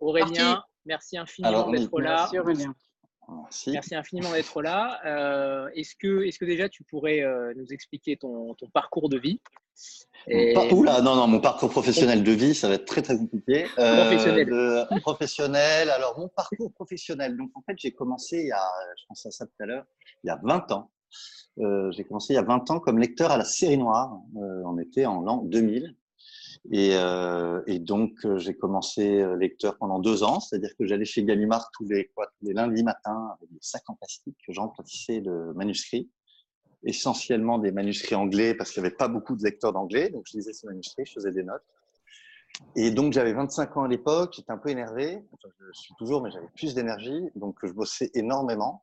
Aurélien, merci infiniment d'être là. Merci Aurélien. Merci. infiniment d'être là. Euh, est-ce, que, déjà tu pourrais euh, nous expliquer ton, parcours de vie? Oula, non, non, mon parcours professionnel de vie, ça va être très très compliqué. Euh, professionnel. professionnel. Alors, mon parcours professionnel. Donc, en fait, j'ai commencé il y a, je pense à ça tout à l'heure, il y a 20 ans. j'ai commencé il y a 20 ans comme lecteur à la série noire. on était en l'an 2000. Et, euh, et donc, euh, j'ai commencé euh, lecteur pendant deux ans, c'est-à-dire que j'allais chez Gallimard tous les, lundis matins avec des sacs en plastique que j'emplissais de manuscrits, essentiellement des manuscrits anglais parce qu'il n'y avait pas beaucoup de lecteurs d'anglais. Donc, je lisais ces manuscrits, je faisais des notes. Et donc, j'avais 25 ans à l'époque, j'étais un peu énervé. Enfin, je suis toujours, mais j'avais plus d'énergie. Donc, je bossais énormément.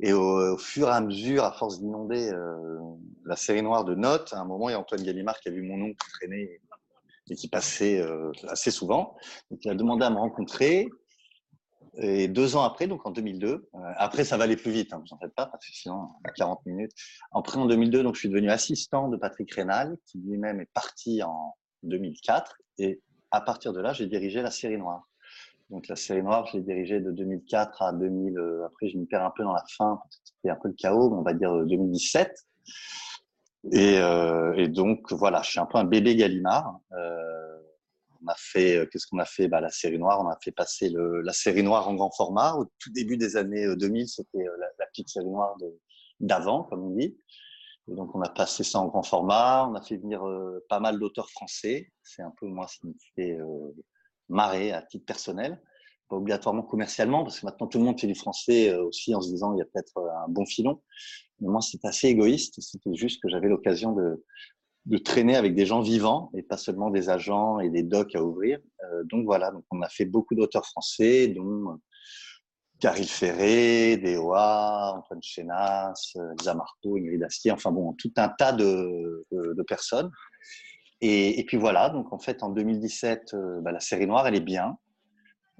Et au, fur et à mesure, à force d'inonder la série noire de notes, à un moment, il y a Antoine Gallimard qui a vu mon nom traînait et qui passait euh, assez souvent. Donc, il a demandé à me rencontrer. Et deux ans après, donc en 2002, euh, après ça va aller plus vite, hein, vous en faites pas, parce que sinon, à 40 minutes. Après, en 2002, donc je suis devenu assistant de Patrick Rénal, qui lui-même est parti en 2004. Et à partir de là, j'ai dirigé la série noire. Donc la série noire, je l'ai dirigée de 2004 à 2000. Euh, après, je me perds un peu dans la fin, c'était un peu le chaos, mais on va dire 2017. Et, euh, et, donc voilà, je suis un peu un bébé Gallimard. Euh, on a fait, euh, qu'est-ce qu'on a fait? Bah, La série noire, on a fait passer le, la série noire en grand format. Au tout début des années 2000, c'était la, la, petite série noire d'avant, comme on dit. Et donc on a passé ça en grand format. On a fait venir euh, pas mal d'auteurs français. C'est un peu moi ce qui me fait euh, marrer à titre personnel pas obligatoirement commercialement, parce que maintenant tout le monde fait du français aussi en se disant il y a peut-être un bon filon. Mais moi, c'était assez égoïste. C'était juste que j'avais l'occasion de, de traîner avec des gens vivants et pas seulement des agents et des docs à ouvrir. Euh, donc voilà, donc on a fait beaucoup d'auteurs français, dont Caril Ferré, Dewa, Antoine Chenas, Lisa Marteau, Ingrid Astier, enfin bon, tout un tas de, de, personnes. Et, puis voilà, donc en fait en 2017, euh, bah, la série noire, elle est bien.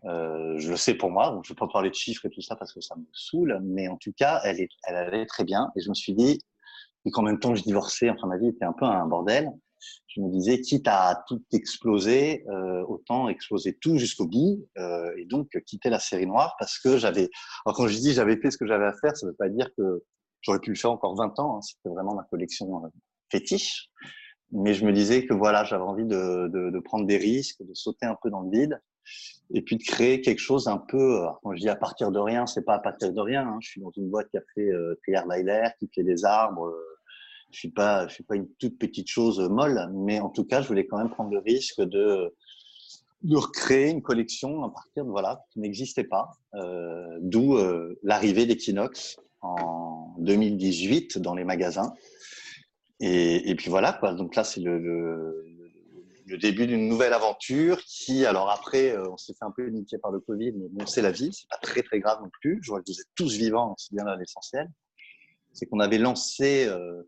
Euh, je le sais pour moi, donc je ne vais pas parler de chiffres et tout ça parce que ça me saoule, mais en tout cas, elle, est, elle allait très bien. Et je me suis dit, et qu'en même temps je divorçais, enfin ma vie était un peu un bordel, je me disais, quitte à tout exploser, euh, autant exploser tout jusqu'au bout, euh, et donc quitter la série noire parce que j'avais. Alors quand je dis j'avais fait ce que j'avais à faire, ça ne veut pas dire que j'aurais pu le faire encore 20 ans, hein, c'était vraiment ma collection euh, fétiche. Mais je me disais que voilà, j'avais envie de, de, de prendre des risques, de sauter un peu dans le vide et puis de créer quelque chose un peu, quand je dis à partir de rien, c'est pas à partir de rien. Hein. Je suis dans une boîte qui a fait euh, Trier qui fait des arbres. Euh, je suis pas, je suis pas une toute petite chose molle, mais en tout cas, je voulais quand même prendre le risque de recréer une collection à partir de voilà qui n'existait pas. Euh, D'où euh, l'arrivée d'Equinox en 2018 dans les magasins. Et, puis voilà quoi. Donc là, c'est le le début d'une nouvelle aventure qui, alors après, euh, on s'est fait un peu niquer par le Covid, mais bon, c'est la vie, c'est pas très très grave non plus. Je vois que vous êtes tous vivants, c'est bien là l'essentiel. C'est qu'on avait lancé, euh,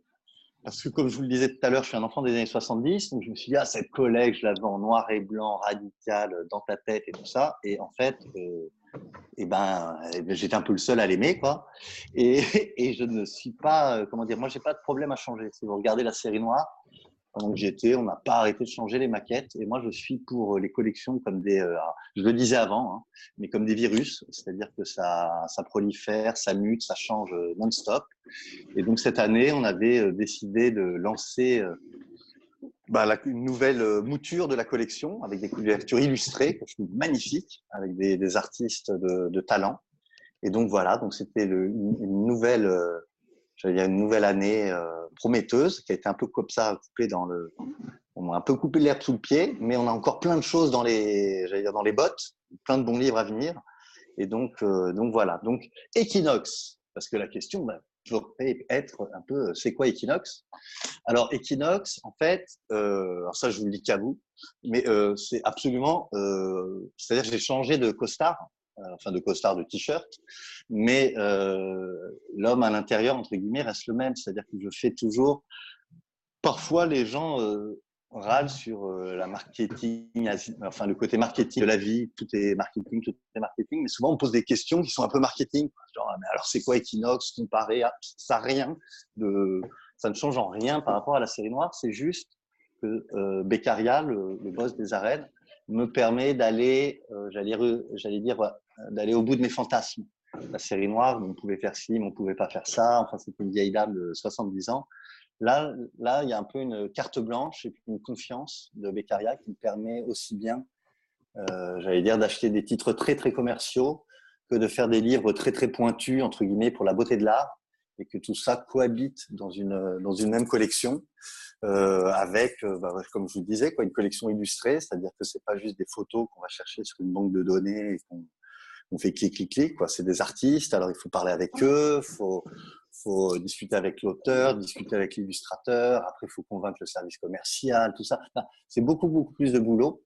parce que comme je vous le disais tout à l'heure, je suis un enfant des années 70, donc je me suis dit, ah, cette collègue, je l'avais en noir et blanc, radical, dans ta tête et tout ça. Et en fait, euh, eh ben, eh ben, j'étais un peu le seul à l'aimer, quoi. Et, et, je ne suis pas, comment dire, moi, j'ai pas de problème à changer. Si vous regardez la série noire, pendant que j'étais, on n'a pas arrêté de changer les maquettes. Et moi, je suis pour euh, les collections comme des, euh, je le disais avant, hein, mais comme des virus, c'est-à-dire que ça, ça prolifère, ça mute, ça change euh, non-stop. Et donc cette année, on avait décidé de lancer bah, une nouvelle mouture de la collection avec des couvertures illustrées magnifiques, avec des, artistes de, talent. Et donc voilà, donc c'était une, nouvelle a une nouvelle année euh, prometteuse qui a été un peu comme ça coupée dans le, on a un peu coupé l'herbe sous le pied, mais on a encore plein de choses dans les, j'allais dire dans les bottes, plein de bons livres à venir. Et donc, euh, donc voilà. Donc Equinox, parce que la question va être un peu, c'est quoi Equinox? Alors Equinox, en fait, euh, alors ça je vous le dis qu'à vous, mais euh, c'est absolument, euh, c'est-à-dire j'ai changé de costard euh, enfin de costard, de t-shirt, mais euh, l'homme à l'intérieur, entre guillemets, reste le même. C'est-à-dire que je fais toujours. Parfois, les gens euh, râlent sur la marketing, enfin le côté marketing de la vie. Tout est marketing, tout est marketing. Mais souvent, on pose des questions qui sont un peu marketing. Genre, mais alors, c'est quoi Equinox comparé à ça rien de, ça ne change en rien par rapport à la série noire. C'est juste que Beccaria, le, boss des arènes, me permet d'aller, euh, j'allais dire, d'aller au bout de mes fantasmes. La série noire, on pouvait faire ci, mais on pouvait pas faire ça. Enfin, c'était une vieille dame de 70 ans. Là, là, il y a un peu une carte blanche et une confiance de Beccaria qui me permet aussi bien, euh, j'allais dire, d'acheter des titres très très commerciaux que de faire des livres très très pointus entre guillemets pour la beauté de l'art et que tout ça cohabite dans une dans une même collection euh, avec, euh, bah, comme je vous disais, quoi, une collection illustrée, c'est-à-dire que c'est pas juste des photos qu'on va chercher sur une banque de données et qu'on on fait clic clic clic quoi. C'est des artistes, alors il faut parler avec eux, faut faut discuter avec l'auteur, discuter avec l'illustrateur. Après, il faut convaincre le service commercial, tout ça. c'est beaucoup beaucoup plus de boulot,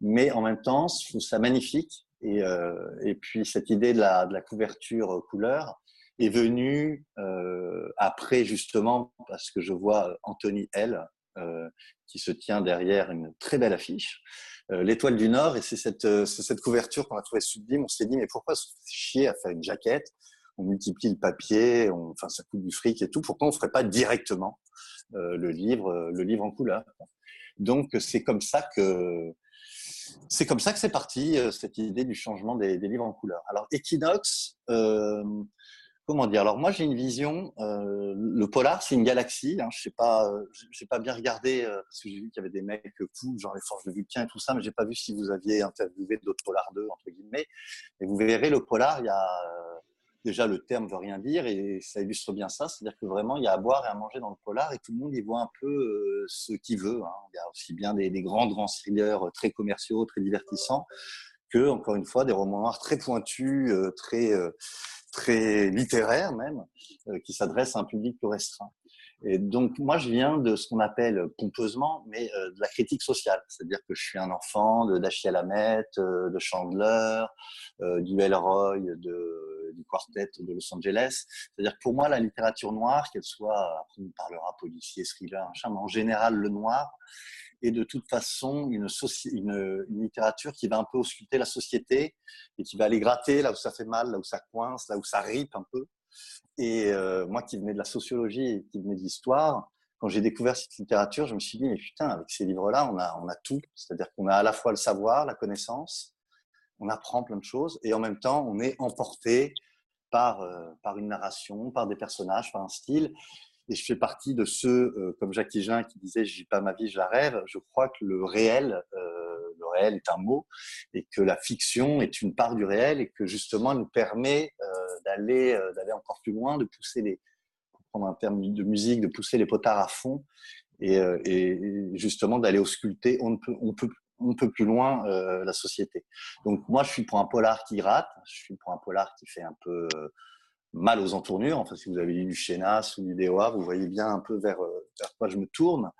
mais en même temps, ça magnifique. Et, euh, et puis cette idée de la, de la couverture couleur, est venu euh, après justement parce que je vois Anthony L euh, qui se tient derrière une très belle affiche, euh, l'étoile du Nord et c'est cette, euh, cette couverture qu'on a trouvé sublime. On s'est dit mais pourquoi se chier à faire une jaquette? On multiplie le papier, on, enfin ça coûte du fric et tout. Pourquoi on ferait pas directement euh, le livre le livre en couleur Donc c'est comme ça que c'est comme ça que c'est parti, cette idée du changement des, des livres en couleur. Alors, Equinox, euh, comment dire? Alors moi j'ai une vision. Euh, le polar c'est une galaxie. Hein, je sais pas, euh, j'ai pas bien regardé euh, parce que j'ai vu qu'il y avait des mecs fous, genre les forges de Vulcain et tout ça, mais j'ai pas vu si vous aviez interviewé d'autres polars 2 entre guillemets. Et vous verrez le polar, il y a déjà le terme veut rien dire et ça illustre bien ça, c'est-à-dire que vraiment il y a à boire et à manger dans le polar et tout le monde y voit un peu ce qu'il veut. Hein. Il y a aussi bien des, des grands grands thrillers très commerciaux, très divertissants que encore une fois des romans noirs très pointus, très très littéraire même, euh, qui s'adresse à un public plus restreint. Et donc, moi, je viens de ce qu'on appelle pompeusement, mais euh, de la critique sociale. C'est-à-dire que je suis un enfant de Dashiell Hammett, euh, de Chandler, du Elroy, de, du quartet de Los Angeles. C'est-à-dire que pour moi, la littérature noire, qu'elle soit, après on parlera policier, thriller, en général, le noir, et de toute façon une, littérature qui va un peu ausculter la société et qui va aller gratter là où ça fait mal, là où ça coince, là où ça ripe un peu. Et euh, moi qui venais de la sociologie et qui venais de l'histoire, quand j'ai découvert cette littérature, je me suis dit, mais putain, avec ces livres-là, on a, on a tout. C'est-à-dire qu'on a à la fois le savoir, la connaissance, on apprend plein de choses, et en même temps, on est emporté par, euh, par une narration, par des personnages, par un style. Et je fais partie de ceux, euh, comme Jacques Higelin, qui disait Je vis pas ma vie, je la rêve. Je crois que le réel, euh, le réel est un mot, et que la fiction est une part du réel, et que justement, elle nous permet euh, d'aller d'aller encore plus loin, de pousser les, prendre un terme de musique, de pousser les potards à fond, et, justement d'aller ausculter. On ne peut, on peut, on peut plus loin la société. Donc moi, je suis pour un polar qui rate, je suis pour un polar qui fait un peu mal aux entournures. Enfin, si vous avez lu du Chénas ou du DOA, vous voyez bien un peu vers, euh, vers quoi je me tourne.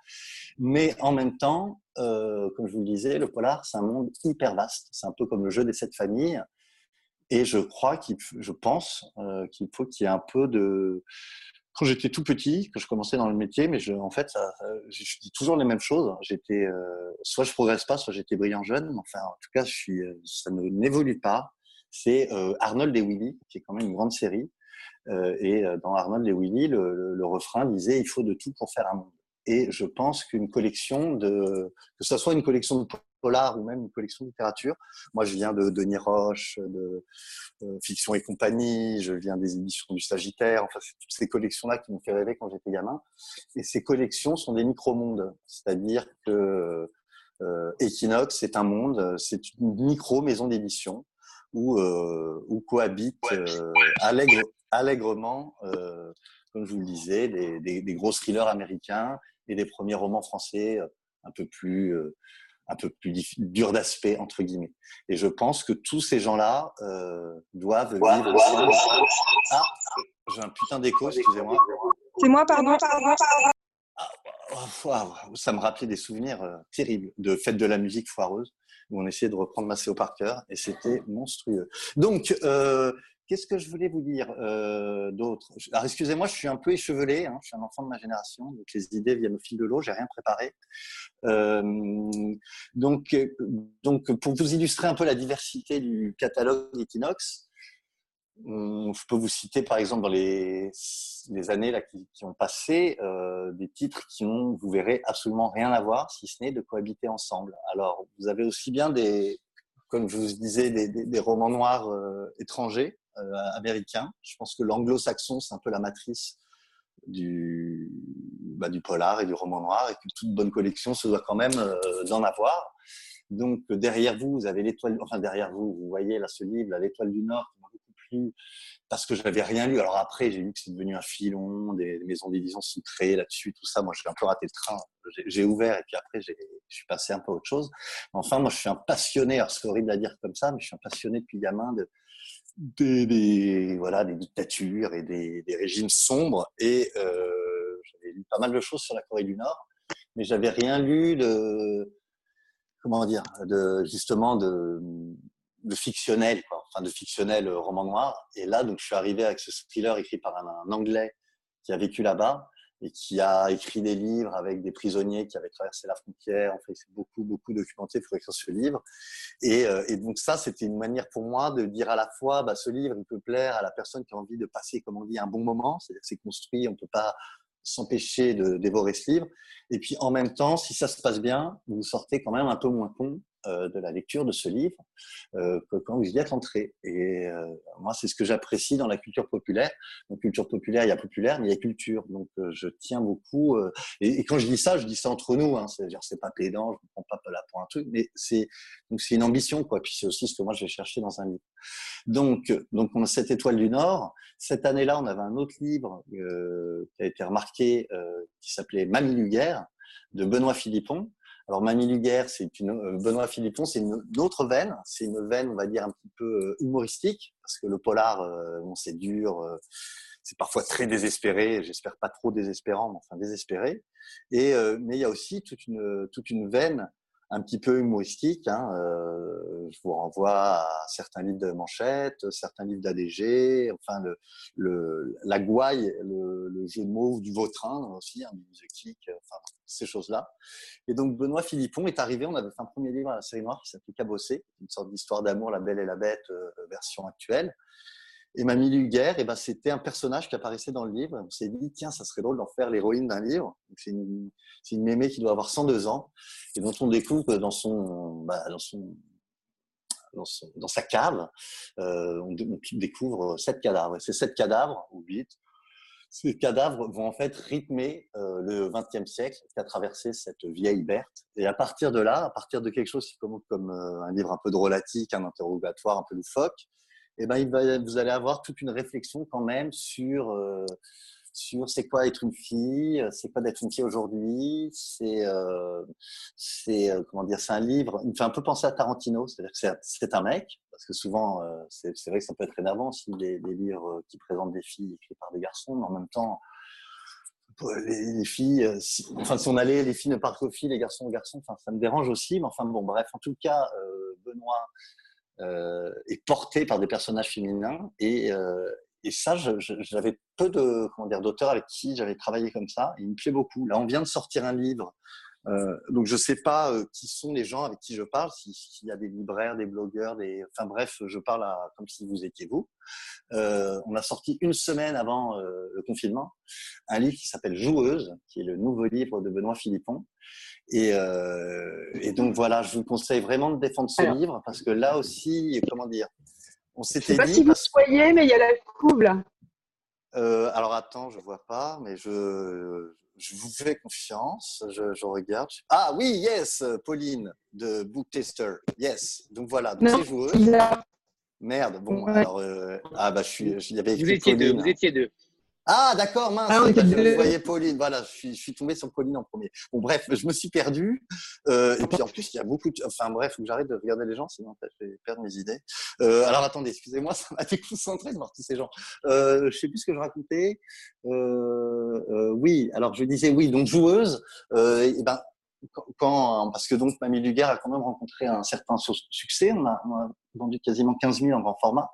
Mais en même temps, euh, comme je vous le disais, le polar, c'est un monde hyper vaste. C'est un peu comme le jeu des sept familles. Et je crois je pense euh, qu'il faut qu'il y ait un peu de. Quand j'étais tout petit, que je commençais dans le métier, mais en fait, je, dis toujours les mêmes choses. J'étais, soit je progresse pas, soit j'étais brillant jeune. Enfin, en tout cas, ça ne n'évolue pas. C'est Arnold et Willy, qui est quand même une grande série, et euh, dans Arnold et Willy, le, le, refrain disait il faut de tout pour faire un monde. Et je pense qu'une collection de, que ce soit une collection de polar ou même une collection de littérature. Moi, je viens de Denis Roche, de euh, Fiction et compagnie, je viens des éditions du Sagittaire. Enfin, c'est toutes ces collections-là qui m'ont fait rêver quand j'étais gamin. Et ces collections sont des micro-mondes. C'est-à-dire que euh, Equinox, c'est un monde, c'est une micro-maison d'édition où, euh, où cohabitent euh, allègre, allègrement, euh, comme je vous le disais, des, des, des, gros thrillers américains et des premiers romans français euh, un peu plus, euh, un peu plus durs d'aspect, entre guillemets. Et je pense que tous ces gens-là euh, doivent vivre aussi. Ah, j'ai un putain d'écho, excusez-moi. C'est moi, pardon, pardon, pardon. Ah, ça me rappelait des souvenirs euh, terribles de fêtes de la musique foireuse où on essayait de reprendre Maceo par cœur et c'était monstrueux. Donc, euh, Qu'est-ce que je voulais vous dire euh, d'autre? Alors, excusez-moi, je suis un peu échevelé. Hein, je suis un enfant de ma génération, donc les idées viennent au fil de l'eau. J'ai rien préparé. Euh, donc, donc, pour vous illustrer un peu la diversité du catalogue Equinox, hum, je peux vous citer par exemple dans les, années qui, ont passé euh, des titres qui n'ont, vous verrez, absolument rien à voir, si ce n'est de cohabiter ensemble. Alors, vous avez aussi bien des comme je vous disais, des, romans noirs étrangers, américains. Je pense que l'anglo-saxon, c'est un peu la matrice du, bah, du polar et du roman noir, et que toute bonne collection se doit quand même d'en avoir. Donc derrière vous, vous avez l'étoile, enfin derrière vous, vous voyez là ce livre, l'étoile du Nord, qui m'a beaucoup plu parce que je n'avais rien lu. Alors après, j'ai vu que c'est devenu un filon, des, maisons d'édition sont créées là-dessus, tout ça. Moi, j'ai un peu raté le train. J'ai ouvert et puis après, je suis passé un peu à autre chose. Enfin, moi, je suis un passionné. Alors c'est horrible à dire comme ça, mais je suis un passionné depuis gamin de des, voilà, des dictatures et des, régimes sombres. Et euh, j'avais lu pas mal de choses sur la Corée du Nord, mais j'avais rien lu de comment dire, de, justement de, de fictionnel, quoi. enfin de fictionnel euh, roman noir. Et là, donc, je suis arrivé avec ce thriller écrit par un, Anglais qui a vécu là-bas et qui a écrit des livres avec des prisonniers qui avaient traversé la frontière. En fait, c'est beaucoup, beaucoup documenté pour écrire ce livre. Et, euh, et donc ça, c'était une manière pour moi de dire à la fois, bah, ce livre, il peut plaire à la personne qui a envie de passer, comme on dit, un bon moment. C'est-à-dire c'est construit, on peut pas s'empêcher de dévorer ce livre. Et puis en même temps, si ça se passe bien, vous sortez quand même un peu moins con de la lecture de ce livre euh, que quand vous y êtes entré. Et euh, moi, c'est ce que j'apprécie dans la culture populaire. La culture populaire, il y a populaire, mais il y a culture. Donc, je tiens beaucoup. Et, quand je dis ça, je dis ça entre nous. Hein, C'est-à-dire, c'est pas pédant, je ne prends pas là pour un truc, mais c'est donc c'est une ambition, quoi. Puis c'est aussi ce que moi je vais chercher dans un livre. Donc, donc on a cette étoile du Nord. Cette année-là, on avait un autre livre qui a été remarqué, qui s'appelait Mamie Luguerre de Benoît Philippon. Alors Mamie Luguerre, c'est une euh, Benoît Philippon, c'est une, autre veine. C'est une veine, on va dire un petit peu euh, humoristique, parce que le polar, euh, bon, c'est dur, c'est parfois très désespéré. J'espère pas trop désespérant, mais enfin désespéré. Et mais il y a aussi toute une toute une veine un petit peu humoristique. Hein, euh, je vous renvoie à certains livres de Manchette, certains livres d'ADG, enfin le, le, la gouaille, le, le, jeu de mots du Vautrin aussi, hein, du music enfin ces choses-là. Et donc Benoît Philippon est arrivé, on avait fait un premier livre à la série noire qui s'appelait Cabossé, une sorte d'histoire d'amour, La Belle et la Bête, euh, version actuelle. Et Mamie Luguerre, eh ben, c'était un personnage qui apparaissait dans le livre. On s'est dit, tiens, ça serait drôle d'en faire l'héroïne d'un livre. C'est une, une, mémé qui doit avoir 102 ans et dont on découvre dans son, bah, dans, son, dans sa cave, euh, on, découvre sept cadavres. Et ces sept cadavres, ou huit, ces cadavres vont en fait rythmer euh, le XXe siècle qui a traversé cette vieille Berthe. Et à partir de là, à partir de quelque chose qui commence comme euh, un livre un peu drôlatique, un interrogatoire un peu loufoque, eh ben, vous allez avoir toute une réflexion quand même sur, euh, sur c'est quoi être une fille, c'est quoi d'être une fille aujourd'hui, c'est, euh, euh, comment dire, c'est un livre. Il me fait un peu penser à Tarantino, c'est-à-dire que c'est un mec, parce que souvent, c'est vrai que ça peut être énervant aussi des, livres qui présentent des filles écrits par des garçons, mais en même temps, les, les, filles, si, enfin, si on allait, les filles ne parlent qu'aux filles, les garçons aux garçons, enfin, ça me dérange aussi, mais enfin, bon, bref, en tout cas, Benoît est porté par des personnages féminins. Et, euh, et ça, j'avais peu de comment dire d'auteurs avec qui j'avais travaillé comme ça. il me plaît beaucoup. Là, on vient de sortir un livre. Euh, donc je sais pas euh, qui sont les gens avec qui je parle, s'il y a des libraires, des blogueurs, des, enfin bref, je parle à, comme si vous étiez vous. Euh, on a sorti une semaine avant euh, le confinement un livre qui s'appelle Joueuse, qui est le nouveau livre de Benoît Philippon, et, euh, et, donc voilà, je vous conseille vraiment de défendre ce livre parce que là aussi, comment dire, on s'était dit. Je sais pas si vous soyez, mais il y a la couve là. Euh, alors attends, je vois pas, mais je, je vous fais confiance. Je, je, regarde. Ah oui, yes, Pauline de Book Tester. Yes. Donc voilà, donc c'est joueuse. Merde. Bon, alors euh, ah bah je suis, il y avait écrit vous étiez Pauline. deux. Vous étiez deux. Ah, d'accord, mince. Ah, vous voyez Pauline. Voilà, je suis, je suis, tombé sur Pauline en premier. Bon, bref, je me suis perdu. Euh, et puis en plus, il y a beaucoup de. Enfin, bref, faut que j'arrête de regarder les gens, sinon je vais perdre mes idées. Euh, alors attendez, excusez-moi, ça m'a déconcentré de voir tous ces gens. Euh, je sais plus ce que je racontais. Euh, euh, oui, alors je disais oui, donc joueuse. Euh, et ben, quand, parce que donc Mamie Lugar a quand même rencontré un certain succès. On a, vendu quasiment 15 000 en grand format.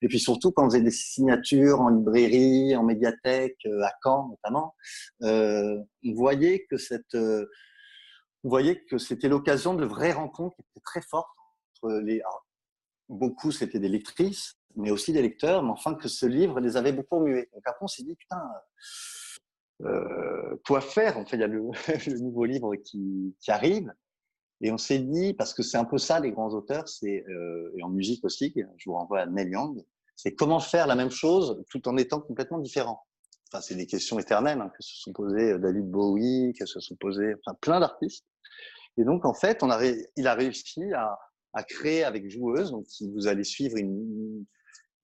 Et puis surtout, quand on faisait des signatures en librairie, en médiathèque, euh, à Caen notamment, euh, on voyait que cette, euh, on voyait que c'était l'occasion de vraies rencontres qui étaient très fortes entre les. beaucoup, c'était des lectrices, mais aussi des lecteurs, mais enfin que ce livre les avait beaucoup mués. Donc après, on s'est dit putain. Euh, quoi faire Enfin, il y a le, nouveau livre qui, arrive. Et on s'est dit, parce que c'est un peu ça les grands auteurs, c'est euh, et en musique aussi, je vous renvoie à Neil Young, c'est comment faire la même chose tout en étant complètement différent. Enfin, c'est des questions éternelles hein, que se sont posées David Bowie, que se sont posées plein d'artistes. Et donc en fait, il a réussi à, à créer avec Joueuse, donc si vous allez suivre une,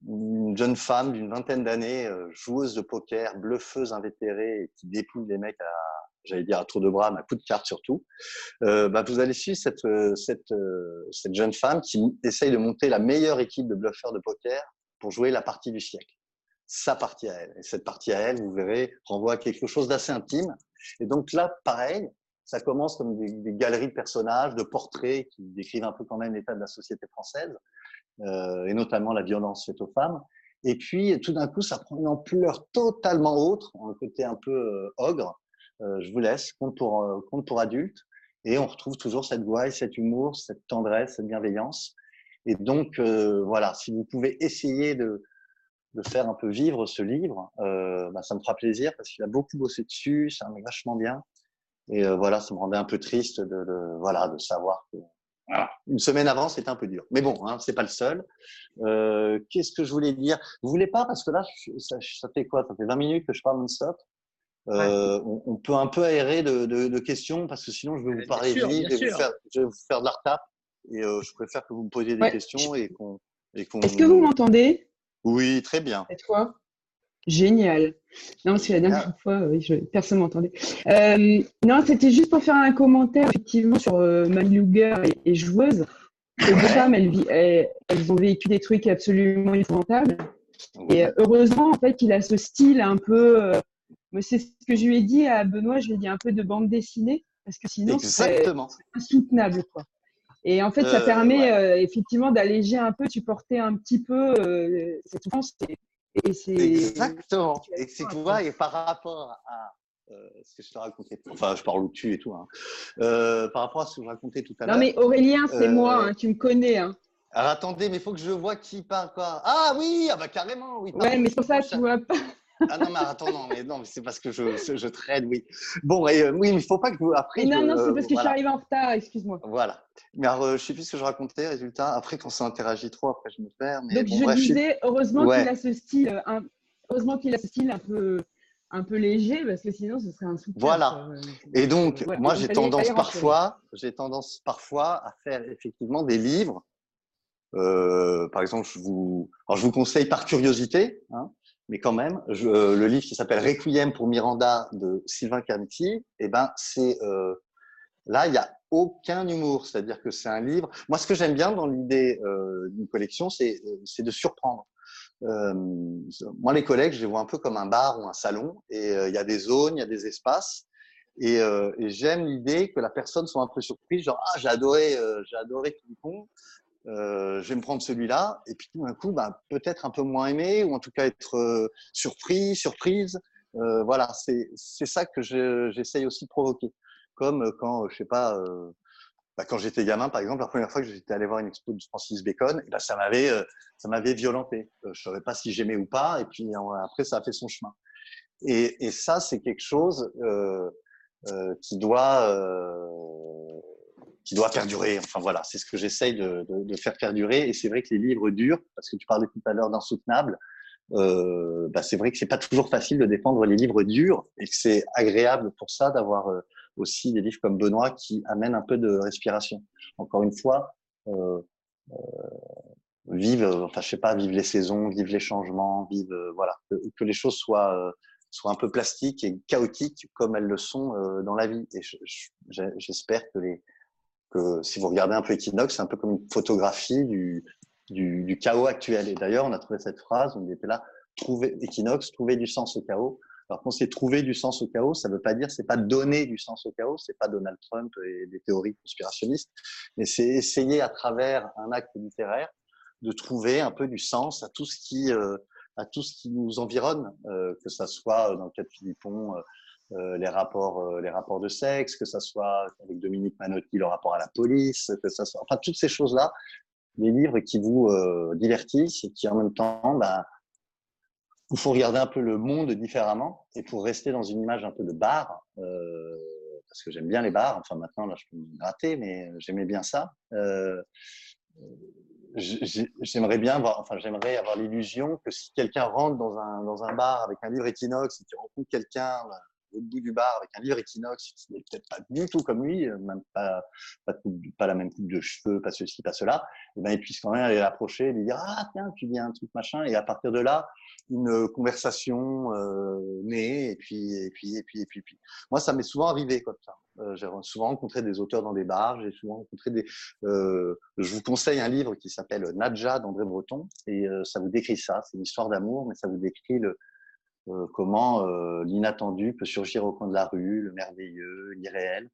une jeune femme d'une vingtaine d'années, euh, joueuse de poker, bluffeuse invétérée, qui dépouille les mecs à, j'allais dire à tour de bras, mais à coup de carte surtout, euh, bah, vous allez suivre cette, euh, cette, cette jeune femme qui essaye de monter la meilleure équipe de bluffeurs de poker pour jouer la partie du siècle. Sa partie à elle. Et cette partie à elle, vous verrez, renvoie à quelque chose d'assez intime. Et donc là, pareil, ça commence comme des, des, galeries de personnages, de portraits qui décrivent un peu quand même l'état de la société française. Euh, et notamment la violence faite aux femmes. Et puis, tout d'un coup, ça prend une ampleur totalement autre, un côté un peu euh, ogre. Euh, je vous laisse, compte pour, compte pour adultes. Et on retrouve toujours cette gouaille, cet humour, cette tendresse, cette bienveillance. Et donc, voilà, si vous pouvez essayer de, de faire un peu vivre ce livre, euh, bah, ça me fera plaisir parce qu'il a beaucoup bossé dessus, ça me vachement bien. Et euh, voilà, ça me rendait un peu triste de, de, voilà, de savoir que une semaine avant, c'était un peu dur. Mais bon, hein, c'est pas le seul. Euh, Qu'est-ce que je voulais dire? Vous voulez pas? Parce que là, ça, ça, fait quoi? Ça fait 20 minutes que je parle non-stop. Euh, on, on, peut un peu aérer de, de, de, questions parce que sinon, je vais vous parler vite, je vais vous, faire, je vais vous faire de la retape. Et euh, je préfère que vous me posiez des ouais. questions et qu'on. Qu Est-ce que vous m'entendez? Oui, très bien. Et toi Génial. Non, c'est la dernière ah. fois, oui, je, personne m'entendait. Euh, non, c'était juste pour faire un commentaire effectivement sur euh, Luger et, et joueuse. Les deux femmes, elles, elles, elles, ont vécu des trucs absolument épouvantables. Et euh, heureusement, en fait, qu'il a ce style un peu. Euh, c'est ce que je lui ai dit à Benoît, je lui ai dit un peu de bande dessinée, parce que sinon, c'est insoutenable. Quoi. Et en fait, ça permet ouais. effectivement d'alléger un peu, supporter un petit peu cette souffrance. Et, Exactement. Et c'est tu vois, et par rapport à euh, ce que je te racontais, enfin, je parle au-dessus et tout, hein. euh, par rapport à ce que je racontais tout à l'heure. Non, mais Aurélien, c'est euh, moi, hein, tu me connais. Hein. Alors attendez, mais il faut que je vois qui parle quoi. Ah oui, ah bah carrément, oui. Ouais, mais c'est pour ça, tu vois pas. Ah non, mais attends, non, mais, non, c'est parce que je, je traîne, oui. Bon, et, euh, oui, mais il ne faut pas que vous. Après, non, je, non, c'est parce que voilà. je suis arrivé en retard, excuse-moi. Voilà. Mais alors, euh, je ne sais plus ce que je racontais, résultat. Après, quand ça interagit trop, après, je me perds. Mais Donc, bon, je bref, disais, je... heureusement ouais. qu'il a ce style, euh, un... heureusement qu'il a ce style un peu un peu léger parce que sinon ce serait un souper. Voilà. Et donc, voilà. moi, j'ai tendance parfois, j'ai tendance parfois à faire effectivement des livres. Euh, par exemple, je vous, alors je vous conseille par curiosité, hein, mais quand même, euh, le livre qui s'appelle Requiem pour Miranda de Sylvain Camti, eh ben, c'est euh, là, il n'y a aucun humour, c'est-à-dire que c'est un livre. Moi, ce que j'aime bien dans l'idée euh, d'une collection, c'est de surprendre. Moi, les collègues, je les vois un peu comme un bar ou un salon, et il y a des zones, il y a des espaces, et, et j'aime l'idée que la personne soit un peu surprise, genre ah j'ai adoré, j'ai adoré King Kong, euh, je vais me prendre celui-là, et puis tout d'un coup, bah, peut-être un peu moins aimé, ou en tout cas être euh, surpris, surprise. Euh, voilà, c'est ça que j'essaye je, aussi de provoquer. Comme quand, je sais pas, bah, quand j'étais gamin, par exemple, la première fois que j'étais allé voir une expo de Francis Bacon, bah, ça m'avait ça m'avait violenté. je savais pas si j'aimais ou pas, et puis après, ça a fait son chemin. Et, et ça, c'est quelque chose qui doit qui doit perdurer. Enfin voilà, c'est ce que j'essaye de, de, de, faire perdurer. Et c'est vrai que les livres durs, parce que tu parlais tout à l'heure d'insoutenable, euh, bah c'est vrai que c'est pas toujours facile de défendre les livres durs et que c'est agréable pour ça d'avoir euh, aussi des livres comme Benoît qui amènent un peu de respiration. Encore une fois, euh, euh vive, enfin je sais pas, vive les saisons, vive les changements, vive euh, voilà, que, les choses soient soient un peu plastiques et chaotiques comme elles le sont dans la vie. Et j'espère que les si vous regardez un peu Equinox, c'est un peu comme une photographie du, chaos actuel. Et d'ailleurs, on a trouvé cette phrase, on était là, trouver Equinox, trouver du sens au chaos. Alors quand c'est trouver du sens au chaos, ça veut pas dire, c'est pas donner du sens au chaos, c'est pas Donald Trump et des théories conspirationnistes, mais c'est essayer à travers un acte littéraire de trouver un peu du sens à tout ce qui euh, nous environne, euh, que ça soit dans le cas de Philippon, euh, les rapports, euh, les rapports de sexe, que ça soit avec Dominique Manotti, le rapport à la police, que ça soit, enfin toutes ces choses-là, des livres qui vous euh, divertissent et qui en même temps, bah, il faut regarder un peu le monde différemment et pour rester dans une image un peu de bar, parce que j'aime bien les bars. Enfin, maintenant, là, je peux me gratter, mais j'aimais bien ça. j'aimerais bien avoir, enfin, j'aimerais avoir l'illusion que si quelqu'un rentre dans un, dans un bar avec un livre Equinox et qu'il rencontre quelqu'un au bout du bar avec un livre Equinox qui n'est peut-être pas du tout comme lui, euh, même pas, pas, la même coupe de cheveux, pas ceci, pas cela, et eh ben, il puisse quand même aller l'approcher et lui dire Ah, tiens, tu dis un truc machin. Et à partir de là, une conversation euh, née, et puis, et, puis, et, puis, et, puis, puis, Moi, ça m'est souvent arrivé comme ça. Euh, j'ai souvent rencontré des auteurs dans des bars, j'ai souvent rencontré des. Euh, je vous conseille un livre qui s'appelle Nadja d'André Breton, et euh, ça vous décrit ça. C'est une histoire d'amour, mais ça vous décrit le, euh, comment euh, l'inattendu peut surgir au coin de la rue, le merveilleux, l'irréel.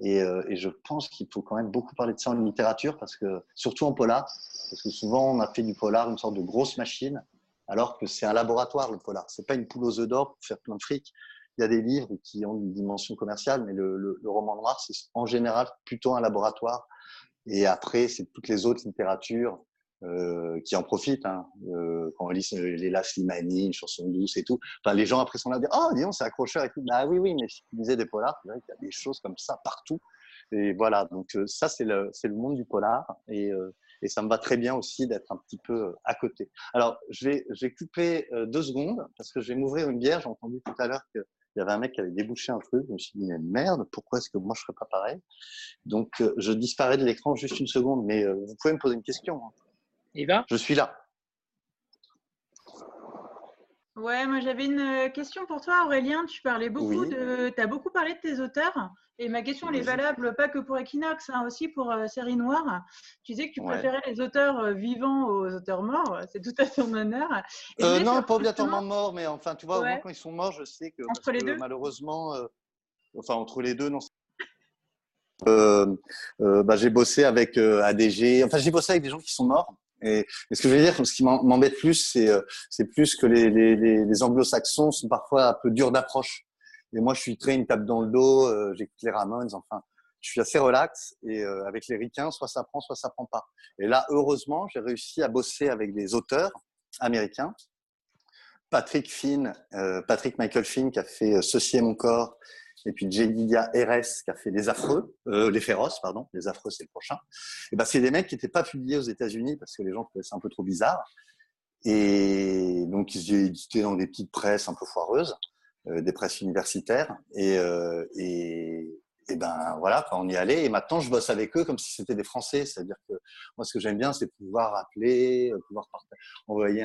Et, euh, et, je pense qu'il faut quand même beaucoup parler de ça en littérature, parce que surtout en polar, parce que souvent on a fait du polar une sorte de grosse machine, alors que c'est un laboratoire le polar. C'est pas une poule aux œufs d'or pour faire plein de fric. Il y a des livres qui ont une dimension commerciale, mais le, le, le roman noir, c'est en général plutôt un laboratoire. Et après, c'est toutes les autres littératures euh, qui en profitent. Hein. Euh, quand on lit Léla Slimani, une chanson douce et tout, enfin, les gens après sont là dire Oh, dis c'est accrocheur et tout. Ah oui, oui, mais si tu disais des polars, tu verrais qu'il y a des choses comme ça partout. Et voilà, donc euh, ça, c'est le, le monde du polar. Et, euh, et ça me va très bien aussi d'être un petit peu à côté. Alors, je vais, je couper deux secondes parce que je vais m'ouvrir une bière. J'ai entendu tout à l'heure qu'il y avait un mec qui avait débouché un truc. Je me suis dit, mais merde, pourquoi est-ce que moi je ne serais pas pareil? Donc, je disparais de l'écran juste une seconde, mais vous pouvez me poser une question. Eva Je suis là. Ouais, moi j'avais une euh, question pour toi, Aurélien. Tu parlais beaucoup de, as beaucoup parlé de tes auteurs. Et ma question, elle est valable pas que pour Equinox, hein, aussi pour euh, Série Noire. Tu disais que tu préférais les auteurs euh, vivants aux auteurs morts. C'est tout à ton honneur. non, pas obligatoirement morts, mais enfin, tu vois, quand ils sont morts, je sais que, entre les deux malheureusement, enfin entre les deux, non. bah, j'ai bossé avec ADG. Enfin, j'ai bossé avec des gens qui sont morts. Et, ce que je veux dire, ce qui m'embête plus, c'est euh, plus que les, anglo-saxons sont parfois un peu durs d'approche. Et moi, je suis très une tape dans le dos, euh, j'écoute les Ramones, enfin, je suis assez relax. Et euh, avec les ricains, soit ça prend, soit ça prend pas. Et là, heureusement, j'ai réussi à bosser avec des auteurs américains. Patrick Finn, Patrick Michael Finn, qui a fait Ceci est mon corps, et puis Jedidia RS qui a fait Les Affreux, euh, Les Féroces, pardon, Les Affreux c'est le prochain. Et ben c'est des mecs qui n'étaient pas publiés aux États-Unis parce que les gens trouvaient ça un peu trop bizarre. Et donc ils édités dans des petites presses un peu foireuses, euh, des presses universitaires. Et, euh, et, ben voilà, on y allait. Et maintenant je bosse avec eux comme si c'était des Français. C'est-à-dire que moi ce que j'aime bien c'est pouvoir appeler, pouvoir envoyer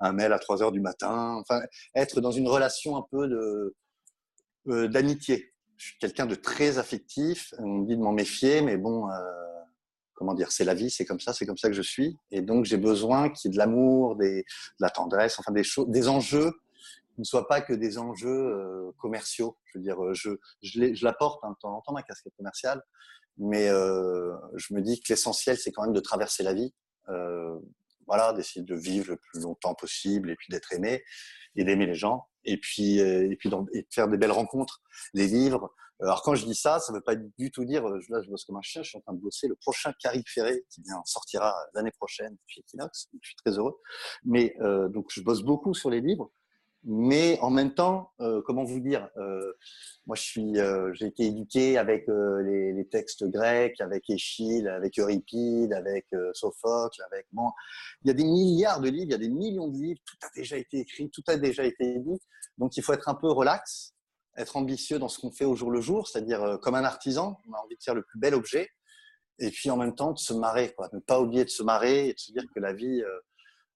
un, mail à 3 heures du matin, enfin être dans une relation un peu de euh, d'amitié. Je suis quelqu'un de très affectif. On me dit de m'en méfier, mais bon, euh, comment dire, c'est la vie, c'est comme ça, c'est comme ça que je suis. Et donc, j'ai besoin qu'il y ait de l'amour, de la tendresse, enfin des choses, des enjeux qui ne soient pas que des enjeux euh, commerciaux. Je veux dire, je, je, je l'apporte un temps en temps ma casquette commerciale, mais je me dis que l'essentiel, c'est quand même de traverser la vie. Voilà, d'essayer de vivre le plus longtemps possible et puis d'être aimé et d'aimer les gens et puis euh, et puis et de faire des belles rencontres, les livres. Alors quand je dis ça, ça ne veut pas du tout dire euh, là je bosse comme un chien. Je suis en train de bosser le prochain Carrie Ferré qui vient sortira l'année prochaine chez Equinox. Je suis très heureux. Mais euh, donc je bosse beaucoup sur les livres mais en même temps, euh, comment vous dire, euh, moi je suis, euh, j'ai été éduqué avec euh, les, les, textes grecs, avec Échille, avec Euripide, avec euh, Sophocle, avec bon, il y a des milliards de livres, il y a des millions de livres, tout a déjà été écrit, tout a déjà été dit, donc il faut être un peu relax, être ambitieux dans ce qu'on fait au jour le jour, c'est-à-dire comme un artisan, on a envie de faire le plus bel objet, et puis en même temps de se marrer, quoi, ne pas oublier de se marrer et de se dire que la vie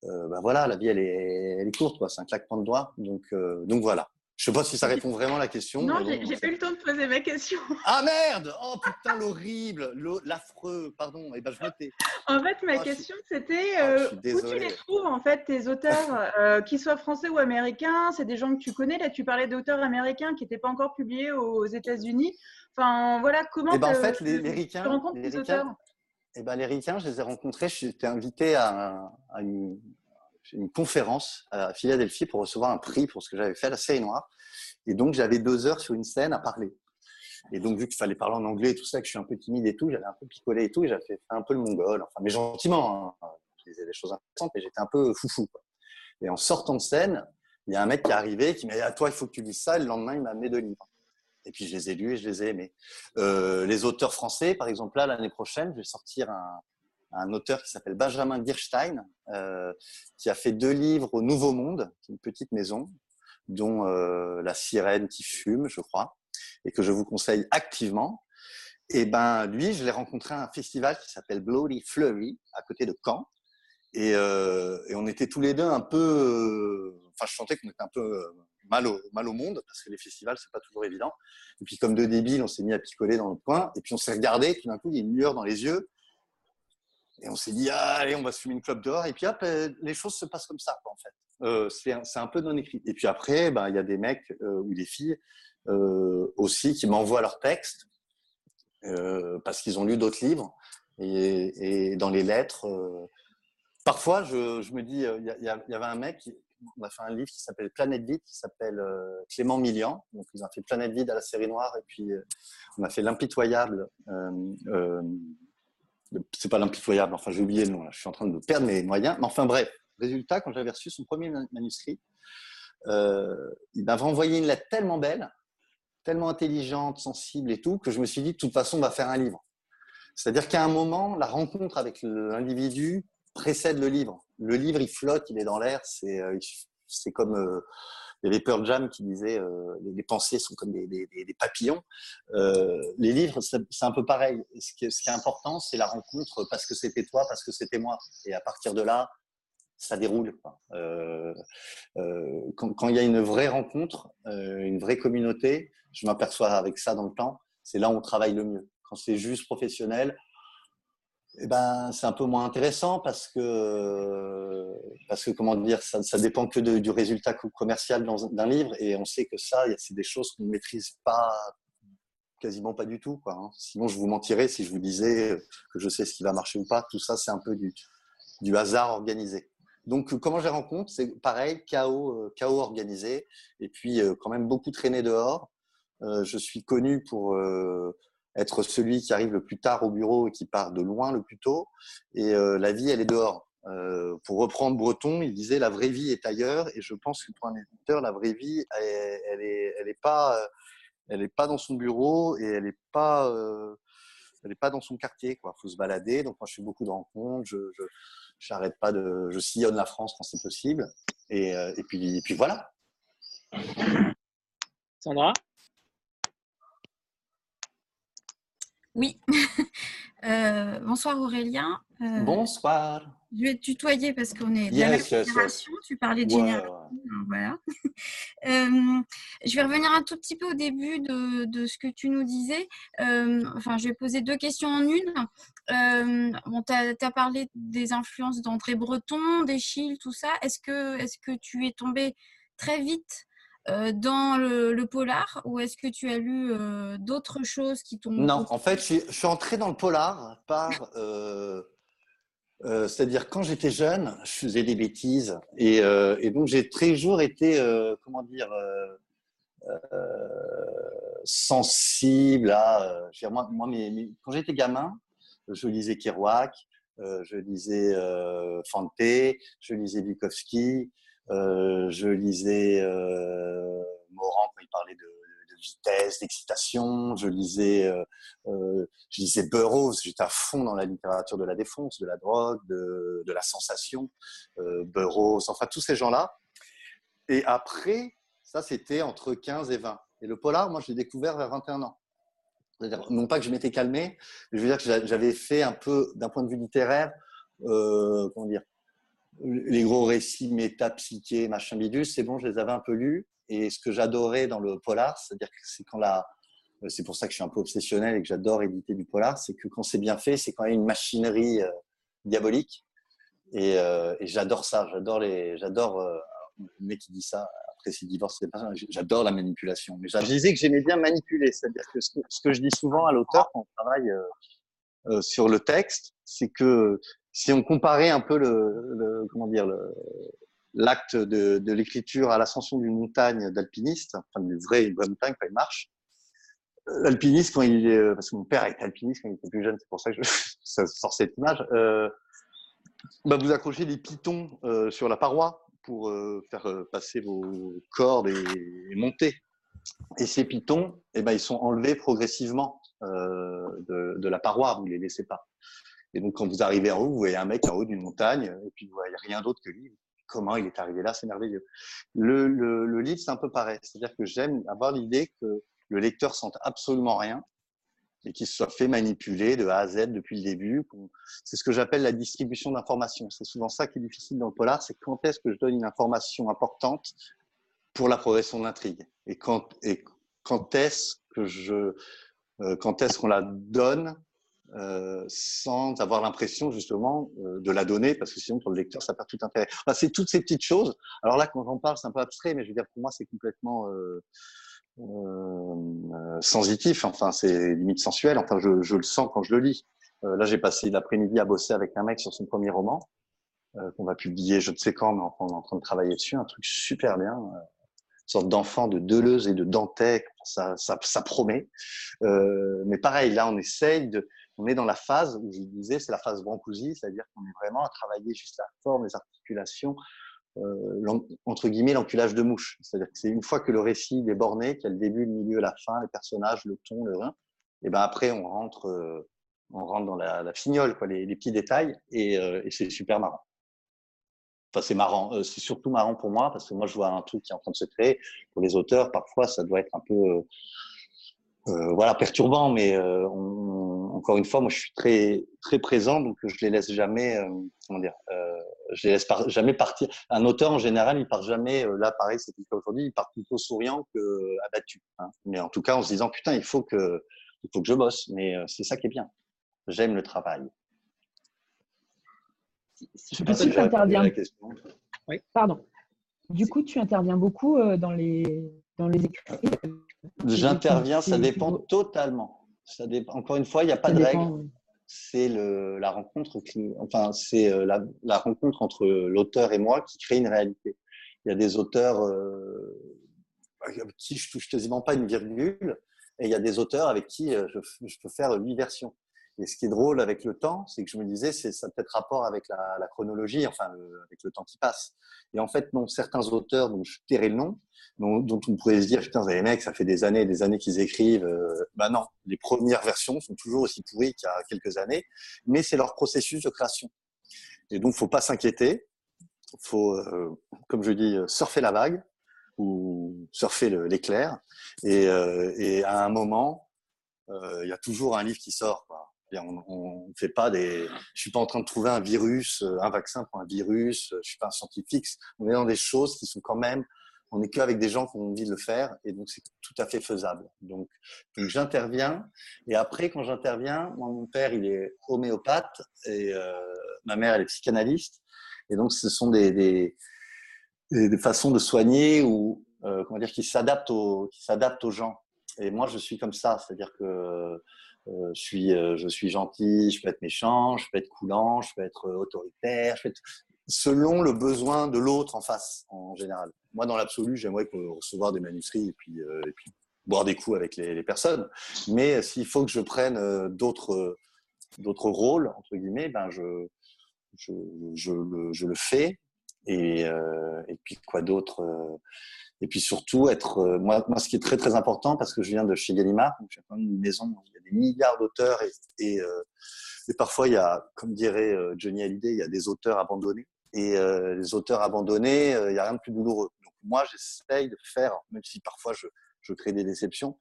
euh, ben voilà, la vie elle est, elle est courte, quoi. C'est un claquement de doigts. Donc, euh, donc voilà. Je sais pas si ça répond vraiment à la question. Non, j'ai pas eu le temps de poser ma question. Ah merde Oh putain, l'horrible, l'affreux, pardon. Eh ben je notais. En fait, ma oh, question c'était oh, euh, où tu les trouves en fait tes auteurs, euh, qu'ils soient français ou américains? C'est des gens que tu connais. Là, tu parlais d'auteurs américains qui n'étaient pas encore publiés aux États-Unis. Enfin, voilà, comment eh ben, en fait, les, les tu rencontres les auteurs? Eh ben, les Ricains, je les ai rencontrés. J'étais invité à, une, conférence à Philadelphie pour recevoir un prix pour ce que j'avais fait à la série noire. Et donc, j'avais deux heures sur une scène à parler. Et donc, vu qu'il fallait parler en anglais et tout ça, que je suis un peu timide et tout, j'avais un peu picolé et tout, j'avais fait un peu le mongol, enfin, mais gentiment. Hein. Je disais des choses intéressantes, mais j'étais un peu foufou. Quoi. Et en sortant de scène, il y a un mec qui est arrivé qui m'a dit À toi, il faut que tu lises ça. Et le lendemain, il m'a amené deux livres. Et puis je les ai lus et je les ai aimés. Euh, les auteurs français, par exemple, là, l'année prochaine, je vais sortir un, un auteur qui s'appelle Benjamin Dirstein, euh, qui a fait deux livres au Nouveau Monde, une petite maison, dont euh, La sirène qui fume, je crois, et que je vous conseille activement. Et ben lui, je l'ai rencontré à un festival qui s'appelle Bloody Flurry, à côté de Caen. Et, euh, et on était tous les deux un peu, euh, enfin je sentais qu'on était un peu euh, mal au, monde, parce que les festivals, c'est pas toujours évident. Et puis comme deux débiles, on s'est mis à picoler dans le coin, et puis on s'est regardé, tout d'un coup, il y a une lueur dans les yeux, et on s'est dit, ah, allez, on va se fumer une clope dehors. Et puis hop, euh, les choses se passent comme ça, en fait. Euh, c'est un, peu non écrit. Et puis après, ben, il y a des mecs euh, ou des filles aussi qui m'envoient leurs textes parce qu'ils ont lu d'autres livres. Et, dans les lettres, parfois, je, me dis, il y, y, avait un mec, on a fait un livre qui s'appelle Planète Vide, qui s'appelle Clément Millian. Donc, ils ont fait Planète Vide à la série noire. Et puis, on a fait L'impitoyable c'est pas l'impitoyable, enfin j'ai oublié le nom, je suis en train de perdre mes moyens. Mais enfin bref, résultat, quand j'avais reçu son premier manuscrit, euh, il m'avait envoyé une lettre tellement belle, tellement intelligente, sensible et tout, que je me suis dit, de toute façon, on va faire un livre. C'est-à-dire qu'à un moment, la rencontre avec l'individu précède le livre. Le livre, il flotte, il est dans l'air, c'est euh, comme... Euh, il y avait Pearl Jam qui disait euh, les, pensées sont comme des, papillons. Euh, les livres, c'est un peu pareil. Ce qui, ce est important, c'est la rencontre parce que c'était toi, parce que c'était moi. Et à partir de là, ça déroule. Quand, il y a une vraie rencontre, une vraie communauté, je m'aperçois avec ça dans le temps, c'est là où on travaille le mieux. Quand c'est juste professionnel, eh ben, c'est un peu moins intéressant parce que, parce que comment dire, ça, ça dépend que du résultat commercial d'un livre et on sait que ça, c'est des choses qu'on ne maîtrise pas, quasiment pas du tout. Quoi, hein. Sinon, je vous mentirais si je vous disais que je sais ce qui va marcher ou pas. Tout ça, c'est un peu du, du hasard organisé. Donc, comment je les rencontre? C'est pareil, chaos, euh, chaos organisé et puis euh, quand même beaucoup traîné dehors. Euh, je suis connu pour être celui qui arrive le plus tard au bureau et qui part de loin le plus tôt. Et euh, la vie, elle est dehors. Euh, pour reprendre Breton, il disait la vraie vie est ailleurs. Et je pense que pour un éditeur, la vraie vie, elle, elle est, elle est pas, elle est pas dans son bureau et elle est pas, euh, elle est pas dans son quartier. Quoi, faut se balader. Donc moi, je fais beaucoup de rencontres. Je, je j'arrête pas de, je sillonne la France quand c'est possible. Et, euh, et puis, et puis voilà. Sandra? Oui. euh, bonsoir Aurélien. Euh, bonsoir. Je vais te tutoyer parce qu'on est de yes, la yes, génération. Yes. Tu parlais de génération. Ouais. Voilà. euh, je vais revenir un tout petit peu au début de, de ce que tu nous disais. Enfin, je vais poser deux questions en une. Bon, tu as, as, parlé des influences d'André Breton, d'Echille, tout ça. Est-ce que, est -ce que tu es tombé très vite dans le, le, polar ou est-ce que tu as lu euh, d'autres choses qui t'ont... Non, en fait, je, je, suis entré dans le polar par... Euh, euh C'est-à-dire, quand j'étais jeune, je faisais des bêtises et, euh, et donc j'ai toujours été, comment dire, sensible à... moi, moi mes, mes, quand j'étais gamin, je lisais Kerouac, je lisais Fante, je lisais Bukowski, euh, je lisais euh, Morand quand il parlait de, vitesse, d'excitation. Je lisais, euh, euh, je lisais Burroughs. J'étais à fond dans la littérature de la défense, de la drogue, de, la sensation. Euh, Burroughs, enfin tous ces gens-là. Et après, ça c'était entre 15 et 20. Et le polar, moi, je l'ai découvert vers 21 ans. Non pas que je m'étais calmé, mais je veux dire que j'avais fait un peu, d'un point de vue littéraire, euh, comment dire, les gros récits métapsychés, machin bidule, c'est bon, je les avais un peu lus. Et ce que j'adorais dans le polar, c'est-à-dire que c'est quand la, c'est pour ça que je suis un peu obsessionnel et que j'adore éditer du polar, c'est que quand c'est bien fait, c'est quand même une machinerie euh, diabolique. Et, euh, et j'adore ça. J'adore les, j'adore euh, le mec qui dit ça. Après, s'il divorce, c'est pas J'adore la manipulation. Mais je disais que j'aimais bien manipuler, c'est-à-dire que ce, que je dis souvent à l'auteur quand on travaille euh, sur le texte, c'est que si on comparait un peu l'acte de, l'écriture à l'ascension d'une montagne d'alpiniste, enfin d'une vraie, vraie montagne quand il marche, l'alpiniste quand il est, parce que mon père était alpiniste quand il était plus jeune, c'est pour ça que ça sort cette image. Euh, bah vous accrochez des pitons euh, sur la paroi pour euh, faire passer vos cordes et, monter. Et ces pitons, eh ben, ils sont enlevés progressivement euh, de, la paroi, vous ne les laissez pas. Et donc, quand vous arrivez en haut, vous voyez un mec en haut d'une montagne, et puis vous voyez rien d'autre que lui. Comment il est arrivé là, c'est merveilleux. Le, livre, c'est un peu pareil. C'est-à-dire que j'aime avoir l'idée que le lecteur sente absolument rien et qu'il soit fait manipuler de A à Z depuis le début. C'est ce que j'appelle la distribution d'informations. C'est souvent ça qui est difficile dans le polar, c'est quand est-ce que je donne une information importante pour la progression de l'intrigue? Et et quand est-ce que je, euh, quand est-ce qu'on la donne euh, sans avoir l'impression justement euh, de la donner, parce que sinon pour le lecteur ça perd tout intérêt. Enfin, c'est toutes ces petites choses. Alors là, quand j'en parle, c'est un peu abstrait, mais je veux dire pour moi c'est complètement euh, euh, sensitif. Enfin, c'est limite sensuel. Enfin, je, je, le sens quand je le lis. Là, j'ai passé l'après-midi à bosser avec un mec sur son premier roman qu'on va publier, je ne sais quand, mais on est en train de travailler dessus. Un truc super bien sorte d'enfant de Deleuze et de Dantec, ça, ça, ça promet. Euh, mais pareil, là, on essaye de, on est dans la phase où je disais, c'est la phase Brancusi, c'est-à-dire qu'on est vraiment à travailler juste la forme, les articulations, euh, entre guillemets, l'enculage de mouche. C'est-à-dire que c'est une fois que le récit est borné, qu'il y a le début, le milieu, la fin, les personnages, le ton, le rein, et ben après, on rentre, euh, on rentre dans la, la fignole, quoi, les, petits détails, et, euh, et c'est super marrant. Enfin, c'est marrant. C'est surtout marrant pour moi parce que moi, je vois un truc qui est en train de se créer. Pour les auteurs, parfois, ça doit être un peu, voilà, perturbant. Mais on, encore une fois, moi, je suis très, très présent, donc je les laisse jamais, comment dire, je les laisse par, jamais partir. Un auteur, en général, il part jamais. là, pareil, c'est le cas aujourd'hui. Il part plutôt souriant que abattu. Hein. Mais en tout cas, en se disant, putain, il faut que, il faut que je bosse. Mais c'est ça qui est bien. J'aime le travail. Je sais pas si tu interviens. Oui. Pardon. Du coup, tu interviens beaucoup euh, dans les, dans les écrits. J'interviens, ça dépend totalement. Ça dépend. Encore une fois, il n'y a pas de règle. C'est la rencontre, enfin, c'est euh, la, la, rencontre entre l'auteur et moi qui crée une réalité. Il y a des auteurs euh, avec qui je touche quasiment pas une virgule, et il y a des auteurs avec qui euh, je, je peux faire huit versions. Et ce qui est drôle avec le temps, c'est que je me disais, c'est ça peut-être rapport avec la, chronologie, enfin avec le temps qui passe. Et en fait, non, certains auteurs dont je tairai le nom, dont, dont, on pourrait se dire, putain, les mecs, ça fait des années et des années qu'ils écrivent. Euh, bah non, les premières versions sont toujours aussi pourries qu'il y a quelques années, mais c'est leur processus de création. Et donc, faut pas s'inquiéter. Faut, euh, comme je dis, surfer la vague ou surfer l'éclair. Et, euh, et à un moment, euh, il y a toujours un livre qui sort. Quoi on, ne fait pas des. Je suis pas en train de trouver un virus, euh, un vaccin pour un virus. Euh, je suis pas un scientifique. On est dans des choses qui sont quand même. On n'est qu'avec des gens qui ont envie de le faire, et donc c'est tout à fait faisable. Donc, j'interviens, et après, quand j'interviens, mon père, il est homéopathe, et euh, ma mère, elle est psychanalyste, et donc ce sont des, des, des façons de soigner ou comment dire qui s'adaptent aux qui s'adaptent aux gens. Et moi, je suis comme ça, c'est-à-dire que euh, je, suis, euh, je suis gentil, je peux être méchant, je peux être coulant, je peux être euh, autoritaire, je peux être... selon le besoin de l'autre en face, en général. Moi, dans l'absolu, j'aimerais recevoir des manuscrits et puis, et puis boire des coups avec les, personnes. Mais s'il faut que je prenne d'autres d'autres rôles, entre guillemets, ben je, je, je, le, je le fais. Et, et puis quoi d'autre et puis surtout être euh, moi, moi ce qui est très très important parce que je viens de chez Gallimard donc j'ai quand même une maison où il y a des milliards d'auteurs et, euh, parfois il y a comme dirait euh, Johnny Hallyday il y a des auteurs abandonnés. Et les auteurs abandonnés il n'y a rien de plus douloureux. Donc moi j'essaye de faire même si parfois je, crée des déceptions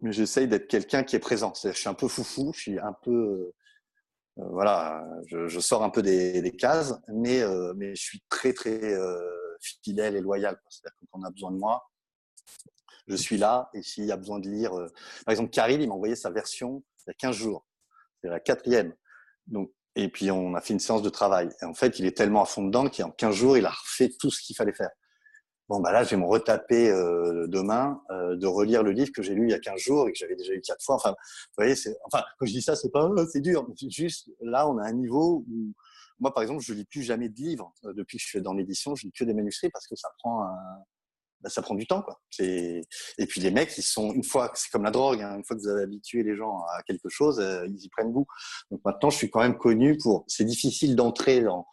mais j'essaye d'être quelqu'un qui est présent. Je suis un peu foufou je suis un peu voilà je, sors un peu des, cases mais je suis très très fidèle et loyal. C'est-à-dire quand on a besoin de moi, je suis là. Et s'il y a besoin de lire, euh, par exemple, Karil, il m'a envoyé sa version il y a 15 jours. C'est la quatrième. Donc, et puis on a fait une séance de travail. Et en fait, il est tellement à fond dedans qu'en 15 jours, il a refait tout ce qu'il fallait faire. Bon, bah là, je vais me retaper euh, demain euh, de relire le livre que j'ai lu il y a 15 jours et que j'avais déjà lu quatre fois. Enfin, vous voyez, enfin, quand je dis ça, c'est pas, oh, c'est dur. C'est juste, là, on a un niveau où moi, par exemple, je lis plus jamais de livres euh, depuis que je suis dans l'édition. Je lis que des manuscrits parce que ça prend bah, ça prend du temps, quoi. Et puis les mecs, ils sont une fois, c'est comme la drogue. Hein, une fois que vous avez habitué les gens à quelque chose, euh, ils y prennent goût. Donc maintenant, je suis quand même connu pour. C'est difficile d'entrer dans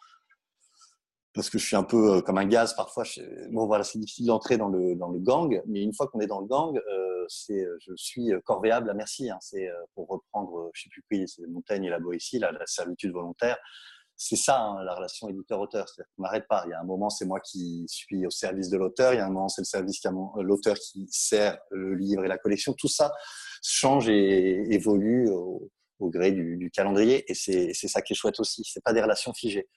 parce que je suis un peu euh, comme un gaz parfois. bon, voilà, c'est difficile d'entrer dans le, dans le gang, mais une fois qu'on est dans le gang, c'est, je suis corvéable à merci. Hein. c'est pour reprendre, je sais plus qui, c'est Montaigne et la Boétie, la servitude volontaire. C'est ça hein, la relation éditeur-auteur, c'est-à-dire qu'on n'arrête pas. Il y a un moment, c'est moi qui suis au service de l'auteur. Il y a un moment, c'est le service l'auteur qui sert le livre et la collection. Tout ça change et évolue au, au gré du, du, calendrier, et c'est ça qui est chouette aussi. C'est pas des relations figées.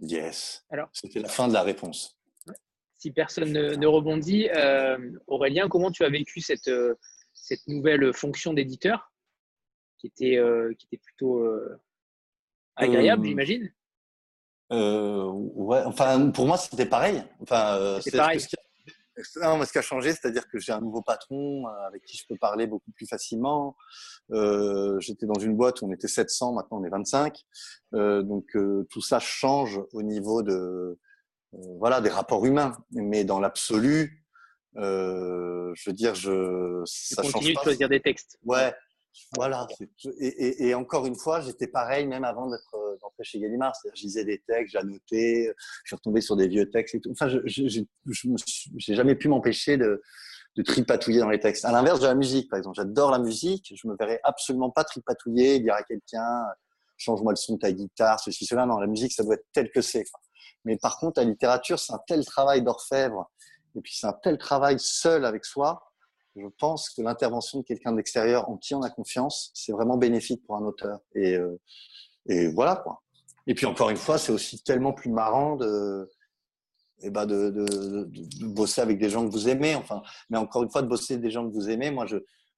Yes. Alors, c'était la fin de la réponse. Si personne ne, rebondit, euh, Aurélien, comment tu as vécu cette, euh, cette nouvelle fonction d'éditeur? Qui était, euh, qui était plutôt agréable, j'imagine Ouais, enfin, pour moi, c'était pareil. Enfin, c'est pareil. ce qui a changé, c'est-à-dire que j'ai un nouveau patron avec qui je peux parler beaucoup plus facilement. Euh, J'étais dans une boîte où on était 700, maintenant on est 25. Euh, donc euh, tout ça change au niveau de euh, voilà des rapports humains, mais dans l'absolu, euh, je veux dire, je ça continue de choisir des textes. Ouais, voilà. Et, encore une fois, j'étais pareil même avant d'être d'entrer chez Gallimard. C'est-à-dire, je des textes, j'annotais, je suis retombé sur des vieux textes et tout. Enfin, je, j'ai jamais pu m'empêcher de de tripatouiller dans les textes. À l'inverse de la musique, par exemple, j'adore la musique, je me verrais absolument pas tripatouiller, dire à quelqu'un change-moi le son de ta guitare, ceci, cela. Non, la musique, ça doit être tel que c'est. Mais par contre, la littérature, c'est un tel travail d'orfèvre, et puis c'est un tel travail seul avec soi. Je pense que l'intervention de quelqu'un d'extérieur en qui on a confiance, c'est vraiment bénéfique pour un auteur. Et, euh, voilà quoi. Et puis encore une fois, c'est aussi tellement plus marrant de, de, de, de, bosser avec des gens que vous aimez. Enfin, mais encore une fois, de bosser avec des gens que vous aimez, moi, je,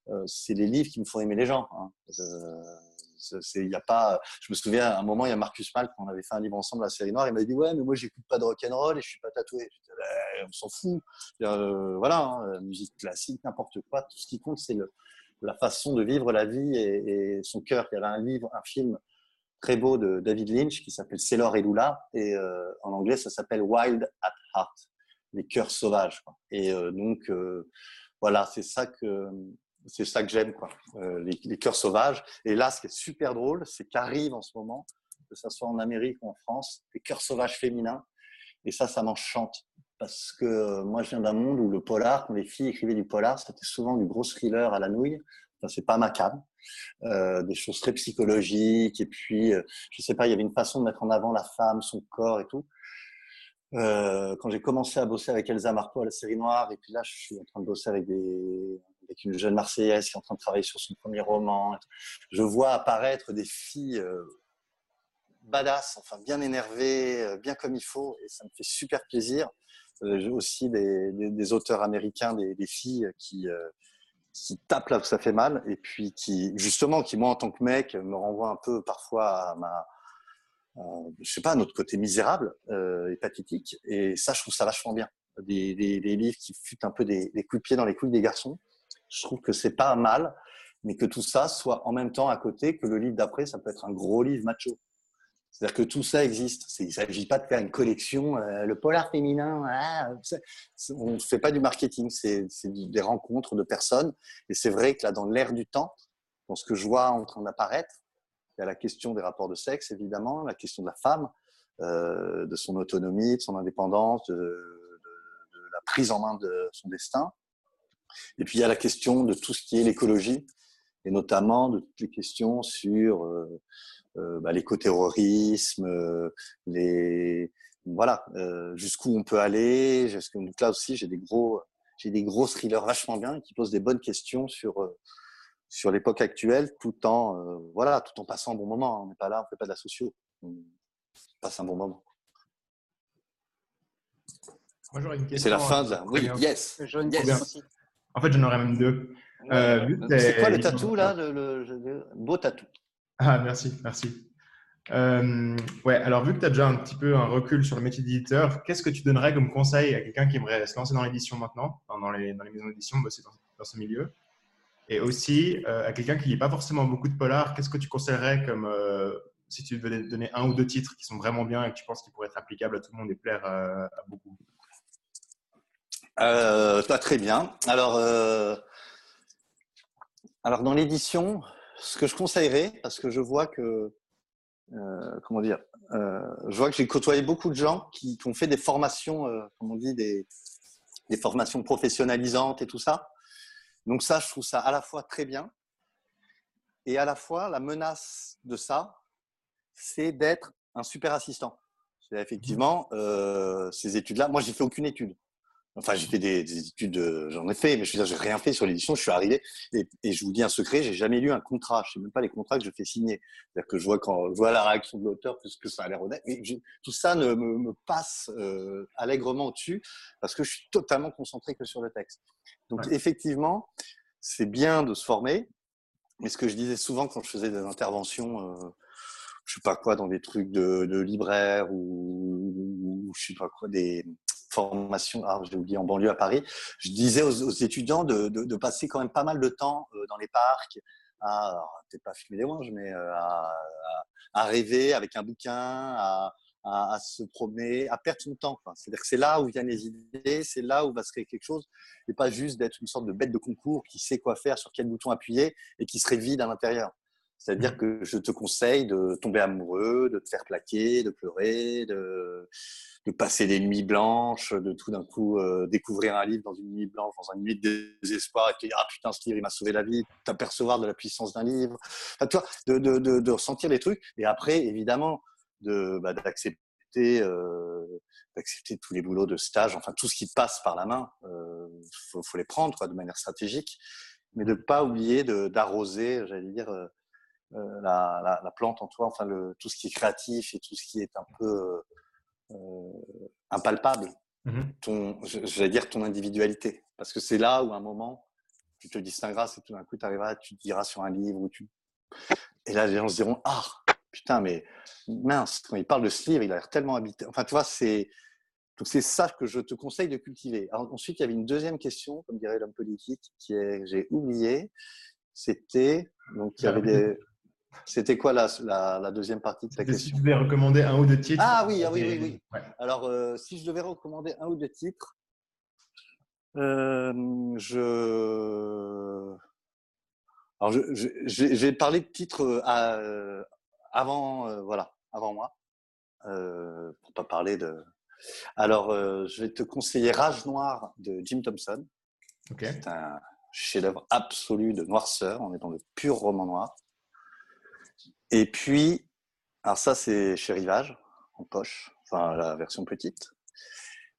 euh, c'est les livres qui me font aimer les gens. Hein. Il y a pas, je me souviens, à un moment, il y a Marcus Malk, on avait fait un livre ensemble, la série noire, il m'a dit Ouais, mais moi, j'écoute pas de rock'n'roll et je suis pas tatoué. Ben, on s'en fout. Euh, voilà, hein, musique classique, n'importe quoi. Tout ce qui compte, c'est la façon de vivre la vie et, son cœur. Il y avait un livre, un film très beau de David Lynch qui s'appelle Sailor et Lula et euh, en anglais ça s'appelle Wild at Heart, les cœurs sauvages. Et euh, donc voilà, c'est ça que c'est ça que j'aime quoi, les, les, cœurs sauvages. Et là, ce qui est super drôle, c'est qu'arrive en ce moment, que ça soit en Amérique ou en France, les cœurs sauvages féminins. Et ça, ça m'enchante parce que moi, je viens d'un monde où le polar, quand les filles écrivaient du polar, c'était souvent du gros thriller à la nouille. Enfin, c'est pas ma. Euh, des choses très psychologiques. Et puis, euh, je sais pas, il y avait une façon de mettre en avant la femme, son corps et tout. Euh, quand j'ai commencé à bosser avec Elsa Marco à la série Noire, et puis là, je suis en train de bosser avec, des, avec une jeune Marseillaise qui est en train de travailler sur son premier roman. Je vois apparaître des filles euh, badass, enfin bien énervées, euh, bien comme il faut, et ça me fait super plaisir. Euh, aussi des, auteurs américains, des, filles qui qui tape là où ça fait mal et puis qui justement qui moi en tant que mec me renvoie un peu parfois à ma je sais pas notre côté misérable euh, et pathétique et ça je trouve ça vachement bien des, livres qui futent un peu des, coups de pied dans les couilles des garçons je trouve que c'est pas mal mais que tout ça soit en même temps à côté que le livre d'après ça peut être un gros livre macho c'est-à-dire que tout ça existe. Il ne s'agit pas de faire une collection, euh, le polar féminin. Ah, on ne fait pas du marketing, c'est des rencontres de personnes. Et c'est vrai que là, dans l'air du temps, dans ce que je vois en train d'apparaître, il y a la question des rapports de sexe, évidemment, la question de la femme, euh, de son autonomie, de son indépendance, de, la prise en main de son destin. Et puis il y a la question de tout ce qui est l'écologie, et notamment de toutes les questions sur euh, euh, bah, l'écoterrorisme, euh, les voilà euh, jusqu'où on peut aller. Donc là aussi, j'ai des gros j'ai des gros thrillers vachement bien qui posent des bonnes questions sur sur l'époque actuelle, tout en voilà, tout en passant un bon moment. On n'est pas là, on fait pas de la socio, on passe un bon moment. Moi, j'aurais une question. C'est la fin de la. Oui, yes. yes. En fait, j'en aurais même deux. c'est quoi le tatou là, le, le, beau tatou? Ah, merci, merci. Euh, ouais, alors vu que tu as déjà un petit peu un recul sur le métier d'éditeur, qu'est-ce que tu donnerais comme conseil à quelqu'un qui aimerait se lancer dans l'édition maintenant, dans les, dans les maisons d'édition, bosser dans, ce milieu? Et aussi, euh, à quelqu'un qui lit pas forcément beaucoup de polar, qu'est-ce que tu conseillerais comme euh, si tu devais donner un ou deux titres qui sont vraiment bien et que tu penses qu'ils pourraient être applicables à tout le monde et plaire à beaucoup? Pas très bien. Alors, alors dans l'édition, ce que je conseillerais, parce que je vois que comment dire, je vois que j'ai côtoyé beaucoup de gens qui, ont fait des formations, comme on dit, des, formations professionnalisantes et tout ça. Donc ça, je trouve ça à la fois très bien et à la fois la menace de ça, c'est d'être un super assistant. Effectivement, euh, ces études-là, moi, j'ai fait aucune étude. Enfin, j'ai fait des, études, euh, j'en ai fait, mais je veux dire, j'ai rien fait sur l'édition. Je suis arrivé et, je vous dis un secret, j'ai jamais lu un contrat. Je sais même pas les contrats que je fais signer. C'est-à-dire que je vois quand je vois la réaction de l'auteur, parce que ça a l'air honnête. Mais tout ça ne me, passe euh, allègrement au-dessus parce que je suis totalement concentré que sur le texte. Donc, effectivement, c'est bien de se former. Mais ce que je disais souvent quand je faisais des interventions, euh, je sais pas quoi, dans des trucs de, de libraire ou, ou, je sais pas quoi, des formation, ah, j'ai oublié, en banlieue à Paris, je disais aux, étudiants de, de, passer quand même pas mal de temps euh, dans les parcs, à, peut-être pas filmer des manches, mais euh, à, à, rêver avec un bouquin, à, à, se promener, à perdre son temps. C'est-à-dire que c'est là où viennent les idées, c'est là où va se créer quelque chose, et pas juste d'être une sorte de bête de concours qui sait quoi faire, sur quel bouton appuyer, et qui serait vide à l'intérieur. C'est-à-dire mmh. que je te conseille de tomber amoureux, de te faire plaquer, de pleurer, de, de passer des nuits blanches, de tout d'un coup euh, découvrir un livre dans une nuit blanche, dans une nuit de désespoir, et te dire ah putain ce livre il m'a sauvé la vie, t'apercevoir de la puissance d'un livre, enfin, toi, de, de, de, ressentir les trucs, et après évidemment de bah, d'accepter euh, d'accepter tous les boulots de stage, enfin tout ce qui passe par la main, euh, faut, faut les prendre quoi, de manière stratégique, mais de pas oublier d'arroser, j'allais dire. Euh, la, la, la, plante en toi, enfin le, tout ce qui est créatif et tout ce qui est un peu euh, impalpable, ton, je, vais dire ton individualité. Parce que c'est là où, à un moment, tu te distingueras et tout d'un coup, tu arriveras, tu te diras sur un livre. Tu... Et là, les gens se diront Ah, putain, mais mince, quand il parle de ce livre, il a l'air tellement habité. Enfin, tu vois, c'est. Donc, c'est ça que je te conseille de cultiver. ensuite, il y avait une deuxième question, comme dirait l'homme politique, qui est, j'ai oublié. C'était, donc, il y avait des, c'était quoi la, la, deuxième partie de ta question Si tu devais recommander un ou deux titres. Ah oui, ah oui, oui. oui. Alors, euh, si je devais recommander un ou deux titres, euh, je. Alors, j'ai parlé de titres euh, avant, voilà, avant moi, pour pas parler de. Alors, je vais te conseiller Rage Noir de Jim Thompson. C'est un chef-d'œuvre absolu de noirceur. On est dans le pur roman noir. Et puis, alors ça, c'est chez Rivage, en poche, enfin la version petite.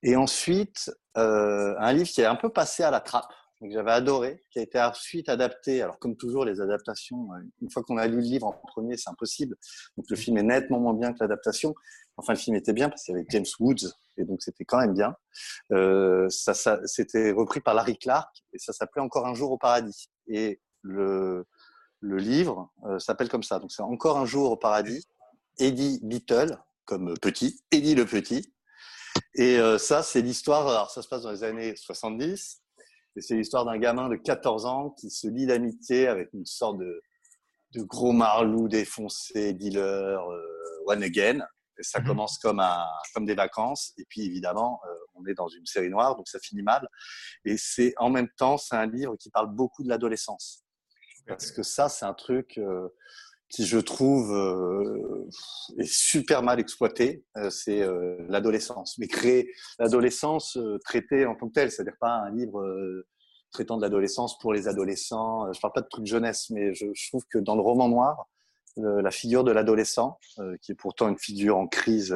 Et ensuite, euh, un livre qui est un peu passé à la trappe, que j'avais adoré, qui a été ensuite adapté. Alors, comme toujours, les adaptations, euh, une fois qu'on a lu le livre en premier, c'est impossible. Donc, le film est nettement moins bien que l'adaptation. Enfin, le film était bien parce qu'il y avait James Woods, et donc c'était quand même bien. Euh, ça, ça c'était repris par Larry Clark, et ça s'appelait Encore un jour au paradis. Et le, le livre euh, s'appelle comme ça. Donc c'est encore un jour au paradis. Eddie Beatle, comme petit, Eddie le petit. Et euh, ça, c'est l'histoire, alors ça se passe dans les années 70, et c'est l'histoire d'un gamin de 14 ans qui se lie d'amitié avec une sorte de, de gros marlou défoncé, dealer, euh, one again. Et ça mhm. commence comme, un, comme des vacances, et puis évidemment, on est dans une série noire, donc ça finit mal. Et c'est en même temps, c'est un livre qui parle beaucoup de l'adolescence. Parce que ça, c'est un truc euh, qui, je trouve, euh, est super mal exploité. Euh, c'est l'adolescence. Mais créer l'adolescence traitée en tant que telle, c'est-à-dire pas un livre traitant de l'adolescence pour les adolescents. Je parle pas de trucs jeunesse, mais je, trouve que dans le roman noir, la figure de l'adolescent, qui est pourtant une figure en crise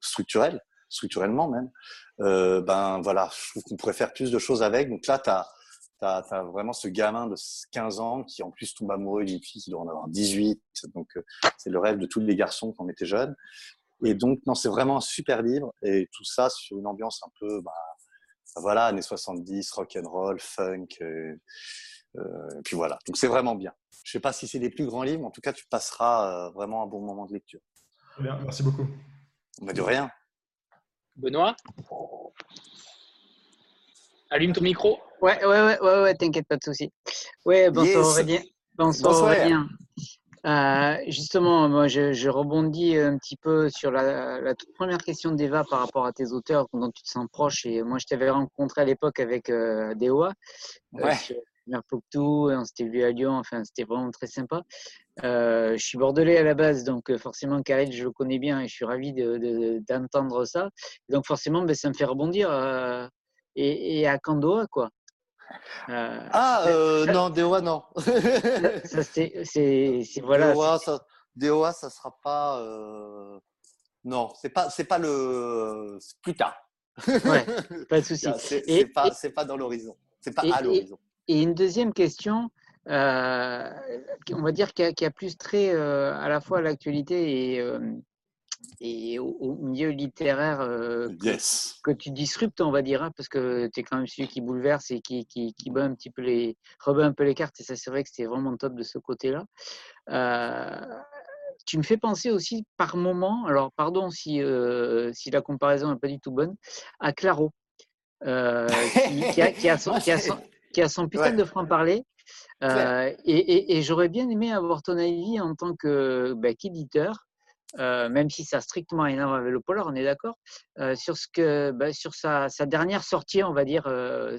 structurelle, structurellement même, ben voilà, je trouve qu'on pourrait faire plus de choses avec. Donc là, tu tu as, vraiment ce gamin de 15 ans qui en plus tombe amoureux d'une fille qui doit en avoir 18. Donc, euh, c'est le rêve de tous les garçons quand on était jeunes. Et donc, non, c'est vraiment un super livre. Et tout ça sur une ambiance un peu, bah, bah voilà, années 70, rock and roll, funk. Euh, euh, et puis voilà. Donc, c'est vraiment bien. Je sais pas si c'est les plus grands livres, mais en tout cas, tu passeras vraiment un bon moment de lecture. Bien, merci beaucoup. Mais de rien. Benoît? Allume ton micro. Ouais, ouais, ouais, ouais, ouais t'inquiète pas de souci. Ouais, bonsoir Aurélien. Bonsoir, Aurélien. Euh, justement, moi, je, rebondis un petit peu sur la, toute première question d'Eva par rapport à tes auteurs dont tu te sens proche. Et moi, je t'avais rencontré à l'époque avec euh, DOA. Euh, ouais. Euh, on s'était vu à Lyon. Enfin, c'était vraiment très sympa. je suis bordelais à la base, donc forcément, Khaled, je le connais bien et je suis ravi d'entendre ça. Donc forcément, ben, ça me fait rebondir. Et, à Kandoa, quoi. ah, non, Deoa, non. ça, c'est, voilà. Deoa, ça, Deoa, ça sera pas. Non, c'est pas, c'est pas le. Plus tard. Ouais, pas de souci. c'est, pas, pas dans l'horizon. C'est pas à l'horizon. Et une deuxième question, euh, on va dire, qui a, plus trait euh, à la fois à l'actualité et, euh, et au, milieu littéraire que, tu disruptes, on va dire, hein, parce que tu es quand même celui qui bouleverse et qui, qui, qui bat un petit peu les, rebat un peu les cartes, et ça, c'est vrai que c'était vraiment top de ce côté-là. tu me fais penser aussi par moment, alors pardon si, si la comparaison n'est pas du tout bonne, à Claro. qui, a, qui, a son, qui, a son, qui, a son, putain de franc-parler euh, et, j'aurais bien aimé avoir ton avis en tant que bah, qu'éditeur, euh, même si ça a strictement rien à voir avec le polar, on est d'accord, euh, sur, ce que, bah, sur sa, dernière sortie, on va dire,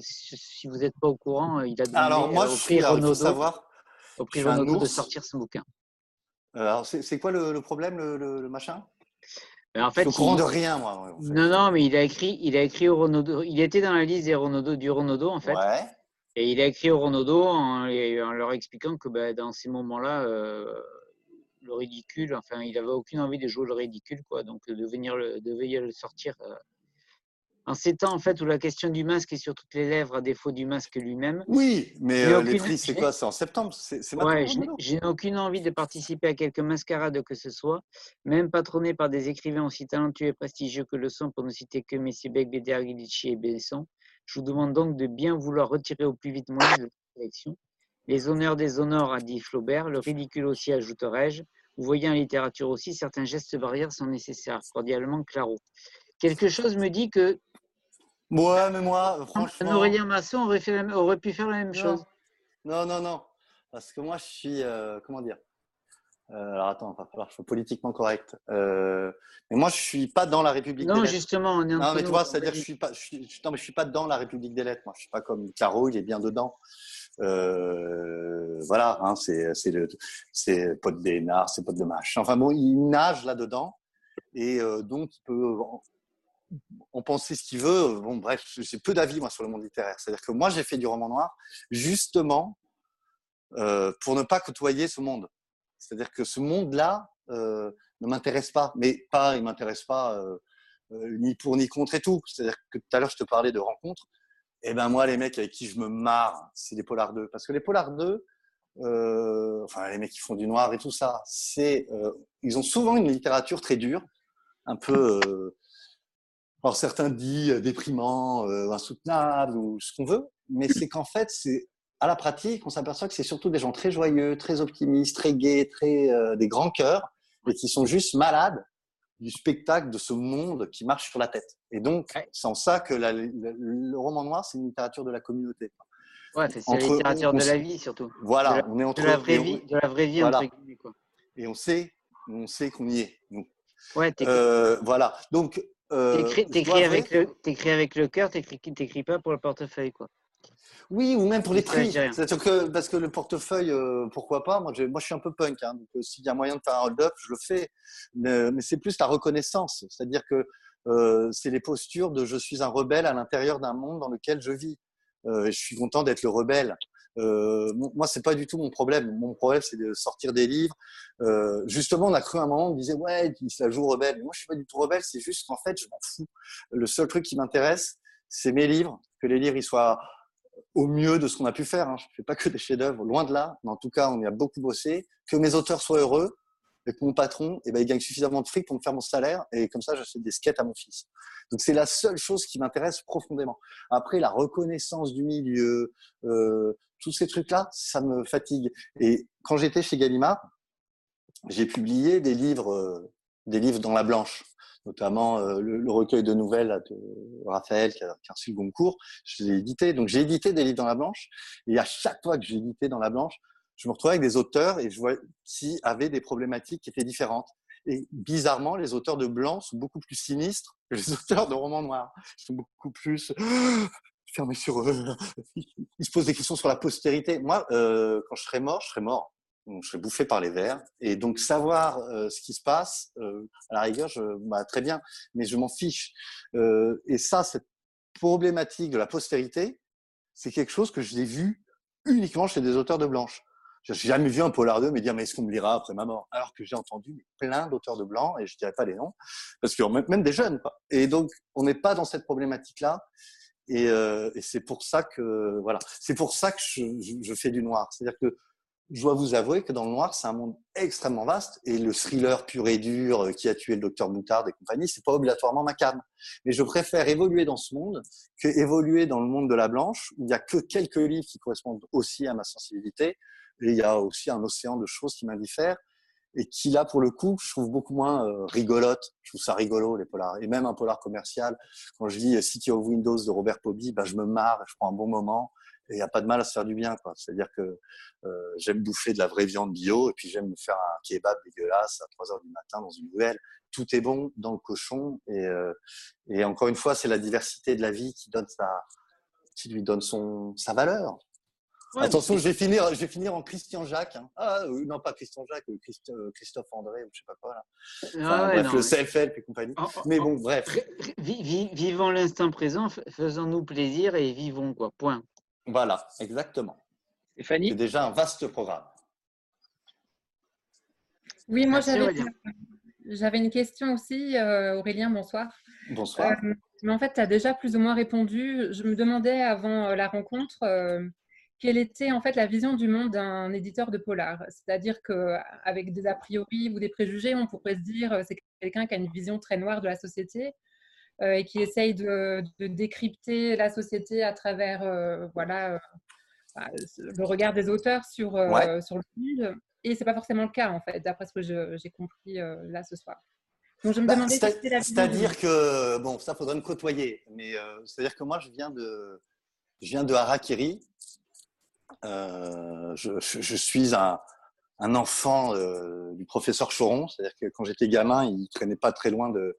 si vous n'êtes pas au courant, il a demandé Alors, moi, au prix Renaudot, savoir, au prix Renaudot de sortir son bouquin. Alors, c'est quoi le, problème, le, machin? Ben, en fait, je suis au courant de rien, moi. Non, non, mais il a écrit, il a écrit au Renaudot. Il était dans la liste des Renaudot, du Renaudot, en fait. Ouais. Et il a écrit au Renaudot en, leur expliquant que ben, dans ces moments-là, euh, le ridicule, enfin, il n'avait aucune envie de jouer le ridicule, quoi. Donc, de venir le, de venir le sortir. Euh, en ces temps, en fait, où la question du masque est sur toutes les lèvres, à défaut du masque lui-même. Oui, mais euh, les prix, c'est quoi? C'est en septembre? C'est Ouais, je n'ai aucune envie de participer à quelque mascarade que ce soit, même patronné par des écrivains aussi talentueux et prestigieux que le sont, pour ne citer que Messieurs Beck, Bédard, et Besson. Je vous demande donc de bien vouloir retirer au plus vite moyen de la sélection. Les honneurs des honneurs, a dit Flaubert, le ridicule aussi, ajouterai-je. Vous voyez en littérature aussi, certains gestes barrières sont nécessaires. Cordialement, Claro. Quelque chose me dit que. Moi, mais moi, franchement. Aurélien Masson aurait, aurait pu faire la même chose. Non, non, non. Parce que moi, je suis. Euh, comment dire euh, alors attends, il va falloir que je sois politiquement correct. Euh, mais moi, je suis pas dans la République non, des lettres. Non, justement, on est Non, mais tu vois, c'est-à-dire que je suis pas, je suis, non, mais je suis pas dans la République des lettres. Moi, je suis pas comme Caro, il est bien dedans. Euh, voilà, hein, c'est le c'est pote d'Énard, c'est pote de machin. Enfin bon, il nage là-dedans et euh, donc il peut en penser ce qu'il veut. Bon, bref, j'ai peu d'avis moi sur le monde littéraire. C'est-à-dire que moi, j'ai fait du roman noir justement euh, pour ne pas côtoyer ce monde. C'est-à-dire que ce monde-là ne m'intéresse pas, mais pas, il m'intéresse pas ni pour ni contre et tout. C'est-à-dire que tout à l'heure, je te parlais de rencontres. Et eh ben moi, les mecs avec qui je me marre, c'est les polars 2. Parce que les polars 2, enfin les mecs qui font du noir et tout ça, c'est, ils ont souvent une littérature très dure, un peu, alors certains disent déprimant, insoutenable ou ce qu'on veut, mais c'est qu'en fait, c'est à la pratique, on s'aperçoit que c'est surtout des gens très joyeux, très optimistes, très gays, très euh, des grands cœurs, et qui sont juste malades du spectacle de ce monde qui marche sur la tête. Et donc, c'est en ça que le roman noir, c'est une littérature de la communauté. Ouais, c'est la littérature de la vie surtout. Voilà, on est entre de la vraie vie, de la vraie vie entre guillemets, quoi. Et on sait, on sait qu'on y est. Nous. Ouais, euh, voilà. Donc, euh, t'écris avec le, avec le cœur, t'écris pas pour le portefeuille, quoi. Oui, ou même pour les prix. C'est-à-dire que parce que le portefeuille, euh, pourquoi pas Moi, moi, je suis un peu punk, hein, donc euh, s'il y a moyen de faire un hold-up, je le fais. Mais, c'est plus la reconnaissance, c'est-à-dire que euh, c'est les postures de je suis un rebelle à l'intérieur d'un monde dans lequel je vis. je suis content d'être le rebelle. moi, c'est pas du tout mon problème. Mon problème, c'est de sortir des livres. justement, on a cru à un moment, on disait ouais, il se la joue rebelle. moi, je suis pas du tout rebelle. C'est juste qu'en fait, je m'en fous. Le seul truc qui m'intéresse, c'est mes livres, que les livres ils soient au mieux de ce qu'on a pu faire. Hein. Je ne fais pas que des chefs-d'œuvre, loin de là. Mais en tout cas, on y a beaucoup bossé. Que mes auteurs soient heureux et que mon patron, eh ben, il gagne suffisamment de fric pour me faire mon salaire. Et comme ça, j'achète des skates à mon fils. Donc, c'est la seule chose qui m'intéresse profondément. Après, la reconnaissance du milieu, euh, tous ces trucs-là, ça me fatigue. Et quand j'étais chez Gallimard, j'ai publié des livres, euh, des livres dans la blanche notamment euh, le, recueil de nouvelles de Raphaël qui a, qui a reçu le Goncourt. Je l'ai édité. Donc j'ai édité des livres dans la blanche. Et à chaque fois que j'ai édité dans la blanche, je me retrouvais avec des auteurs et je vois qui avaient des problématiques qui étaient différentes. Et bizarrement, les auteurs de blanc sont beaucoup plus sinistres que les auteurs de romans noirs. Ils sont beaucoup plus fermés sur eux. Ils se posent des questions sur la postérité. Moi, euh, quand je serai mort, je serai mort. Je serais bouffé par les vers. Et donc, savoir ce qui se passe, à la rigueur, je, bah, très bien, mais je m'en fiche. et ça, cette problématique de la postérité, c'est quelque chose que j'ai vu uniquement chez des auteurs de blanche. Je n'ai jamais vu un polar 2 me dire mais est-ce qu'on me lira après ma mort? Alors que j'ai entendu plein d'auteurs de blanc et je dirais pas les noms parce que même des jeunes. Quoi. Et donc on n'est pas dans cette problématique-là. Et, euh, et c'est pour ça que voilà, c'est pour ça que je, je, fais du noir. C'est-à-dire que je dois vous avouer que dans le noir, c'est un monde extrêmement vaste et le thriller pur et dur euh, qui a tué le docteur Moutard et compagnie, c'est pas obligatoirement ma cam. Mais je préfère évoluer dans ce monde que évoluer dans le monde de la blanche où il y a que quelques livres qui correspondent aussi à ma sensibilité il y a aussi un océan de choses qui m'indiffèrent et qui là pour le coup je trouve beaucoup moins euh, rigolote. Je trouve ça rigolo les polars. Et même un polar commercial quand je lis City of Windows de Robert Poby bah, je me marre je prends un bon moment il n'y a pas de mal à se faire du bien quoi c'est à dire que euh, j'aime bouffer de la vraie viande bio et puis j'aime me faire un kebab dégueulasse à 3 heures du matin dans une nouvelle tout est bon dans le cochon et, euh, et encore une fois c'est la diversité de la vie qui donne sa qui lui donne son sa valeur Attention, je vais finir, je vais finir en Christian Jacques. Hein. Ah, non, pas Christian Jacques, euh, Christophe André, ou je sais pas quoi là. Ah bref, le self-help et compagnie. mais bon, bref. Vivons l'instant présent, faisons-nous plaisir et vivons quoi. Point. Voilà, exactement. Stéphanie. C'est déjà un vaste programme. Oui, moi j'avais une question aussi. Euh, Aurélien, bonsoir. Bonsoir. mais en fait, tu as déjà plus ou moins répondu. Je me demandais avant la rencontre quelle était en fait la vision du monde d'un éditeur de polar? C'est-à-dire qu'avec des a priori ou des préjugés, on pourrait se dire euh, c'est quelqu'un qui a une vision très noire de la société euh, et qui essaye de, décrypter la société à travers euh, voilà, bah, le regard des auteurs sur, sur le monde. Et c'est pas forcément le cas en fait, d'après ce que j'ai compris là ce soir. Donc je me bah, demandais C'est-à-dire que, bon, ça faudrait me côtoyer, mais c'est-à-dire que moi je viens de, je viens de Harakiri, euh, je, je, suis un, un enfant euh, du professeur Choron, c'est-à-dire que quand j'étais gamin, il traînait pas très loin de.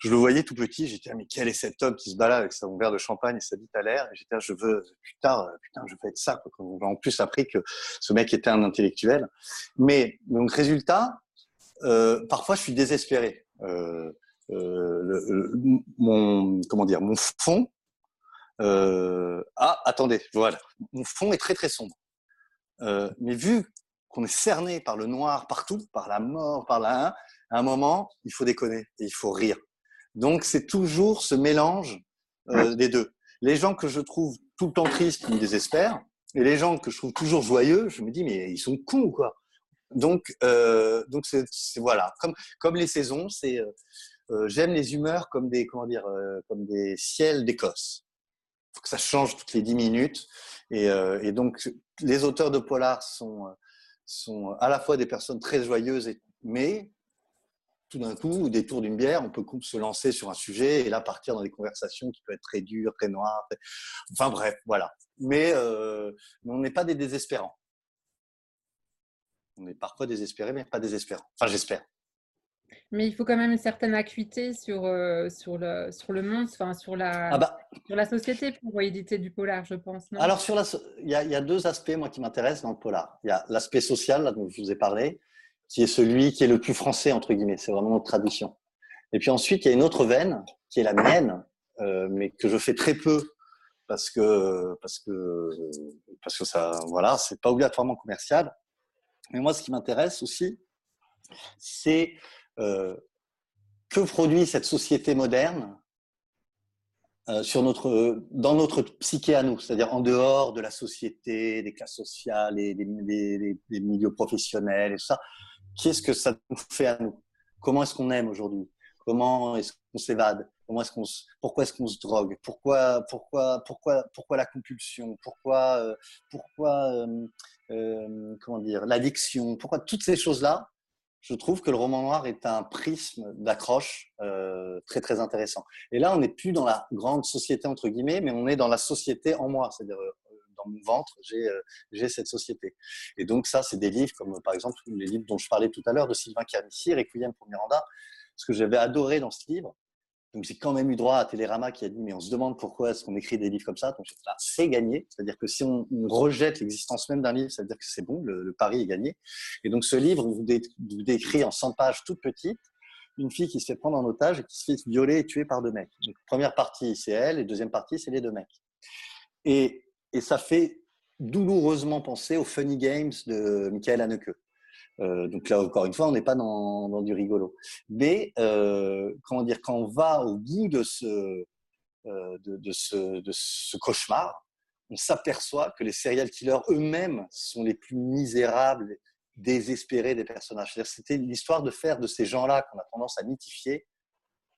Je le voyais tout petit, j'étais mais quel est cet homme qui se balade avec son verre de champagne et sa bite à l'air? J'étais je veux putain, putain, je veux être ça. Quoi. En plus appris que ce mec était un intellectuel. Mais donc résultat, euh, parfois je suis désespéré. Euh, euh, mon comment dire, mon fond euh, ah, attendez, voilà, mon fond est très très sombre. Euh, mais vu qu'on est cerné par le noir partout, par la mort, par la à un moment, il faut déconner et il faut rire. Donc c'est toujours ce mélange euh, des deux. Les gens que je trouve tout le temps tristes, ils me désespèrent. Et les gens que je trouve toujours joyeux, je me dis mais ils sont cons ou quoi. Donc euh, donc c'est voilà comme comme les saisons, c'est euh, j'aime les humeurs comme des comment dire comme des ciels d'Écosse faut que ça change toutes les dix minutes. Et, et, donc, les auteurs de polar sont, sont à la fois des personnes très joyeuses, et, mais tout d'un coup, au détour d'une bière, on peut se lancer sur un sujet et là partir dans des conversations qui peuvent être très dures, très noires. Enfin bref, voilà. Mais, euh, on n'est pas des désespérants. On est parfois désespérés, mais pas désespérants. Enfin, j'espère. Mais il faut quand même une certaine acuité sur, euh, sur, le, sur le monde, enfin, sur, la, ah bah. sur la société pour éditer du polar, je pense. Alors, sur la, il, y a, il y a deux aspects, moi, qui m'intéressent dans le polar. Il y a l'aspect social, là, dont je vous ai parlé, qui est celui qui est le plus français, entre guillemets. C'est vraiment notre tradition. Et puis ensuite, il y a une autre veine, qui est la mienne, euh, mais que je fais très peu parce que, parce que, parce que ça, voilà, c'est pas obligatoirement commercial. Mais moi, ce qui m'intéresse aussi, c'est euh, que produit cette société moderne euh, dans notre psyché à nous, c'est-à-dire en dehors de la société, des classes sociales des, milieux professionnels et tout ça. Qu'est-ce que ça nous fait à nous? Comment est-ce qu'on aime aujourd'hui? Comment est-ce qu'on s'évade? Comment est-ce qu'on Pourquoi est-ce qu'on se drogue? Pourquoi, pourquoi, pourquoi, pourquoi la compulsion? Pourquoi, euh, pourquoi, comment dire, l'addiction? Pourquoi toutes ces choses-là? Je trouve que le roman noir est un prisme d'accroche euh, très très intéressant. Et là, on n'est plus dans la grande société entre guillemets, mais on est dans la société en moi, c'est-à-dire euh, dans mon ventre, j'ai euh, j'ai cette société. Et donc ça, c'est des livres comme par exemple les livres dont je parlais tout à l'heure de Sylvain Carnissier, Requiem pour Miranda. Ce que j'avais adoré dans ce livre, Donc j'ai quand même eu droit à Télérama qui a dit mais on se demande pourquoi est-ce qu'on écrit des livres comme ça. Donc là, c'est gagné. C'est-à-dire que si on, rejette l'existence même d'un livre, ça veut dire que c'est bon, le, pari est gagné. Et donc ce livre vous, décrit en 100 pages toute petite une fille qui se fait prendre en otage et qui se fait violer et tuer par deux mecs. Première partie c'est elle et deuxième partie c'est les deux mecs. Et, et ça fait douloureusement penser aux funny games de Michael Haneke. Euh, donc là, encore une fois, on n'est pas dans, du rigolo. Mais euh, comment dire, quand on va au bout de ce, euh, de, ce, de ce cauchemar, on s'aperçoit que les serial killers eux-mêmes sont les plus misérables, désespérés des personnages. C'était l'histoire de faire de ces gens-là qu'on a tendance à mythifier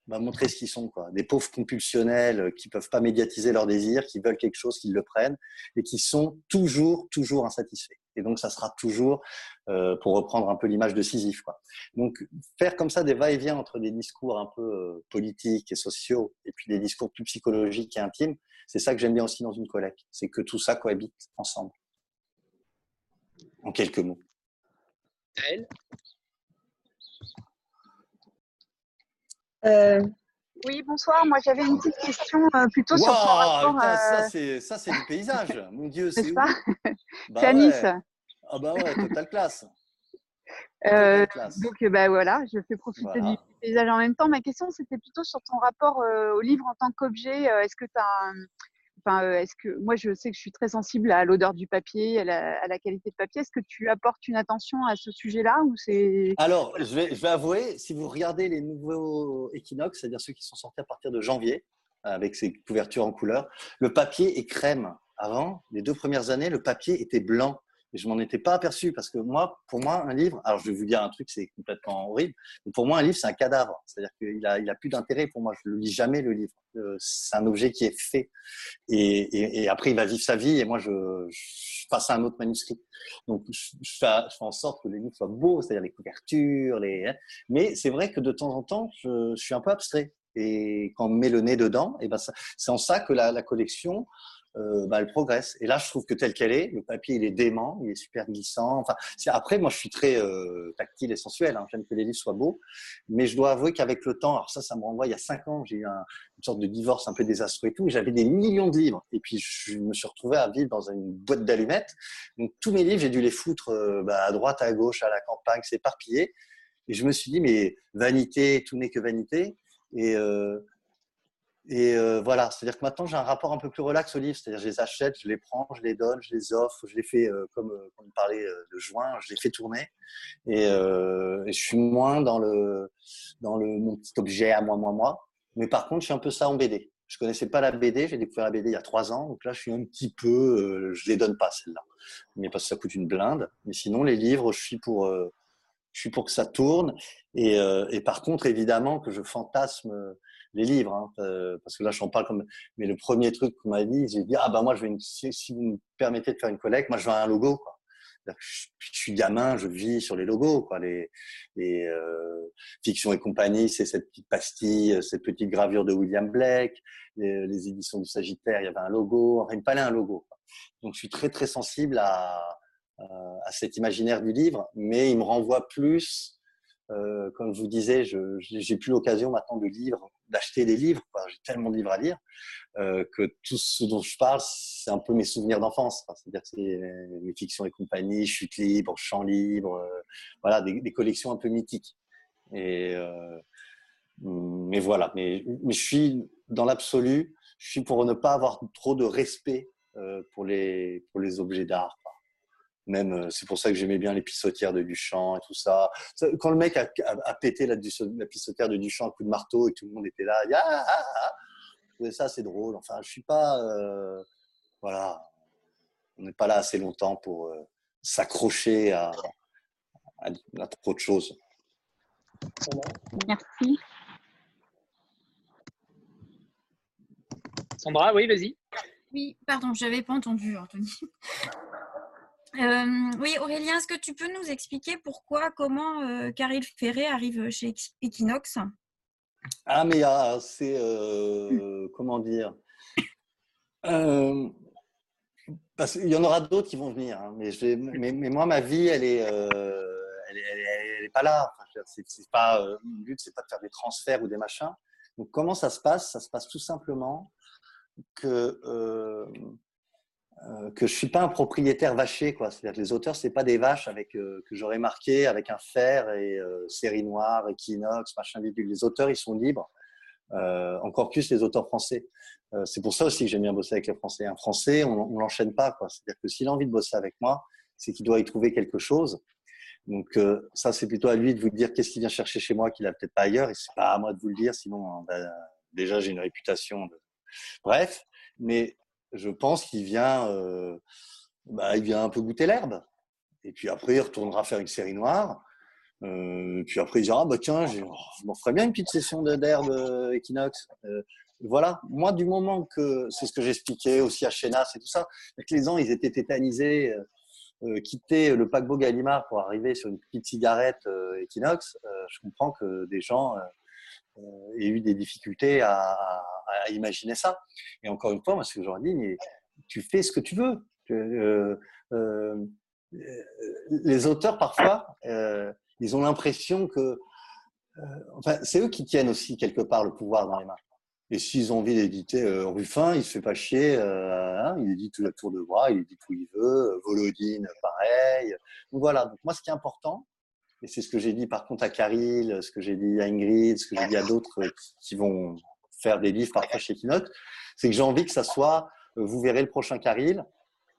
bah, montrer ce qu'ils sont. Quoi. Des pauvres compulsionnels euh, qui peuvent pas médiatiser leurs désirs, qui veulent quelque chose, qui le prennent et qui sont toujours, toujours insatisfaits. Et donc, ça sera toujours, euh, pour reprendre un peu l'image de Sisyphe. Quoi. Donc, faire comme ça des va-et-vient entre des discours un peu euh, politiques et sociaux et puis des discours plus psychologiques et intimes, c'est ça que j'aime bien aussi dans une collecte. C'est que tout ça cohabite ensemble. En quelques mots. Elle Euh, oui, bonsoir. Moi, j'avais une petite question euh, plutôt sur ton rapport. Ça, c'est du paysage. Mon Dieu, c'est où bah C'est à Nice. Ah bah ouais, total classe. Euh, donc bah voilà, je fais profiter du paysage en même temps. Ma question, c'était plutôt sur ton rapport au livre en tant qu'objet. Est-ce que tu as Enfin, est-ce que moi je sais que je suis très sensible à l'odeur du papier, à la, qualité de papier. Est-ce que tu apportes une attention à ce sujet-là ou c'est Alors, je vais, je vais, avouer, si vous regardez les nouveaux Equinox, c'est-à-dire ceux qui sont sortis à partir de janvier, avec ces couvertures en couleur, le papier est crème. Avant, les deux premières années, le papier était blanc. Je m'en étais pas aperçu parce que moi, pour moi, un livre, alors je vais vous dire un truc, c'est complètement horrible, mais pour moi, un livre, c'est un cadavre. C'est-à-dire qu'il a, il a plus d'intérêt pour moi. Je le lis jamais, le livre. Euh, c'est un objet qui est fait. Et, et, après, il va vivre sa vie et moi, je, passe à un autre manuscrit. Donc, je, fais, je, fais, en sorte que les livres soient beaux, c'est-à-dire les couvertures, les, hein. mais c'est vrai que de temps en temps, je, suis un peu abstrait. Et quand on met le nez dedans, et ben c'est en ça que la collection, euh, bah, elle progresse. Et là, je trouve que tel qu'elle est, le papier, il est dément, il est super glissant. Enfin, après, moi, je suis très euh, tactile et sensuel. Hein. J'aime que les livres soient beaux. Mais je dois avouer qu'avec le temps, alors ça, ça me renvoie il y a cinq ans, j'ai eu un, une sorte de divorce un peu désastreux et tout. J'avais des millions de livres. Et puis, je me suis retrouvé à vivre dans une boîte d'allumettes. Donc, tous mes livres, j'ai dû les foutre euh, bah, à droite, à gauche, à la campagne, s'éparpiller. Et je me suis dit, mais vanité, tout n'est que vanité. Et, euh, et euh, voilà, c'est-à-dire que maintenant j'ai un rapport un peu plus relax aux livres, c'est-à-dire je les achète, je les prends, je les donne, je les offre, je les fais euh, comme, euh, on parlait de juin, je les fais tourner et, je suis moins dans le dans le mon petit objet à moi moi moi. Mais par contre, je suis un peu ça en BD. Je connaissais pas la BD, j'ai découvert la BD il y a trois ans, donc là je suis un petit peu, je les donne pas celles-là, mais parce que ça coûte une blinde. Mais sinon les livres, je suis pour je suis pour que ça tourne et, et par contre évidemment que je fantasme les livres, hein, euh, parce que là, j'en parle comme. Mais le premier truc qu'on m'a dit, j'ai dit ah bah moi, je vais une... si vous me permettez de faire une collecte, moi, je veux un logo. Quoi. Je, suis gamin, je vis sur les logos, quoi. Les, les euh, Fiction et compagnie, c'est cette petite pastille, cette petite gravure de William Blake. Les, les éditions du Sagittaire, il y avait un logo. Enfin, il fallait un logo. Donc, je suis très très sensible à, à cet imaginaire du livre, mais il me renvoie plus euh, comme je vous disais, je j'ai plus l'occasion maintenant de lire, d'acheter des livres. J'ai tellement de livres à lire euh, que tout ce dont je parle, c'est un peu mes souvenirs d'enfance. C'est-à-dire c'est mes fictions et compagnie, chute libre, champ libre, euh, voilà, des, collections un peu mythiques. Et mais voilà, mais, je suis dans l'absolu, je suis pour ne pas avoir trop de respect pour les pour les objets d'art. Même, euh, c'est pour ça que j'aimais bien les pissotières de Duchamp et tout ça. Quand le mec a, pété la, la, pissotière de Duchamp à coup de marteau et tout le monde était là, ah, ah, ah, ça c'est drôle. Enfin, je suis pas, euh, voilà, on n'est pas là assez longtemps pour euh, s'accrocher à, à, trop de choses. Merci. Sandra, oui, vas-y. Oui, pardon, je n'avais pas entendu, Anthony. Euh, oui, Aurélien, est-ce que tu peux nous expliquer pourquoi, comment euh, Caril Ferré arrive chez Equinox? Ah, mais ah, c'est. Euh, comment dire? Parce qu'il y en aura d'autres qui vont venir. Hein, mais, mais, moi, ma vie, elle est, pas là. C'est, pas, le but, c'est pas de faire des transferts ou des machins. Donc, comment ça se passe? Ça se passe tout simplement que euh, que je suis pas un propriétaire vaché, quoi. C'est-à-dire que les auteurs, c'est pas des vaches avec euh, que j'aurais marqué avec un fer et euh, série noire, Equinox, machin bidule. Les auteurs, ils sont libres. encore plus les auteurs français. c'est pour ça aussi que j'aime bien bosser avec les Français. Un Français, on, on l'enchaîne pas, quoi. C'est-à-dire que s'il a envie de bosser avec moi, c'est qu'il doit y trouver quelque chose. Donc ça, c'est plutôt à lui de vous dire qu'est-ce qu'il vient chercher chez moi qu'il a peut-être pas ailleurs. Et c'est pas à moi de vous le dire, sinon ben, déjà j'ai une réputation. De... Bref, mais je pense qu'il vient, euh, bah, il vient un peu goûter l'herbe. Et puis après, il retournera faire une série noire. Euh, puis après, il dira ah, bah tiens, je m'en ferais bien une petite session d'herbe euh, Equinox. voilà, moi, du moment que c'est ce que j'expliquais aussi à Chenas et tout ça, que les gens, ils étaient tétanisés, quitter le paquebot Gallimard pour arriver sur une petite cigarette Equinox, je comprends que des gens aient eu des difficultés à, imaginer ça. Et encore une fois, moi, ce que je leur dis, mais tu fais ce que tu veux. Euh, euh, les auteurs, parfois, euh, ils ont l'impression que. enfin, c'est eux qui tiennent aussi quelque part le pouvoir dans les mains. Et s'ils ont envie d'éditer Ruffin, il se fait pas chier, hein, il édite tout la tour de bras, il édite où il veut, Volodine, pareil. Donc voilà, donc moi ce qui est important, et c'est ce que j'ai dit par contre à Caril, ce que j'ai dit à Ingrid, ce que j'ai dit à d'autres qui vont faire des livres parfois chez Keynote, c'est que j'ai envie que ça soit, euh, vous verrez le prochain Caril,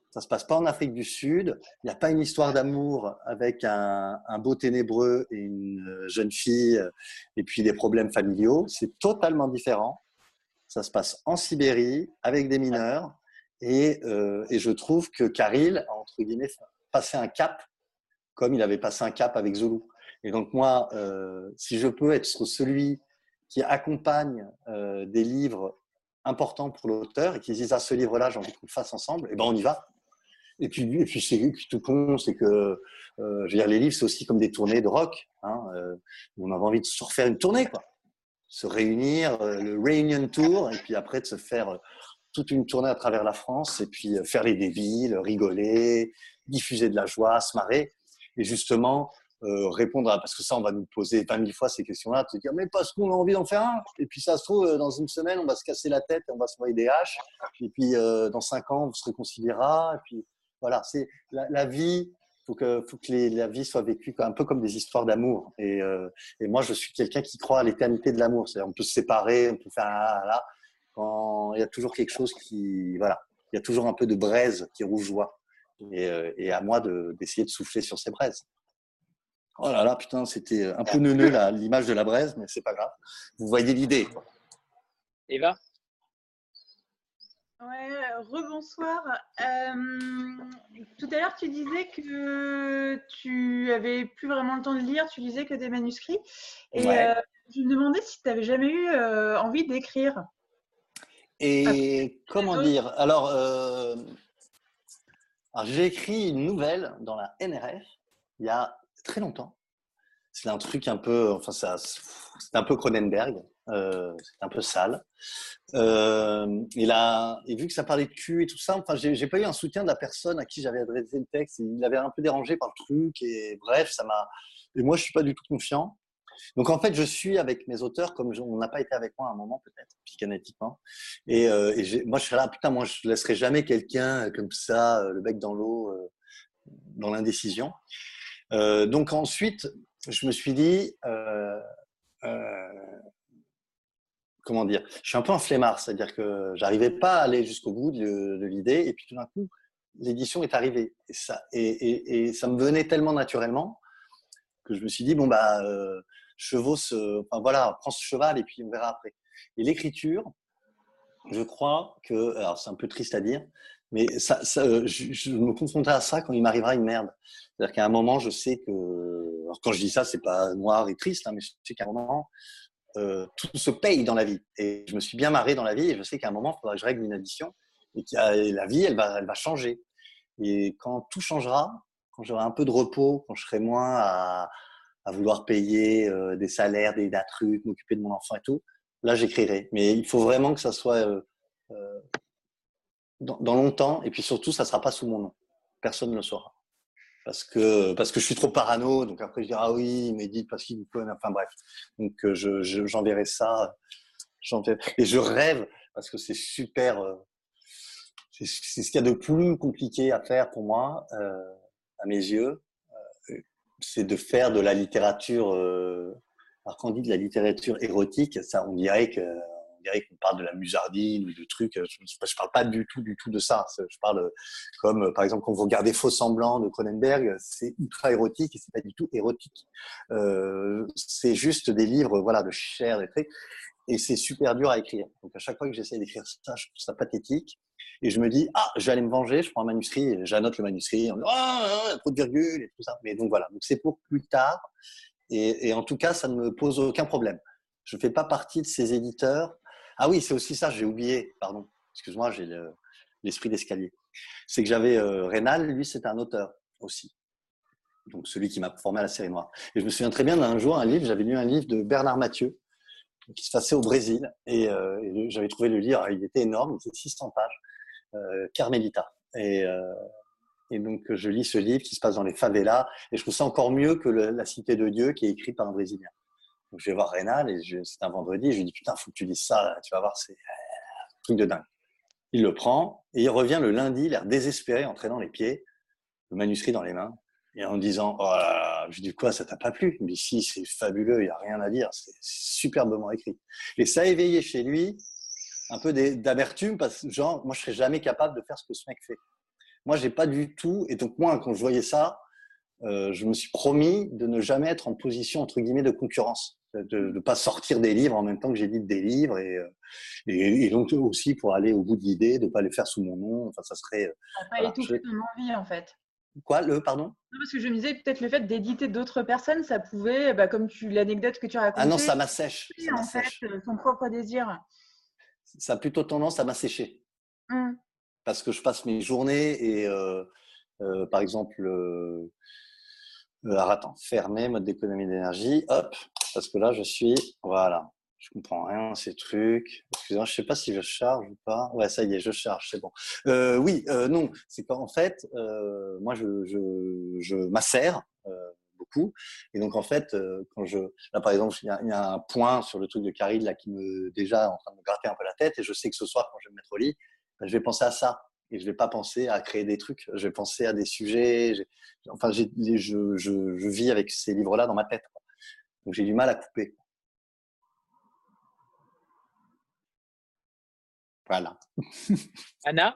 ça se passe pas en Afrique du Sud, il n'y a pas une histoire d'amour avec un, beau ténébreux et une euh, jeune fille euh, et puis des problèmes familiaux, c'est totalement différent. Ça se passe en Sibérie avec des mineurs et, et je trouve que Caril a entre guillemets passé un cap comme il avait passé un cap avec Zulu. Et donc moi, si je peux être celui qui accompagnent euh, des livres importants pour l'auteur et qui disent ah, ce livre-là, j'ai envie qu'on le fasse ensemble, et ben on y va. Et puis, et puis c'est tout con, c'est que euh, je veux dire, les livres, c'est aussi comme des tournées de rock. Hein, euh, on avait envie de se refaire une tournée, quoi. Se réunir, le Reunion Tour, et puis après de se faire toute une tournée à travers la France, et puis faire les débiles, rigoler, diffuser de la joie, se marrer. Et justement, euh, répondre à, parce que ça, on va nous poser 20 000 fois ces questions-là, te dire, mais parce qu'on a envie d'en faire un. Et puis ça se trouve, euh, dans une semaine, on va se casser la tête, on va se noyer des haches. Et puis euh, dans 5 ans, on se réconciliera. Et puis voilà, c'est la, vie. Faut que, faut que la vie soit vécue un peu comme des histoires d'amour. Et, et, moi, je suis quelqu'un qui croit à l'éternité de l'amour. C'est-à-dire, on peut se séparer, on peut faire un là. Quand il y a toujours quelque chose qui, voilà, il y a toujours un peu de braise qui rougeoie. Et, et à moi d'essayer de souffler sur ces braises. Oh là là, putain, c'était un peu neuneux l'image de la braise, mais c'est pas grave. Vous voyez l'idée. Eva? Ouais, rebonsoir. Euh, tout à l'heure, tu disais que tu avais plus vraiment le temps de lire, tu lisais que des manuscrits. Et euh, je me demandais si tu n'avais jamais eu euh, envie d'écrire. Et comment dire? Alors, alors j'ai écrit une nouvelle dans la NRF il y a très longtemps. C'est un truc un peu, enfin, c'est un peu Cronenberg, euh, c'est un peu sale. Euh, et là, et vu que ça parlait de cul et tout ça, enfin, j'ai pas eu un soutien de la personne à qui j'avais adressé le texte. Il avait un peu dérangé par le truc et bref, ça m'a. Et moi, je suis pas du tout confiant. Donc en fait, je suis avec mes auteurs comme on n'a pas été avec moi à un moment peut-être psychanalytiquement. Et, euh, moi, je serais là, putain, moi, je laisserai jamais quelqu'un comme ça, le bec dans l'eau, dans l'indécision. Euh, donc ensuite, je me suis dit, euh, euh, comment dire, je suis un peu un flemmard, c'est-à-dire que j'arrivais pas à aller jusqu'au bout de, l'idée, et puis tout d'un coup, l'édition est arrivée, et ça, et, ça me venait tellement naturellement que je me suis dit bon bah chevauche, enfin voilà, prends ce cheval et puis on verra après. Et l'écriture, je crois que, alors c'est un peu triste à dire, mais ça, je, me confronterai à ça quand il m'arrivera une merde. C'est-à-dire qu'à un moment, je sais que. Alors quand je dis ça, c'est pas noir et triste, hein, mais je sais qu'à un moment, euh, tout se paye dans la vie. Et je me suis bien marré dans la vie et je sais qu'à un moment, il faudra que je règle une addition et que la vie, elle va, elle va changer. Et quand tout changera, quand j'aurai un peu de repos, quand je serai moins à, vouloir payer euh, des salaires, des, des trucs, m'occuper de mon enfant et tout, là, j'écrirai. Mais il faut vraiment que ça soit euh, dans, longtemps et puis surtout, ça ne sera pas sous mon nom. Personne ne le saura parce que parce que je suis trop parano. Donc après je dis ah oui, mais dit parce qu'il faut. Enfin bref. Donc euh, je, j'enverrai ça Et je rêve, parce que c'est super, euh, c'est ce qu'il y a de plus compliqué à faire pour moi, euh, à mes yeux, euh, c'est de faire de la littérature, alors quand on dit de la littérature érotique, ça, on dirait que dirait qu'on parle de la musardine ou de trucs. Je ne parle pas du tout, du tout de ça. Je parle comme, par exemple, quand vous regardez Faux semblant de Cronenberg, c'est ultra érotique et c'est pas du tout érotique. Euh, c'est juste des livres, voilà, de chair, trucs. Et c'est super dur à écrire. Donc à chaque fois que j'essaie d'écrire ça, je trouve ça pathétique. Et je me dis, ah, je vais aller me venger, je prends un manuscrit, j'annote le manuscrit, on dit, ah, oh, il y a trop de virgules et tout ça. Mais donc voilà, donc c'est pour plus tard. Et, et, en tout cas, ça ne me pose aucun problème. Je ne fais pas partie de ces éditeurs ah oui, c'est aussi ça, j'ai oublié, pardon. Excuse-moi, j'ai l'esprit d'escalier. C'est que j'avais euh, Rénal, lui, c'était un auteur aussi. Donc celui qui m'a formé à la série noire. Et je me souviens très bien d'un jour, un livre, j'avais lu un livre de Bernard Mathieu qui se passait au Brésil. Et, euh, j'avais trouvé le livre, il était énorme, il était 600 pages, euh, Carmelita. Et, et, donc je lis ce livre qui se passe dans les favelas et je trouve ça encore mieux que La Cité de Dieu qui est écrit par un Brésilien. Je vais voir Rénal et c'est un vendredi. Je lui dis Putain, faut que tu lises ça, tu vas voir, c'est un truc de dingue. Il le prend et il revient le lundi, l'air désespéré, en traînant les pieds, le manuscrit dans les mains, et en disant Oh là là, je dis quoi, ça t'a pas plu? Dit Si, c'est fabuleux, il n'y a rien à dire, c'est superbement écrit. Et ça a éveillé chez lui un peu d'amertume parce que, genre, moi, je serais jamais capable de faire ce que ce mec fait. Moi, j'ai pas du tout. Et donc, moi, quand je voyais ça, euh, je me suis promis de ne jamais être en position, entre guillemets, de concurrence de ne pas sortir des livres en même temps que j'édite des livres et, euh, et, donc aussi pour aller au bout de l'idée, de ne pas les faire sous mon nom. Enfin, ça serait. Euh, ça pas étouffé ton envie en fait. Quoi, le pardon? Non, Parce que je me disais peut-être le fait d'éditer d'autres personnes, ça pouvait, bah, comme tu l'anecdote que tu racontais. Ah non, ça m'assèche. En fait, son propre désir. Ça a plutôt tendance à m'assécher. Mmh. Parce que je passe mes journées et, par exemple, alors attends, fermer, mode d'économie d'énergie, hop, parce que là, je suis, voilà, je comprends rien ces trucs. Excusez-moi, je sais pas si je charge ou pas. Ouais, ça y est, je charge, c'est bon. Euh, oui, euh, non, c'est qu'en fait, euh, moi, je, je, je m'assère beaucoup. Et donc, en fait, quand je, là, par exemple, il y, a un point sur le truc de Caril là qui me déjà en train de me gratter un peu la tête. Et je sais que ce soir, quand je vais me mettre au lit, ben, je vais penser à ça. Et je vais pas penser à créer des trucs. Je vais penser à des sujets. Enfin, je, je, je, vis avec ces livres-là dans ma tête. Donc j'ai du mal à couper. Voilà. Anna?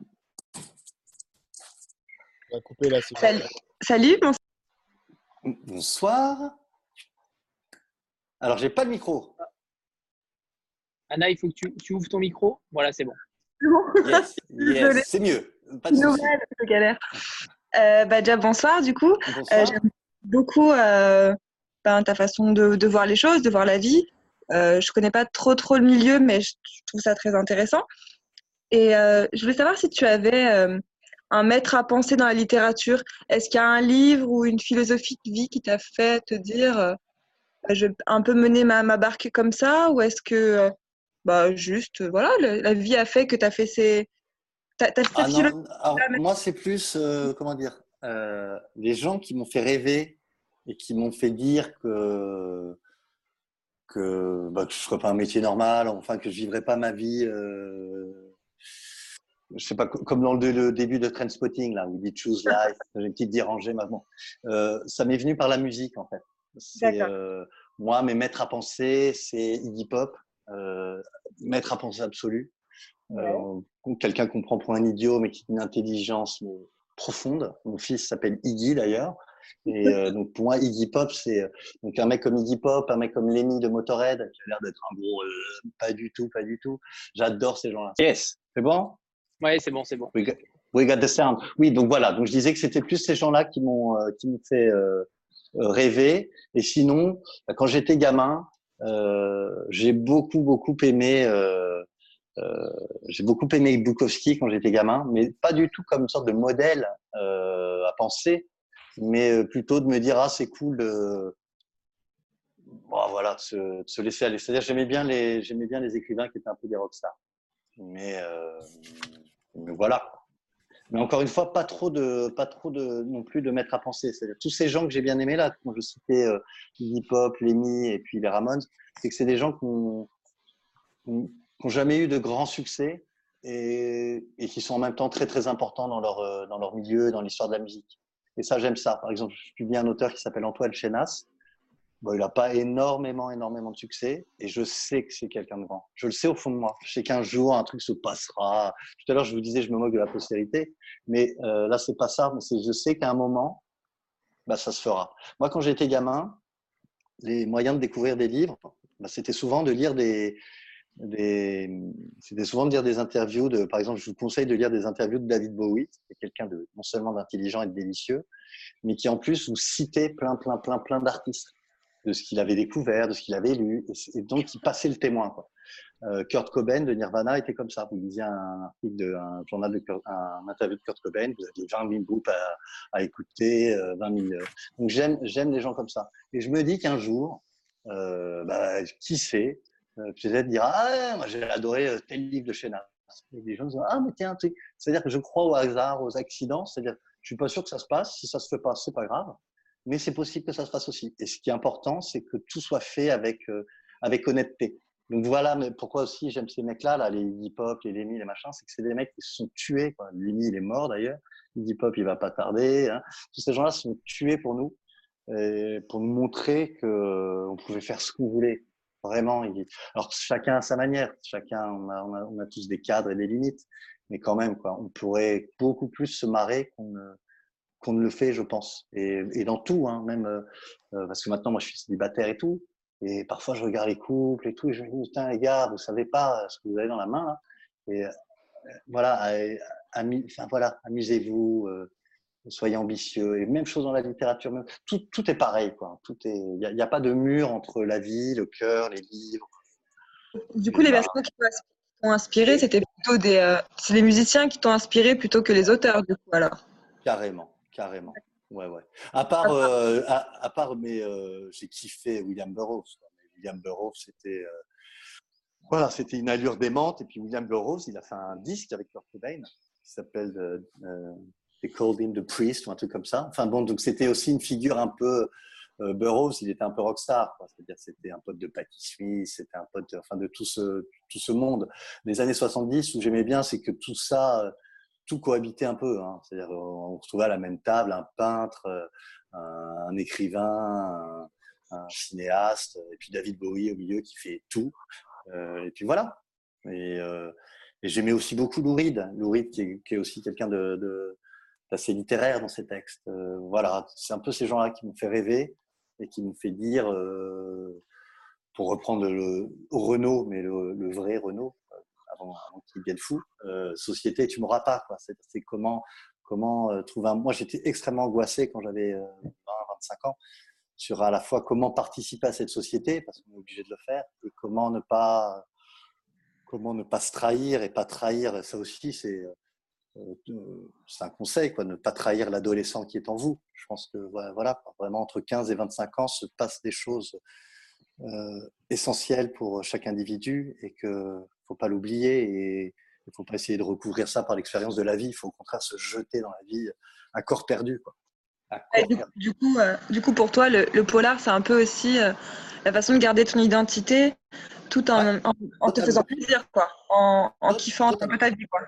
On va couper là. Salut, Salut bonsoir. Alors, j'ai pas de micro. Anna, il faut que tu, ouvres ton micro. Voilà, c'est bon. c'est mieux. Pas de Nouvelle, galère. Euh, bah, déjà, bonsoir, du coup. Euh, j'aime beaucoup euh, ta façon de, voir les choses, de voir la vie. Euh, je connais pas trop trop le milieu, mais je, trouve ça très intéressant. Et je voulais savoir si tu avais un maître à penser dans la littérature. Est-ce qu'il y a un livre ou une philosophie de vie qui t'a fait te dire je vais un peu mener ma, ma barque comme ça Ou est-ce que bah, juste, voilà, la vie a fait que tu as fait ces. Ah moi, c'est plus, comment dire, les gens qui m'ont fait rêver et qui m'ont fait dire que que, bah, que je ne ferais pas un métier normal, enfin que je vivrais pas ma vie, euh, je sais pas, comme dans le, début de Trendspotting, là, où il dit Choose Life, j'ai une petite dérangée maintenant. Euh, ça m'est venu par la musique, en fait. Euh, moi, mes maîtres à penser, c'est Iggy Pop, euh, maître à penser absolu. Euh, quelqu'un qu'on prend pour un idiot, mais qui a une intelligence profonde. Mon fils s'appelle Iggy, d'ailleurs. Et euh, donc pour moi, Iggy Pop, c'est euh, donc un mec comme Iggy Pop, un mec comme Lemmy de Motorhead, qui a l'air d'être un bon, euh, pas du tout, pas du tout. J'adore ces gens-là. Yes, c'est bon? Oui, c'est bon, c'est bon. We got, the sound. Oui, donc voilà. Donc je disais que c'était plus ces gens-là qui m'ont qui m'ont fait rêver. Et sinon, quand j'étais gamin, j'ai beaucoup beaucoup aimé. j'ai beaucoup aimé Bukowski quand j'étais gamin, mais pas du tout comme une sorte de modèle à penser, mais euh, plutôt de me dire ah c'est cool de voilà de se, laisser aller. C'est-à-dire j'aimais bien les j'aimais bien les écrivains qui étaient un peu des rockstars, mais, euh, mais voilà. Mais encore une fois, pas trop de pas trop de non plus de mettre à penser. C'est-à-dire tous ces gens que j'ai bien aimés là, quand je citais euh, hip hop, Lemmy et puis les Ramones, c'est que c'est des gens qui ont n'ont jamais eu de grands succès et, qui sont en même temps très très importants dans leur, dans leur milieu, dans l'histoire de la musique. Et ça, j'aime ça. Par exemple, je publie un auteur qui s'appelle Antoine Chenas. Il n'a pas énormément, énormément de succès et je sais que c'est quelqu'un de grand. Je le sais au fond de moi. Je sais qu'un jour, un truc se passera. Tout à l'heure, je vous disais, je me moque de la postérité, mais euh, là, c'est pas ça. Mais je sais qu'à un moment, bah, ça se fera. Moi, quand j'étais gamin, les moyens de découvrir des livres, bah, c'était souvent de lire des, c'était souvent de lire des interviews par exemple, je vous conseille de lire des interviews de David Bowie, qui est quelqu'un non seulement d'intelligent et de délicieux, mais qui en plus vous citait plein, plein, plein, plein d'artistes de ce qu'il avait découvert, de ce qu'il avait lu, et, donc il passait le témoin. Euh, Kurt Cobain de Nirvana était comme ça. Vous lisiez un article de un journal de un interview de Kurt Cobain, vous aviez 20 000 groupes à, écouter, 20 euh, 000. Euh. Donc j'aime j'aime les gens comme ça. Et je me dis qu'un jour, bah, qui sait, peut-être dire ah moi j'ai adoré tel livre de Chéna. Et les gens disent ah mais tiens c'est-à-dire que je crois au hasard, aux accidents, c'est-à-dire je suis pas sûr que ça se passe. Si ça se fait pas, c'est pas grave mais c'est possible que ça se fasse aussi. Et ce qui est important, c'est que tout soit fait avec, euh, avec honnêteté. Donc voilà mais pourquoi aussi j'aime ces mecs-là, là, les hip-hop, les Lemmy, les machins, c'est que c'est des mecs qui se sont tués. Quoi. Lemmy, il est mort d'ailleurs. Hip-hop, il va pas tarder. Hein. Tous ces gens-là se sont tués pour nous, pour nous montrer qu'on pouvait faire ce qu'on voulait. Vraiment. Alors chacun à sa manière. Chacun, on a, on a, on a tous des cadres et des limites. Mais quand même, quoi, on pourrait beaucoup plus se marrer qu'on ne qu'on ne le fait, je pense. Et, et dans tout, hein, même euh, euh, parce que maintenant, moi, je suis célibataire et tout. Et parfois, je regarde les couples et tout, et je me dis, putain, les gars, vous savez pas ce que vous avez dans la main. Là. Et euh, voilà, enfin, voilà amusez-vous, soyez ambitieux. Et même chose dans la littérature, tout, tout est pareil. Quoi. Tout est, il n'y a, pas de mur entre la vie, le cœur, les livres. Du coup, les personnes qui t'ont inspiré, c'était plutôt des, c'est les musiciens qui t'ont inspiré plutôt que les auteurs, du coup, alors? Carrément. Carrément. Ouais, ouais. À part, euh, à, part mais euh, j'ai kiffé William Burroughs. William Burroughs, c'était euh, voilà, c'était une allure démente. Et puis William Burroughs, il a fait un disque avec Kurt Cobain qui s'appelle They Called Him the Priest ou un truc comme ça. Enfin bon, donc c'était aussi une figure un peu Burroughs, il était un peu rockstar, c'est-à-dire c'était un pote de Patti Smith, c'était un pote, enfin de tout ce tout ce monde des années 70 où j'aimais bien, c'est que tout ça tout cohabiter un peu. Hein. C'est-à-dire, on retrouvait à la même table un peintre, euh, un, écrivain, un, cinéaste, et puis David Bowie au milieu qui fait tout. Euh, et puis voilà. Et, euh, j'aimais aussi beaucoup Lou Reed, qui, est, aussi quelqu'un de, d'assez littéraire dans ses textes. voilà, c'est un peu ces gens-là qui m'ont fait rêver et qui m'ont fait dire, pour reprendre le Renault, mais le, le vrai Renault, avant, qu'il devienne fou. Euh, société, tu m'auras pas. C'est comment, comment euh, trouver un. Moi, j'étais extrêmement angoissé quand j'avais 20, euh, 25 ans sur à la fois comment participer à cette société, parce qu'on est obligé de le faire, et comment ne pas, comment ne pas se trahir et pas trahir. Ça aussi, c'est c'est un conseil, quoi, ne pas trahir l'adolescent qui est en vous. Je pense que voilà, vraiment entre 15 et 25 ans se passent des choses essentielles pour chaque individu et que faut pas l'oublier et il faut pas essayer de recouvrir ça par l'expérience de la vie. Il faut au contraire se jeter dans la vie à corps perdu. Quoi. du, coup, euh, du coup, pour toi, le, polar, c'est un peu aussi euh, la façon de garder ton identité tout en, en, te faisant plaisir, quoi, en, en kiffant peu ta vie. Quoi.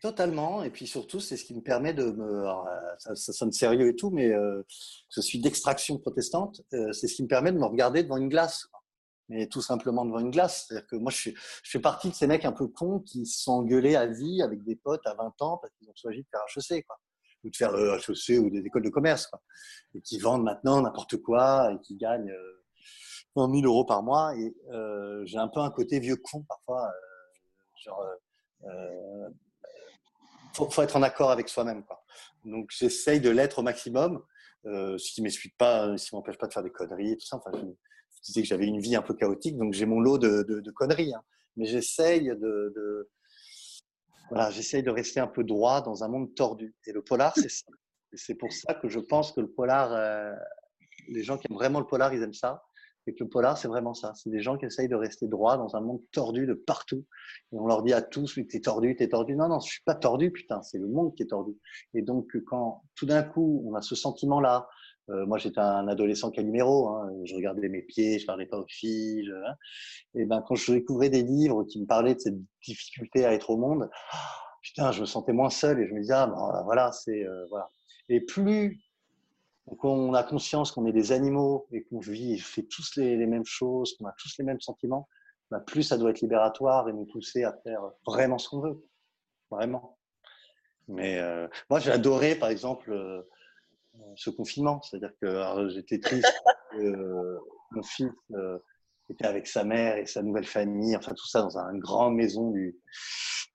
Totalement. Et puis surtout, c'est ce qui me permet de me. Euh, ça, ça, sonne sérieux et tout, mais je suis d'extraction protestante. c'est ce qui me permet de me regarder devant une glace mais tout simplement devant une glace. C'est-à-dire que moi, je, suis, je fais partie de ces mecs un peu cons qui se sont engueulés à vie avec des potes à 20 ans parce qu'ils ont choisi de faire HEC, quoi. Ou de faire euh, HEC ou des écoles de commerce, quoi. Et qui vendent maintenant n'importe quoi et qui gagnent euh, 1000 euros par mois. Et euh, j'ai un peu un côté vieux con parfois. Euh, genre, euh, faut, faut être en accord avec soi-même, quoi. Donc, j'essaye de l'être au maximum. Euh, ce qui m'explique pas, ce qui m'empêche pas de faire des conneries et tout ça. Enfin, je disais que j'avais une vie un peu chaotique, donc j'ai mon lot de, de, conneries. Hein. Mais j'essaye de, voilà, j'essaye de rester un peu droit dans un monde tordu. Et le polar, c'est ça. C'est pour ça que je pense que le polar, euh, les gens qui aiment vraiment le polar, ils aiment ça. Et que le polar, c'est vraiment ça. C'est des gens qui essayent de rester droit dans un monde tordu de partout. Et on leur dit à tous, oui, t'es tordu, t'es tordu. Non, non, je suis pas tordu, putain, c'est le monde qui est tordu. Et donc, quand tout d'un coup, on a ce sentiment-là, Euh, moi, j'étais un adolescent numéro. Hein. Je regardais mes pieds, je parlais pas aux filles. Hein. Et ben, quand je découvrais des livres qui me parlaient de cette difficulté à être au monde, putain, je me sentais moins seul et je me disais, ah, ben, voilà, c'est voilà. Et plus on a conscience qu'on est des animaux et qu'on vit et fait tous les, mêmes choses, qu'on a tous les mêmes sentiments, ben, plus ça doit être libératoire et nous pousser à faire vraiment ce qu'on veut, vraiment. Mais moi, j'ai adoré, par exemple ce confinement. C'est-à-dire que j'étais triste que mon fils euh, était avec sa mère et sa nouvelle famille, enfin tout ça dans une grande maison du,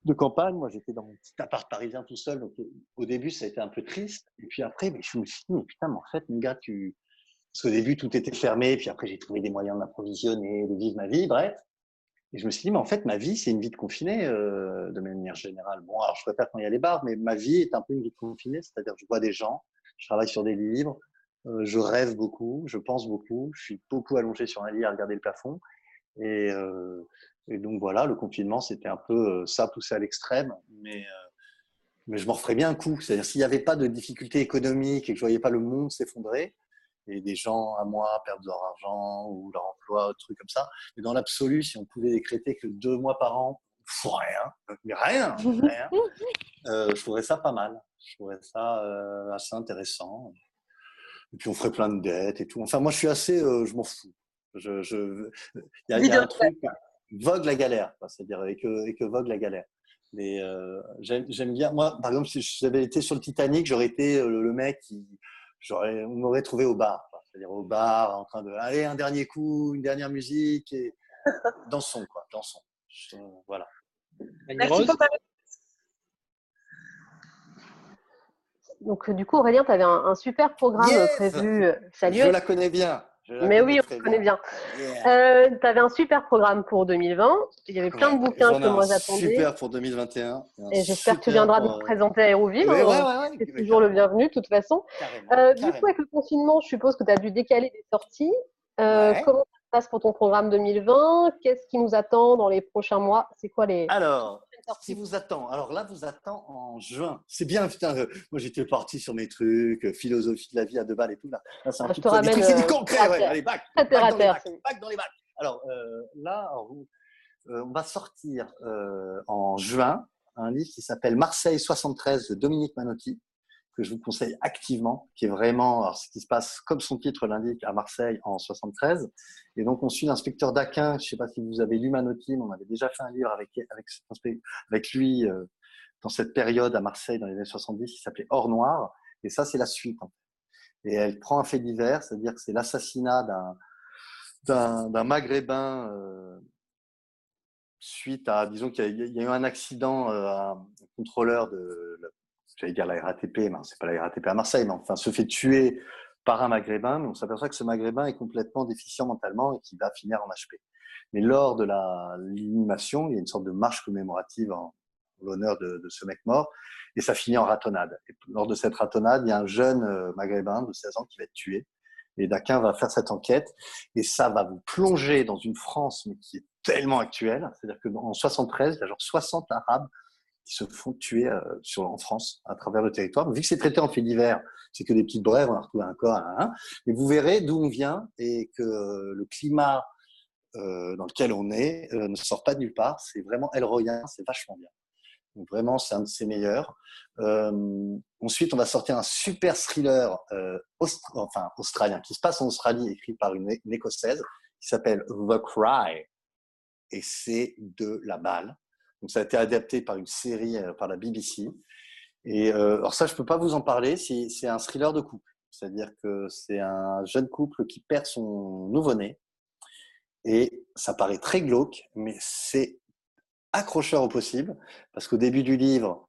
de campagne. Moi, j'étais dans mon petit appart parisien tout seul. Donc, au début, ça a été un peu triste. Et puis après, mais je me suis dit, mais putain, mais en fait, mon gars, tu. Parce qu'au début, tout était fermé. Puis après, j'ai trouvé des moyens de m'approvisionner, de vivre ma vie, bref. Et je me suis dit, mais en fait, ma vie, c'est une vie de confiné euh, de manière générale. Bon, alors, je préfère quand il y a les bars, mais ma vie est un peu une vie de confiné. C'est-à-dire, je vois des gens, je travaille sur des livres, euh, je rêve beaucoup, je pense beaucoup, je suis beaucoup allongé sur un lit à regarder le plafond. Et, euh, donc voilà, le confinement, c'était un peu euh, ça poussé à l'extrême, mais, mais je m'en referais bien un coup. C'est-à-dire s'il n'y avait pas de difficultés économiques et que je ne voyais pas le monde s'effondrer, et des gens à moi perdre leur argent ou leur emploi, trucs comme ça. Mais dans l'absolu, si on pouvait décréter que deux mois par an, rien, mais rien, rien je trouverais ça pas mal. Je trouvais ça euh, assez intéressant. Et puis on ferait plein de dettes et tout. Enfin, moi, je suis assez, euh, je m'en fous. Je, je, il, y a, un truc, vogue la galère, c'est-à-dire et que, et que vogue la galère. Mais euh, j'aime bien. Moi, par exemple, si j'avais été sur le Titanic, j'aurais été le, mec qui, j'aurais, on m'aurait trouvé au bar, c'est-à-dire au bar, en train de, aller un dernier coup, une dernière musique et dansons quoi, dansons. voilà. Merci Donc, du coup, Aurélien, tu avais un, super programme prévu. Salut. Je la connais bien. Mais oui, on connaît bien. Euh, tu avais un super programme pour 2020. Il y avait plein de bouquins que moi j'attendais. Super pour 2021. Et, j'espère que tu viendras nous présenter à Aéroville. Ouais, ouais, c'est toujours le bienvenu, de toute façon. Euh, du coup, avec le confinement, je suppose que tu as dû décaler des sorties. Euh, comment ça se passe pour ton programme 2020 Qu'est-ce qui nous attend dans les prochains mois? C'est quoi les. Alors, qui vous attend? Alors là, vous attend en juin. C'est bien, putain. Euh, moi, j'étais parti sur mes trucs, euh, philosophie de la vie à deux balles et tout. Là, c'est un ah, truc C'est du euh, concret. Ouais. Allez, bac, bac, dans les bacs, bac dans les bacs. Alors là, on va sortir en juin un livre qui s'appelle Marseille 73 de Dominique Manotti que je vous conseille activement, qui est vraiment alors, ce qui se passe, comme son titre l'indique, à Marseille en 73. Et donc, on suit l'inspecteur Daquin. Je ne sais pas si vous avez lu Manotti, mais on avait déjà fait un livre avec, avec, avec lui euh, dans cette période à Marseille dans les années 70 qui s'appelait Or Noir. Et ça, c'est la suite. Et elle prend un fait divers, c'est-à-dire que c'est l'assassinat d'un, d'un, maghrébin euh, suite à, disons qu'il y, a eu un accident, euh, un contrôleur de j'allais dire la RATP, mais c'est pas la RATP à Marseille, mais enfin, se fait tuer par un maghrébin, mais on s'aperçoit que ce maghrébin est complètement déficient mentalement et qu'il va finir en HP. Mais lors de l'inhumation, il y a une sorte de marche commémorative en l'honneur de, ce mec mort, et ça finit en ratonnade. Et lors de cette ratonnade, il y a un jeune euh, maghrébin de 16 ans qui va être tué, et Daquin va faire cette enquête, et ça va vous plonger dans une France mais qui est tellement actuelle, c'est-à-dire qu'en 73, il y a genre 60 Arabes qui se font tuer euh, sur, en France à travers le territoire. Vu que c'est traité en fait divers, c'est que des petites brèves, on a retrouvé un corps, hein, mais vous verrez d'où on vient et que le climat euh, dans lequel on est euh, ne sort pas de nulle part. C'est vraiment elroyen, c'est vachement bien. Donc vraiment, c'est un de ses meilleurs. Euh, ensuite, on va sortir un super thriller euh, enfin, australien qui se passe en Australie, écrit par une, une écossaise qui s'appelle The Cry. Et c'est de la balle. Donc ça a été adapté par une série euh, par la BBC. Et euh, alors ça, je peux pas vous en parler. C'est un thriller de couple, c'est-à-dire que c'est un jeune couple qui perd son nouveau-né. Et ça paraît très glauque, mais c'est accrocheur au possible, parce qu'au début du livre,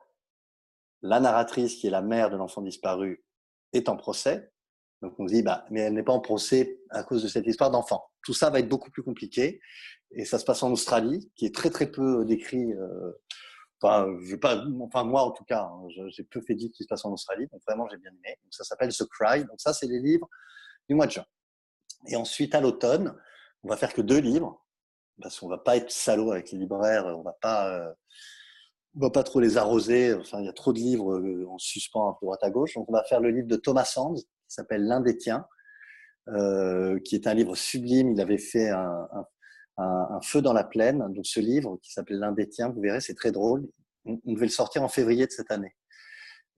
la narratrice, qui est la mère de l'enfant disparu, est en procès. Donc on se dit, bah, mais elle n'est pas en procès à cause de cette histoire d'enfant. Tout ça va être beaucoup plus compliqué. Et ça se passe en Australie, qui est très très peu décrit. Euh, enfin, je pas, enfin moi en tout cas, hein, j'ai peu fait dire qu'il se passe en Australie, donc vraiment j'ai bien aimé. Donc ça s'appelle The Cry. Donc ça c'est les livres du mois de juin. Et ensuite à l'automne, on va faire que deux livres parce qu'on va pas être salaud avec les libraires, on va pas, euh, on va pas trop les arroser. Enfin, il y a trop de livres euh, en suspens à droite à gauche. Donc on va faire le livre de Thomas Sands qui s'appelle L'un des tiens, qui est un livre sublime. Il avait fait un, feu dans la plaine. Donc ce livre qui s'appelle L'un des tiens, vous verrez, c'est très drôle. On, devait le sortir en février de cette année.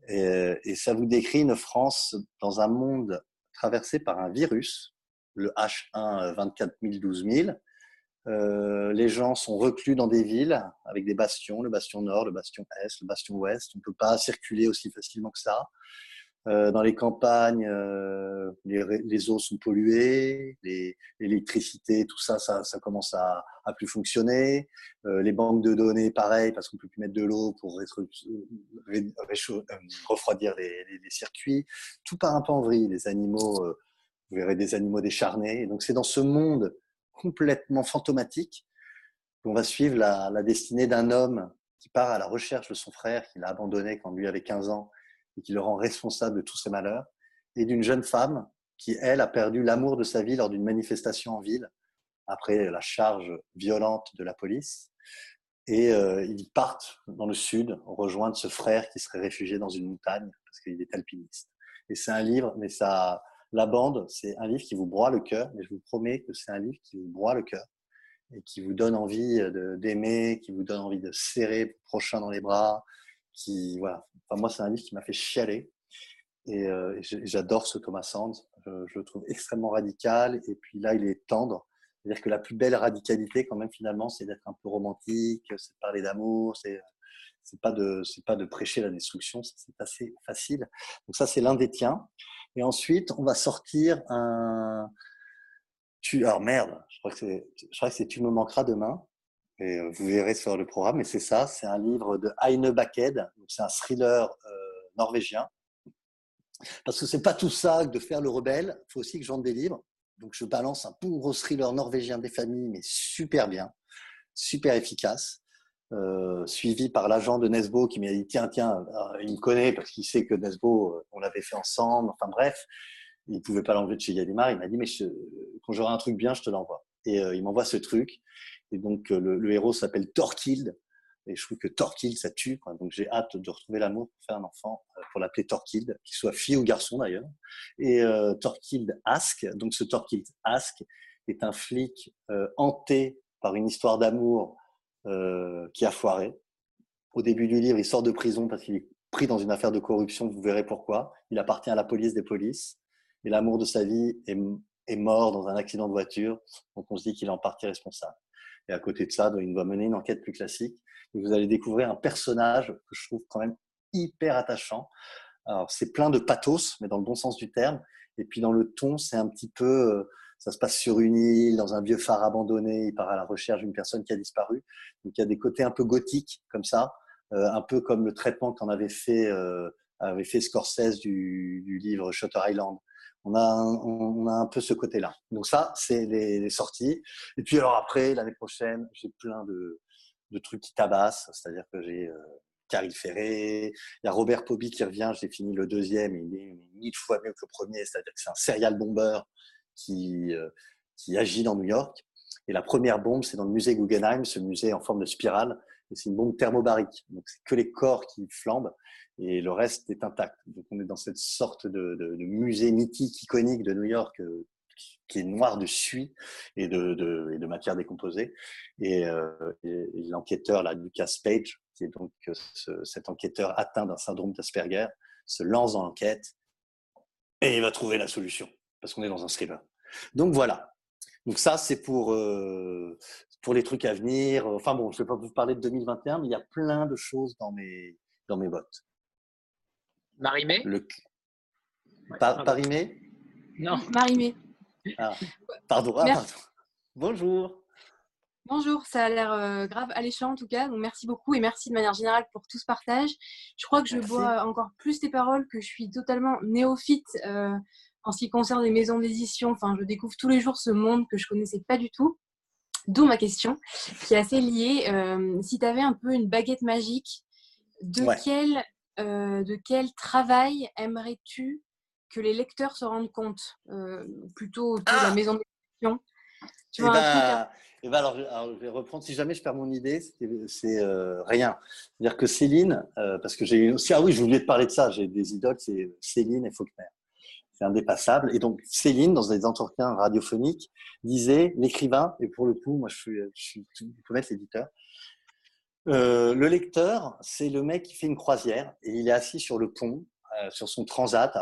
Et, ça vous décrit une France dans un monde traversé par un virus, le H1 24 000, 12 000. Euh, les gens sont reclus dans des villes avec des bastions, le bastion nord, le bastion est, le bastion ouest. On ne peut pas circuler aussi facilement que ça. Euh, dans les campagnes, euh, les, eaux sont polluées, l'électricité, tout ça, ça, commence à, plus fonctionner. Euh, les banques de données, pareil, parce qu'on peut plus mettre de l'eau pour refroidir les, circuits. Tout part un peu en vrille. Les animaux, vous verrez des animaux décharnés. Donc c'est dans ce monde complètement fantomatique qu'on va suivre la destinée d'un homme qui part à la recherche de son frère qu'il a abandonné quand lui avait 15 ans et qui le rend responsable de tous ses malheurs, et d'une jeune femme qui, elle, a perdu l'amour de sa vie lors d'une manifestation en ville, après la charge violente de la police. Et euh, ils partent dans le sud rejoindre ce frère qui serait réfugié dans une montagne parce qu'il est alpiniste. Et c'est un livre, mais ça, la bande, c'est un livre qui vous broie le cœur, mais je vous promets que c'est un livre qui vous broie le cœur et qui vous donne envie d'aimer, qui vous donne envie de serrer le prochain dans les bras, qui, voilà. Moi, c'est un livre qui m'a fait chialer. Et, euh, j'adore ce Thomas Sands. Je, le trouve extrêmement radical. Et puis là, il est tendre. C'est-à-dire que la plus belle radicalité, quand même, finalement, c'est d'être un peu romantique, c'est de parler d'amour, c'est c'est pas de c'est pas de prêcher la destruction, c'est assez facile. Donc ça, c'est l'un des tiens. Et ensuite, on va sortir un. Tu alors merde, je crois que je crois que c'est tu me manqueras demain. Et euh, vous verrez sur le programme. Et c'est ça, c'est un livre de Heine Baked. C'est un thriller euh, norvégien. Parce que c'est pas tout ça de faire le rebelle. Il faut aussi que je vende des livres. Donc je balance un gros thriller norvégien des familles, mais super bien, super efficace. Euh, suivi par l'agent de Nesbo qui m'a dit tiens tiens il me connaît parce qu'il sait que Nesbo on l'avait fait ensemble enfin bref il pouvait pas l'enlever de chez Gallimard il m'a dit mais quand j'aurai un truc bien je te l'envoie et il m'envoie ce truc et donc, euh, le, héros s'appelle Torkild. Et je trouve que Torkild, ça tue. Donc, j'ai hâte de retrouver l'amour pour faire un enfant, euh, pour l'appeler Torkild, qu'il soit fille ou garçon d'ailleurs. Et euh, Torkild Ask, donc ce Torkild Ask est un flic euh, hanté par une histoire d'amour qui a foiré. Au début du livre, il sort de prison parce qu'il est pris dans une affaire de corruption. Vous verrez pourquoi. Il appartient à la police des polices. Et l'amour de sa vie est, est mort dans un accident de voiture. Donc, on se dit qu'il est en partie responsable. Et à côté de ça, il va mener une enquête plus classique. Vous allez découvrir un personnage que je trouve quand même hyper attachant. Alors, c'est plein de pathos, mais dans le bon sens du terme. Et puis, dans le ton, c'est un petit peu, euh, ça se passe sur une île, dans un vieux phare abandonné. Il part à la recherche d'une personne qui a disparu. Donc, il y a des côtés un peu gothiques, comme ça. Euh, un peu comme le traitement qu'en avait fait, euh, avait fait Scorsese du, du livre Shutter Island on a, un, on a un peu ce côté-là. Donc ça, c'est les, sorties. Et puis alors après, l'année prochaine, j'ai plein de, de, trucs qui tabassent. C'est-à-dire que j'ai euh, Ferré, il y a Robert Poby qui revient, j'ai fini le deuxième, il est mille fois mieux que le premier. C'est-à-dire que c'est un serial bomber qui, euh, qui agit dans New York. Et la première bombe, c'est dans le musée Guggenheim, ce musée en forme de spirale. Et c'est une bombe thermobarique. Donc c'est que les corps qui flambent et le reste est intact. Donc on est dans cette sorte de, de, de musée mythique, iconique de New York euh, qui est noir de suie et de, de, et de matière décomposée. Et, euh, et, l'enquêteur, là, Lucas Page, qui est donc euh, ce, cet enquêteur atteint d'un syndrome d'Asperger, se lance dans l'enquête et il va trouver la solution parce qu'on est dans un thriller. Donc voilà. Donc ça, c'est pour, euh, pour les trucs à venir. Enfin bon, je ne vais pas vous parler de 2021, mais il y a plein de choses dans mes, dans mes bottes. Marimé Le... Par, Parimé Non. Marimé. Ah, pardon. Ah, pardon. Bonjour. Bonjour, ça a l'air euh, grave alléchant en tout cas. Donc merci beaucoup et merci de manière générale pour tout ce partage. Je crois que je vois encore plus tes paroles que je suis totalement néophyte euh, en ce qui concerne les maisons d'édition. Enfin, je découvre tous les jours ce monde que je connaissais pas du tout. D'où ma question qui est assez liée. Euh, si tu avais un peu une baguette magique, de euh, de quel travail aimerais-tu que les lecteurs se rendent compte euh, Plutôt autour de la ah! maison d'édition tu vois, eh ben, eh ben alors, je vais reprendre. Si jamais je perds mon idée, c'est euh, rien. C'est-à-dire que Céline, parce que j'ai aussi. Ah oui, je voulais te parler de ça. J'ai des idoles, c'est Céline et Faulkner. C'est indépassable. Et donc, Céline, dans des entretiens radiophoniques, disait l'écrivain, et pour le coup, moi, je suis, je suis vous l'éditeur, euh, le lecteur, c'est le mec qui fait une croisière et il est assis sur le pont, euh, sur son transat.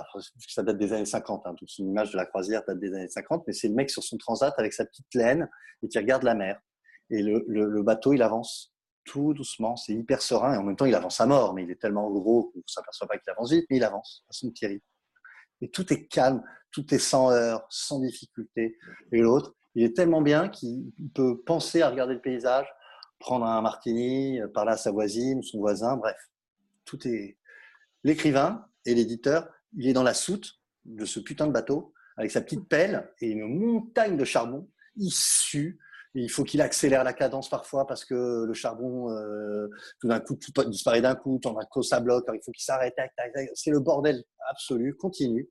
ça date des années 50, hein, toute une image de la croisière date des années 50, mais c'est le mec sur son transat avec sa petite laine et qui regarde la mer. Et le, le, bateau, il avance tout doucement, c'est hyper serein et en même temps, il avance à mort, mais il est tellement gros qu'on ne s'aperçoit pas qu'il avance vite, mais il avance à son petit rythme. Et tout est calme, tout est sans heurts, sans difficulté. Et l'autre, il est tellement bien qu'il peut penser à regarder le paysage, prendre un martini, parler à sa voisine, son voisin, bref. Tout est. L'écrivain et l'éditeur, il est dans la soute de ce putain de bateau avec sa petite pelle et une montagne de charbon. Il. Il faut qu'il accélère la cadence parfois parce que le charbon, euh, tout d'un coup, tout disparaît d'un coup, t'en as ça bloque, il faut qu'il s'arrête. C'est le bordel absolu, continue.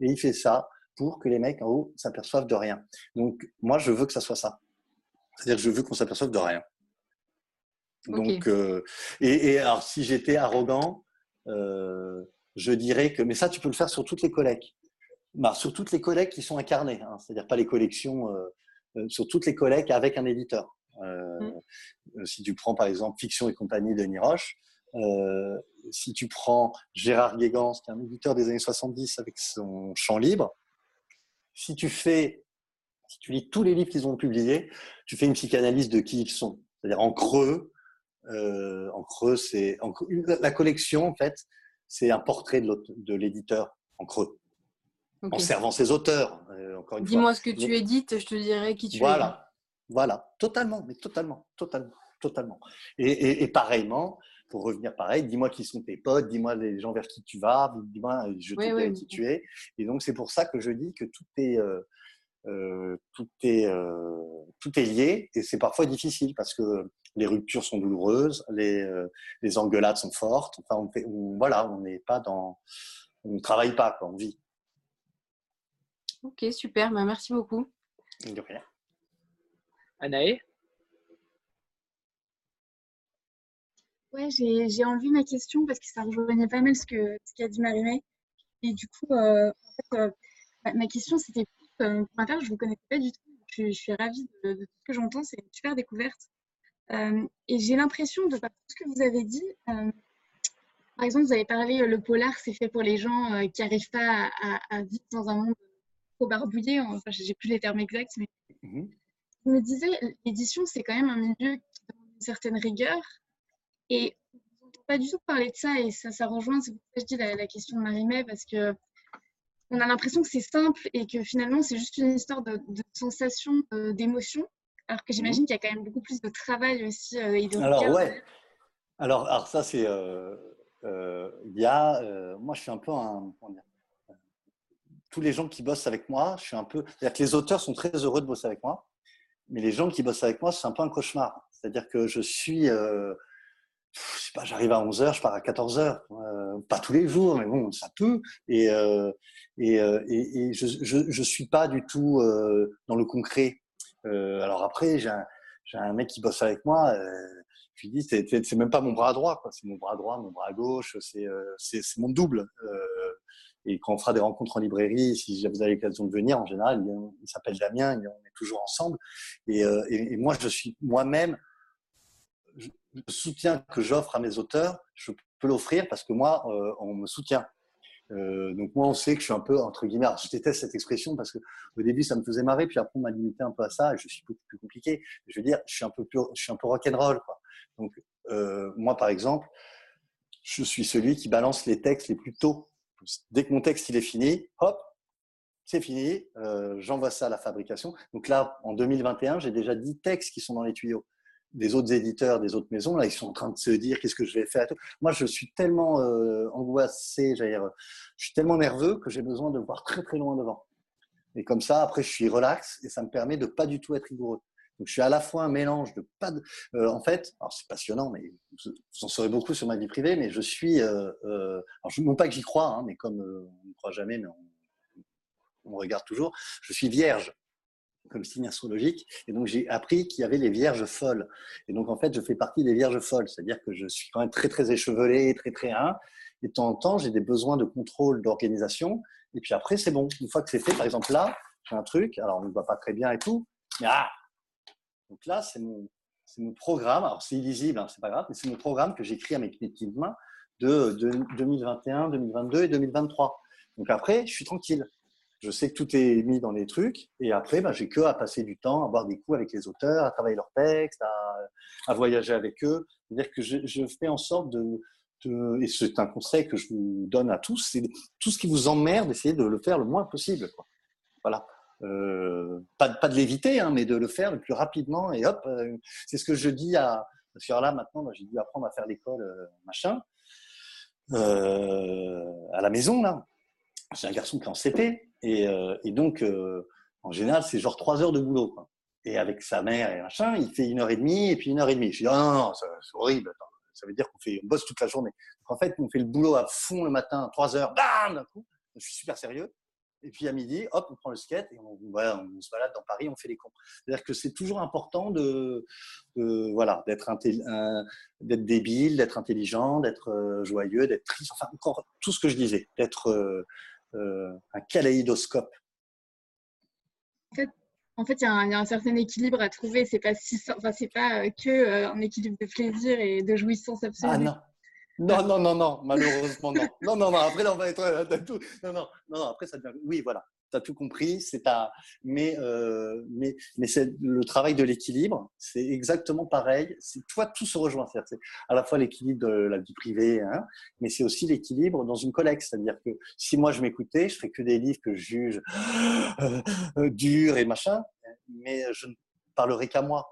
Et il fait ça pour que les mecs en haut s'aperçoivent de rien. Donc, moi, je veux que ça soit ça. C'est-à-dire que je veux qu'on s'aperçoive de rien. Donc, euh, et, alors, si j'étais arrogant, euh, je dirais que, mais ça, tu peux le faire sur toutes les collègues. Bah, sur toutes les collègues qui sont incarnées, hein, c'est-à-dire pas les collections, euh, sur toutes les collègues avec un éditeur. Mmh. Si tu prends par exemple Fiction et compagnie de Niroche, si tu prends Gérard Guégance, qui est un éditeur des années 70 avec son champ libre, si tu fais, si tu lis tous les livres qu'ils ont publiés, tu fais une psychanalyse de qui ils sont. C'est-à-dire en creux, euh, en creux, c'est la collection en fait, c'est un portrait de l'éditeur en creux, en servant ses auteurs. Euh, Dis-moi ce que tu édites, je te dirai qui tu es. Voilà, voilà, totalement, mais totalement, totalement, totalement. Et, pareillement, pour revenir pareil, dis-moi qui sont tes potes, dis-moi les gens vers qui tu vas, dis-moi je te qui tu es. Et donc c'est pour ça que je dis que tout est euh, euh, tout, est, euh, tout est lié et c'est parfois difficile parce que les ruptures sont douloureuses, les, euh, les engueulades sont fortes. Enfin, on fait, voilà, on n'est pas dans, on ne travaille pas, quoi, on vit. Ok, super, bah, merci beaucoup. De rien. Anaë? Ouais, j'ai enlevé ma question parce que ça rejoignait pas mal ce qu'a ce dit Marie-May. Et du coup, en fait, ma question, c'était euh, je ne vous connaissais pas du tout. Je, suis ravie de, tout ce que j'entends. C'est une super découverte. Euh, et j'ai l'impression de par tout ce que vous avez dit. Euh, par exemple, vous avez parlé, le polar, c'est fait pour les gens qui n'arrivent pas à, vivre dans un monde trop barbouillé. Enfin, j'ai plus les termes exacts, mais mmh vous me disiez, l'édition, c'est quand même un milieu qui demande une certaine rigueur. Et on n'entend pas du tout parler de ça. Et ça, ça rejoint, c'est pour ça que je dis la, la question de Marie-May, parce que on a l'impression que c'est simple et que finalement c'est juste une histoire de, de sensation, d'émotion, alors que j'imagine mhm. qu'il y a quand même beaucoup plus de travail aussi. Euh, alors ouais. Alors, alors ça c'est, euh, euh, il y a, moi je suis un peu un, tous les gens qui bossent avec moi, je suis un peu, c'est-à-dire que les auteurs sont très heureux de bosser avec moi, mais les gens qui bossent avec moi c'est un peu un cauchemar. C'est-à-dire que je suis je sais pas, j'arrive à 11h, je pars à 14h. Euh, pas tous les jours, mais bon, ça peut. Et, euh, euh, et, et, je, je suis pas du tout euh, dans le concret. Euh, alors après, j'ai un, un, mec qui bosse avec moi. je lui dis, c'est même pas mon bras droit, c'est mon bras droit, mon bras gauche, c'est mon double. Et quand on fera des rencontres en librairie, si vous avez l'occasion de venir, en général, il, s'appelle Damien, on est toujours ensemble. Et, et moi, je suis moi-même le soutien que j'offre à mes auteurs, je peux l'offrir parce que moi, euh, on me soutient. Euh, donc moi, on sait que je suis un peu entre guillemets. je déteste cette expression parce que au début, ça me faisait marrer, puis après, on m'a limité un peu à ça. Et je suis beaucoup plus compliqué. Je veux dire, je suis un peu plus, je suis un peu rock'n'roll. Donc euh, moi, par exemple, je suis celui qui balance les textes les plus tôt. Dès que mon texte est fini, hop, c'est fini. J'envoie ça à la fabrication. Donc là, en 2021, j'ai déjà 10 textes qui sont dans les tuyaux des autres éditeurs, des autres maisons, là, ils sont en train de se dire qu'est-ce que je vais faire. Moi, je suis tellement euh, angoissé, dire, je suis tellement nerveux que j'ai besoin de voir très très loin devant. Et comme ça, après, je suis relax et ça me permet de pas du tout être rigoureux. Donc, je suis à la fois un mélange de pas de. Euh, en fait, alors c'est passionnant, mais vous en saurez beaucoup sur ma vie privée, mais je suis. Euh, euh alors, non pas que j'y crois, hein, mais comme on ne croit jamais, mais on, regarde toujours, je suis vierge comme signe astrologique. Et donc, j'ai appris qu'il y avait les vierges folles. Et donc, en fait, je fais partie des vierges folles. C'est-à-dire que je suis quand même très, très échevelé, très, très un. Et de temps en temps, j'ai des besoins de contrôle, d'organisation. Et puis après, c'est bon. Une fois que c'est fait, par exemple, là, j'ai un truc, alors on ne voit pas très bien et tout, ah Donc là, c'est mon, programme. Alors c'est illisible, hein, c'est pas grave, mais c'est mon programme que j'écris avec mes petites mains de, de 2021, 2022 et 2023. Donc après, je suis tranquille. Je sais que tout est mis dans les trucs. Et après, ben, j'ai que à passer du temps, à boire des coups avec les auteurs, à travailler leurs textes, à, voyager avec eux. C'est-à-dire que je, fais en sorte de, et c'est un conseil que je vous donne à tous, c'est tout ce qui vous emmerde, essayez de le faire le moins possible. Voilà. Euh, pas, de l'éviter, hein, mais de le faire le plus rapidement. Et hop, euh, c'est ce que je dis à. Parce que là, maintenant, j'ai dû apprendre à faire l'école, euh, machin, à la maison, là. J'ai un garçon qui est en CP. Et, donc, en général, c'est genre trois heures de boulot. Et avec sa mère et machin, il fait une heure et demie et puis une heure et demie. Je dis, oh, non, non, c'est horrible. ça veut dire qu'on fait, on bosse toute la journée. En fait, on fait le boulot à fond le matin, trois heures, bam, d'un coup. Je suis super sérieux. Et puis à midi, hop, on prend le skate et on, on se balade dans Paris, on fait les cons. C'est-à-dire que c'est toujours important de, voilà, d'être d'être débile, d'être intelligent, d'être euh, joyeux, d'être triste, enfin encore tout ce que je disais, d'être euh, euh, un kaléidoscope. En fait, il y, a un certain équilibre à trouver. C'est pas si, enfin, c'est pas que un équilibre de plaisir et de jouissance absolue. Ah non, non, non, non, non, malheureusement non. Non, non, non, après là on va être euh, tout. Non, non, non, après ça devient. Oui, voilà, tu as tout compris, c'est ta. Mais, euh, mais, mais c'est le travail de l'équilibre, c'est exactement pareil. C'est toi, tout se rejoint. C'est à la fois l'équilibre de la vie privée, hein, mais c'est aussi l'équilibre dans une collecte. C'est-à-dire que si moi je m'écoutais, je ferais que des livres que je juge euh, durs et machin, mais je ne parlerai qu'à moi.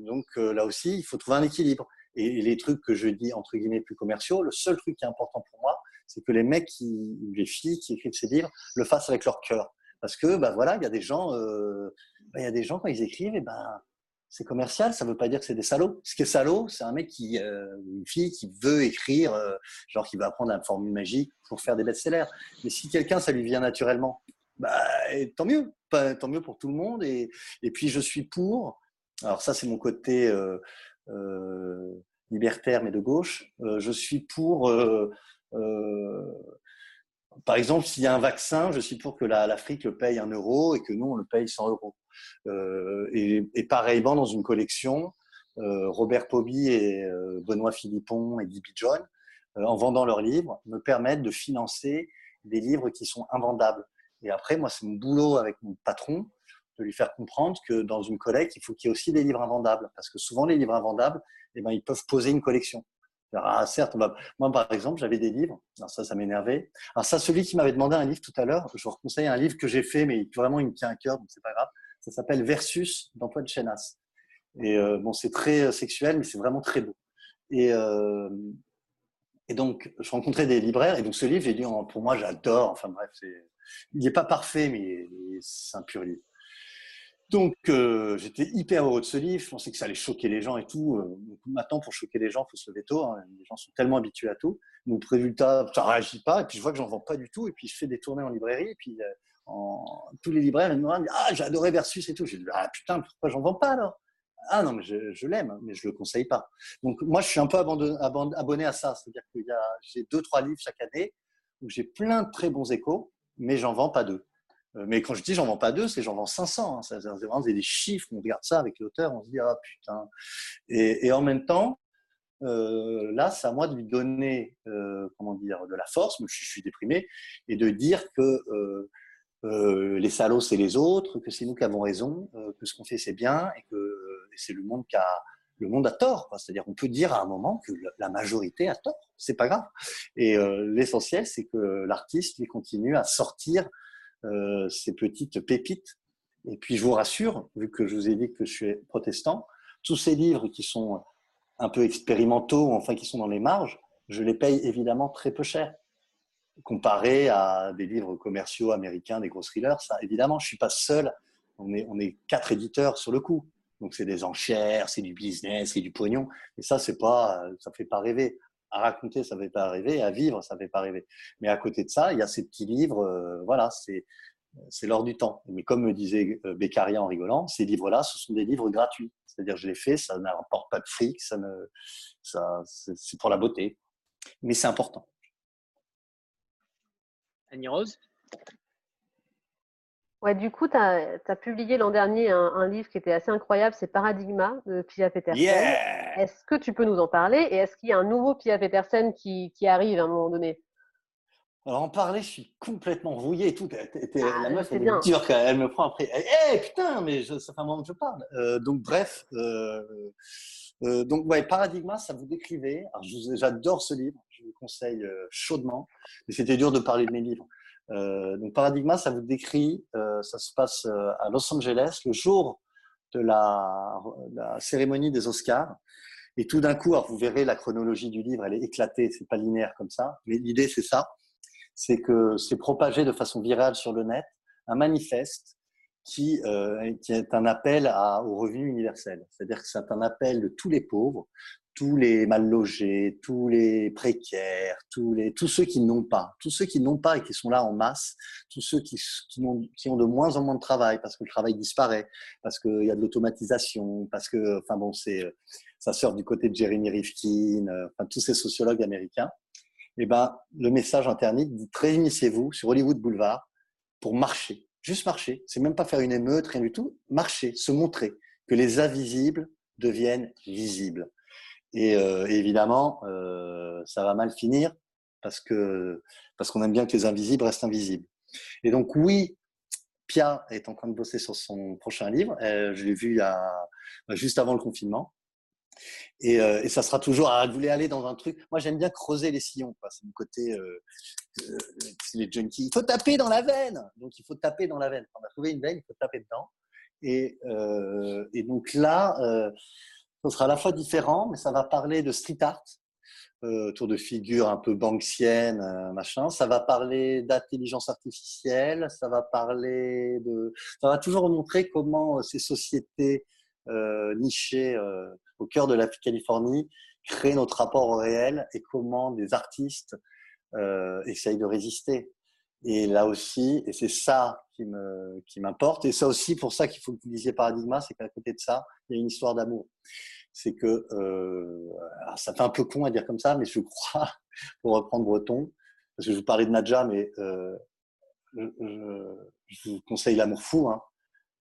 donc là aussi, il faut trouver un équilibre. Et les trucs que je dis, entre guillemets, plus commerciaux, le seul truc qui est important pour moi, c'est que les mecs, qui, les filles qui écrivent ces livres, le fassent avec leur cœur. Parce que, bah voilà, il y a des gens, euh, bah, il y a des gens quand ils écrivent, et ben, c'est commercial, ça veut pas dire que c'est des salauds. Ce qui est salaud, c'est un mec qui, euh, une fille qui veut écrire, euh, genre qui veut apprendre la formule magique pour faire des best-sellers. Mais si quelqu'un, ça lui vient naturellement, bah, tant mieux, tant mieux pour tout le monde. Et, puis je suis pour. Alors ça, c'est mon côté libertaire mais de gauche. Euh, je suis pour euh, par exemple, s'il y a un vaccin, je suis pour que l'Afrique le paye un euro et que nous, on le paye 100 euros. et, pareillement, dans une collection, Robert Poby et Benoît Philippon et Libby John, en vendant leurs livres, me permettent de financer des livres qui sont invendables. Et après, moi, c'est mon boulot avec mon patron de lui faire comprendre que dans une collecte, il faut qu'il y ait aussi des livres invendables. Parce que souvent, les livres invendables, eh ben, ils peuvent poser une collection. Ah, certes, moi, par exemple, j'avais des livres. Alors ça, ça m'énervait. Alors ça, celui qui m'avait demandé un livre tout à l'heure, je vous conseille un livre que j'ai fait, mais vraiment, il me tient à cœur, donc c'est pas grave. Ça s'appelle Versus d'Antoine Chenas. Et euh, bon, c'est très euh, sexuel, mais c'est vraiment très beau. Et, euh, et donc, je rencontrais des libraires, et donc ce livre, j'ai dit, pour moi, j'adore. Enfin bref, il n'est pas parfait, mais c'est un pur livre. Donc, euh, j'étais hyper heureux de ce livre. Je pensais que ça allait choquer les gens et tout. Euh, maintenant, pour choquer les gens, il faut se lever tôt. Hein. Les gens sont tellement habitués à tout. Donc, résultat, ça ne réagit pas. Et puis, je vois que j'en vends pas du tout. Et puis, je fais des tournées en librairie. Et puis, euh, tous les libraires me disent Ah, j'ai adoré Versus et tout. J'ai dit Ah, putain, pourquoi j'en vends pas alors? Ah, non, mais je, l'aime, mais je le conseille pas. Donc, moi, je suis un peu abonné à ça. C'est-à-dire que j'ai deux, trois livres chaque année où j'ai plein de très bons échos, mais j'en vends pas deux. Euh, mais quand je dis j'en vends pas deux, c'est j'en vends 500. Hein. C'est vraiment des chiffres. On regarde ça avec l'auteur, on se dit ah putain. Et, en même temps, euh, là, c'est à moi de lui donner, euh, comment dire, de la force. Je, suis déprimé et de dire que les salauds c'est les autres, que c'est nous qui avons raison, que ce qu'on fait c'est bien et que c'est le monde qui a le monde a tort. C'est-à-dire, on peut dire à un moment que la majorité a tort. C'est pas grave. Et l'essentiel, c'est que l'artiste, il continue à sortir euh, ces petites pépites. Et puis je vous rassure, vu que je vous ai dit que je suis protestant, tous ces livres qui sont un peu expérimentaux, enfin qui sont dans les marges, je les paye évidemment très peu cher. Comparé à des livres commerciaux américains, des gros thrillers, ça évidemment, je suis pas seul. On est, on est quatre éditeurs sur le coup. Donc c'est des enchères, c'est du business, c'est du pognon. Et ça, c'est pas, ça fait pas rêver à raconter, ça ne fait pas rêver, à vivre, ça ne fait pas rêver. Mais à côté de ça, il y a ces petits livres, euh, voilà, c'est c'est l'heure du temps. Mais comme me disait euh, Beccaria en rigolant, ces livres-là, ce sont des livres gratuits. C'est-à-dire, je les fais, ça n'apporte pas de fric, ça ne, c'est pour la beauté. Mais c'est important. Annie Rose? Ouais, du coup, tu as, publié l'an dernier un, livre qui était assez incroyable, c'est Paradigma de Pia Petersen. Est-ce que tu peux nous en parler et est-ce qu'il y a un nouveau Pia Petersen qui, qui arrive à un moment donné? Alors en parler, je suis complètement rouillé et tout. Ah, la meuf, elle est dure quand elle me prend après. Eh, putain, mais ça fait un moment que je parle. Euh, donc bref, euh, euh, donc ouais, Paradigma, ça vous décrivait. J'adore ce livre, je vous conseille chaudement. Mais c'était dur de parler de mes livres. Donc Paradigma, ça vous décrit. ça se passe à Los Angeles le jour de la, cérémonie des Oscars. Et tout d'un coup, vous verrez la chronologie du livre, elle est éclatée, c'est pas linéaire comme ça. Mais l'idée, c'est ça c'est que c'est propagé de façon virale sur le net un manifeste qui, euh, qui est un appel au revenu universel. C'est-à-dire que c'est un appel de tous les pauvres, tous les mal logés, tous les précaires, tous, les, tous ceux qui n'ont pas, tous ceux qui n'ont pas et qui sont là en masse, tous ceux qui, qui, ont, de moins en moins de travail parce que le travail disparaît, parce qu'il y a de l'automatisation, parce que, enfin bon, c'est, ça sort du côté de Jeremy Rifkin, euh, enfin tous ces sociologues américains eh ben, le message internet dit réunissez-vous sur Hollywood Boulevard pour marcher, juste marcher. C'est même pas faire une émeute, rien du tout. Marcher, se montrer, que les invisibles deviennent visibles. Et, euh, évidemment, euh, ça va mal finir parce que parce qu'on aime bien que les invisibles restent invisibles. Et donc oui, Pia est en train de bosser sur son prochain livre. Euh, je l'ai vu a, juste avant le confinement. Et, et, ça sera toujours, ah, elle voulait aller dans un truc. Moi, j'aime bien creuser les sillons. C'est mon côté, les junkies. Il faut taper dans la veine. Donc, il faut taper dans la veine. On a trouvé une veine, il faut taper dedans. Et, et donc là, euh, ça sera à la fois différent, mais ça va parler de street art, autour de figures un peu banksiennes, machin. Ça va parler d'intelligence artificielle. Ça va parler de. Ça va toujours montrer comment ces sociétés nichées au cœur de la Californie, créer notre rapport au réel et comment des artistes euh, essayent de résister. Et là aussi, et c'est ça qui me qui m'importe, et ça aussi pour ça qu'il faut que vous lisiez Paradigma, c'est qu'à côté de ça, il y a une histoire d'amour. C'est que euh, ça fait un peu con à dire comme ça, mais je crois, pour reprendre Breton, parce que je vous parlais de Nadja, mais euh, je, je, vous conseille l'amour fou. Hein.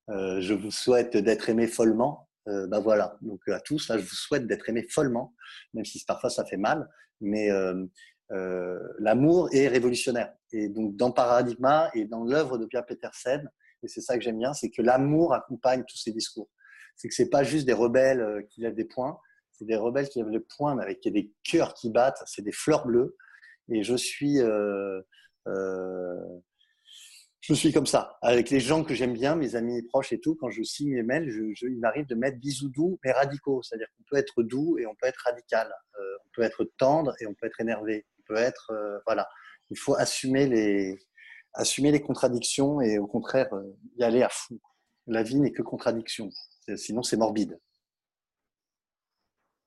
Euh, je vous souhaite d'être aimé follement euh, bah voilà. Donc à tous, là, je vous souhaite d'être aimé follement, même si parfois ça fait mal. Mais euh, euh, l'amour est révolutionnaire. Et donc dans Paradigma et dans l'œuvre de Pierre Petersen, et c'est ça que j'aime bien, c'est que l'amour accompagne tous ces discours. C'est que c'est pas juste des rebelles qui lèvent des poings, c'est des rebelles qui lèvent des poings, mais avec des cœurs qui battent, c'est des fleurs bleues. Et je suis euh, je suis comme ça. Avec les gens que j'aime bien, mes amis proches et tout, quand je signe mes mails, il m'arrive de mettre bisous doux mais radicaux. C'est-à-dire qu'on peut être doux et on peut être radical. Euh, on peut être tendre et on peut être énervé. Peut être, euh, voilà. Il faut assumer les, assumer les contradictions et au contraire euh, y aller à fond. La vie n'est que contradiction. Sinon, c'est morbide.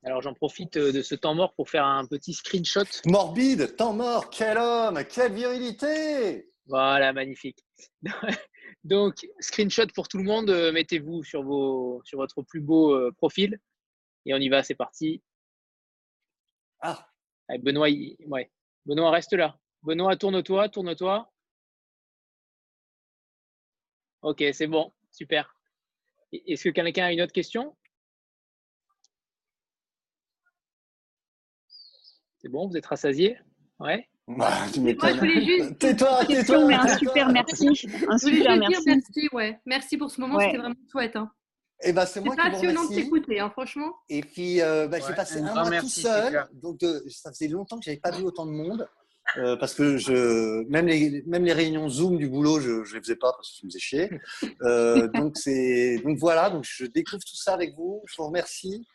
Alors j'en profite de ce temps mort pour faire un petit screenshot. Morbide, temps mort, quel homme, quelle virilité voilà, magnifique. Donc, screenshot pour tout le monde. Euh, mettez-vous sur, vos, sur votre plus beau euh, profil. Et on y va, c'est parti. Ah. Benoît, ouais. Benoît, reste là. Benoît, tourne-toi, tourne-toi. Ok, c'est bon, super. Est-ce que quelqu'un a une autre question? C'est bon, vous êtes rassasié Ouais bah, Moi, je voulais juste. Tais-toi, tais-toi. Mais un super merci. Un super merci. merci, ouais. Merci pour ce moment, c'était vraiment chouette. Hein. Et eh ben, c'est moi passionnant de t'écouter, hein, franchement. Et puis, euh, bah, j'ai passé un mois tout seul. Donc, euh, ça faisait longtemps que je n'avais pas vu autant de monde. Euh, parce que je, même, les, même les réunions Zoom du boulot, je ne les faisais pas parce que ça me faisait chier. donc, donc voilà, donc je découvre tout ça avec vous. Je vous remercie.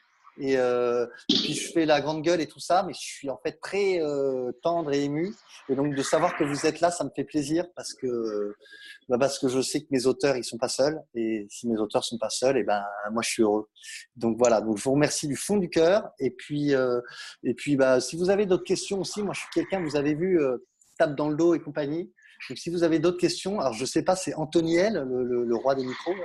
Euh, et, puis je fais la grande gueule et tout ça, mais je suis en fait très euh, tendre et ému. Et donc de savoir que vous êtes là, ça me fait plaisir parce que bah parce que je sais que mes auteurs ils sont pas seuls. Et si mes auteurs sont pas seuls, et ben moi je suis heureux. Donc voilà. Donc je vous remercie du fond du cœur. Et puis euh, et puis bah si vous avez d'autres questions aussi, moi je suis quelqu'un, vous avez vu tape dans le dos et compagnie. Donc si vous avez d'autres questions, alors je sais pas, c'est Antoniel, le, le, roi des micros,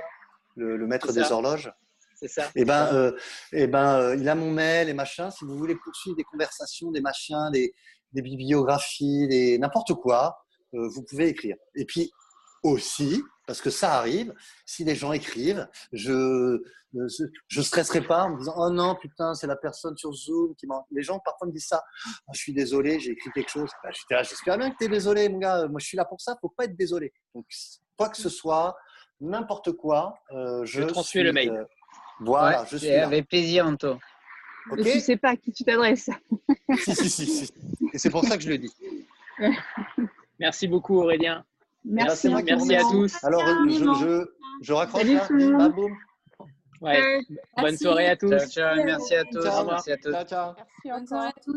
le, le, maître des horloges c'est ça. Et eh ben, euh, eh ben, euh, il a mon mail et machin. Si vous voulez poursuivre des conversations, des machins, des, bibliographies, des n'importe quoi, euh, vous pouvez écrire. Et puis aussi, parce que ça arrive. Si les gens écrivent, je je stresserai pas en me disant oh non putain c'est la personne sur Zoom qui m'a. Les gens parfois me disent ça. Oh, je suis désolé, j'ai écrit quelque chose. Bah, J'espère bien que tu es désolé mon gars. Moi je suis là pour ça. Faut pas être désolé. Donc quoi que ce soit, n'importe quoi, euh, je, je transmets le mail. Voilà, je suis avec plaisir Anto. Okay. Tu sais pas à qui tu t'adresses. si, si, si, si. Et c'est pour ça que je le dis. Merci beaucoup Aurélien. Merci, merci, à tous. Alors, je, je, je raccroche là. boum. Ouais. Bonne soirée à tous. Ciao, ciao. Merci à tous. Ciao, merci à tous. Ciao, ciao. Merci, bonne soirée à tous.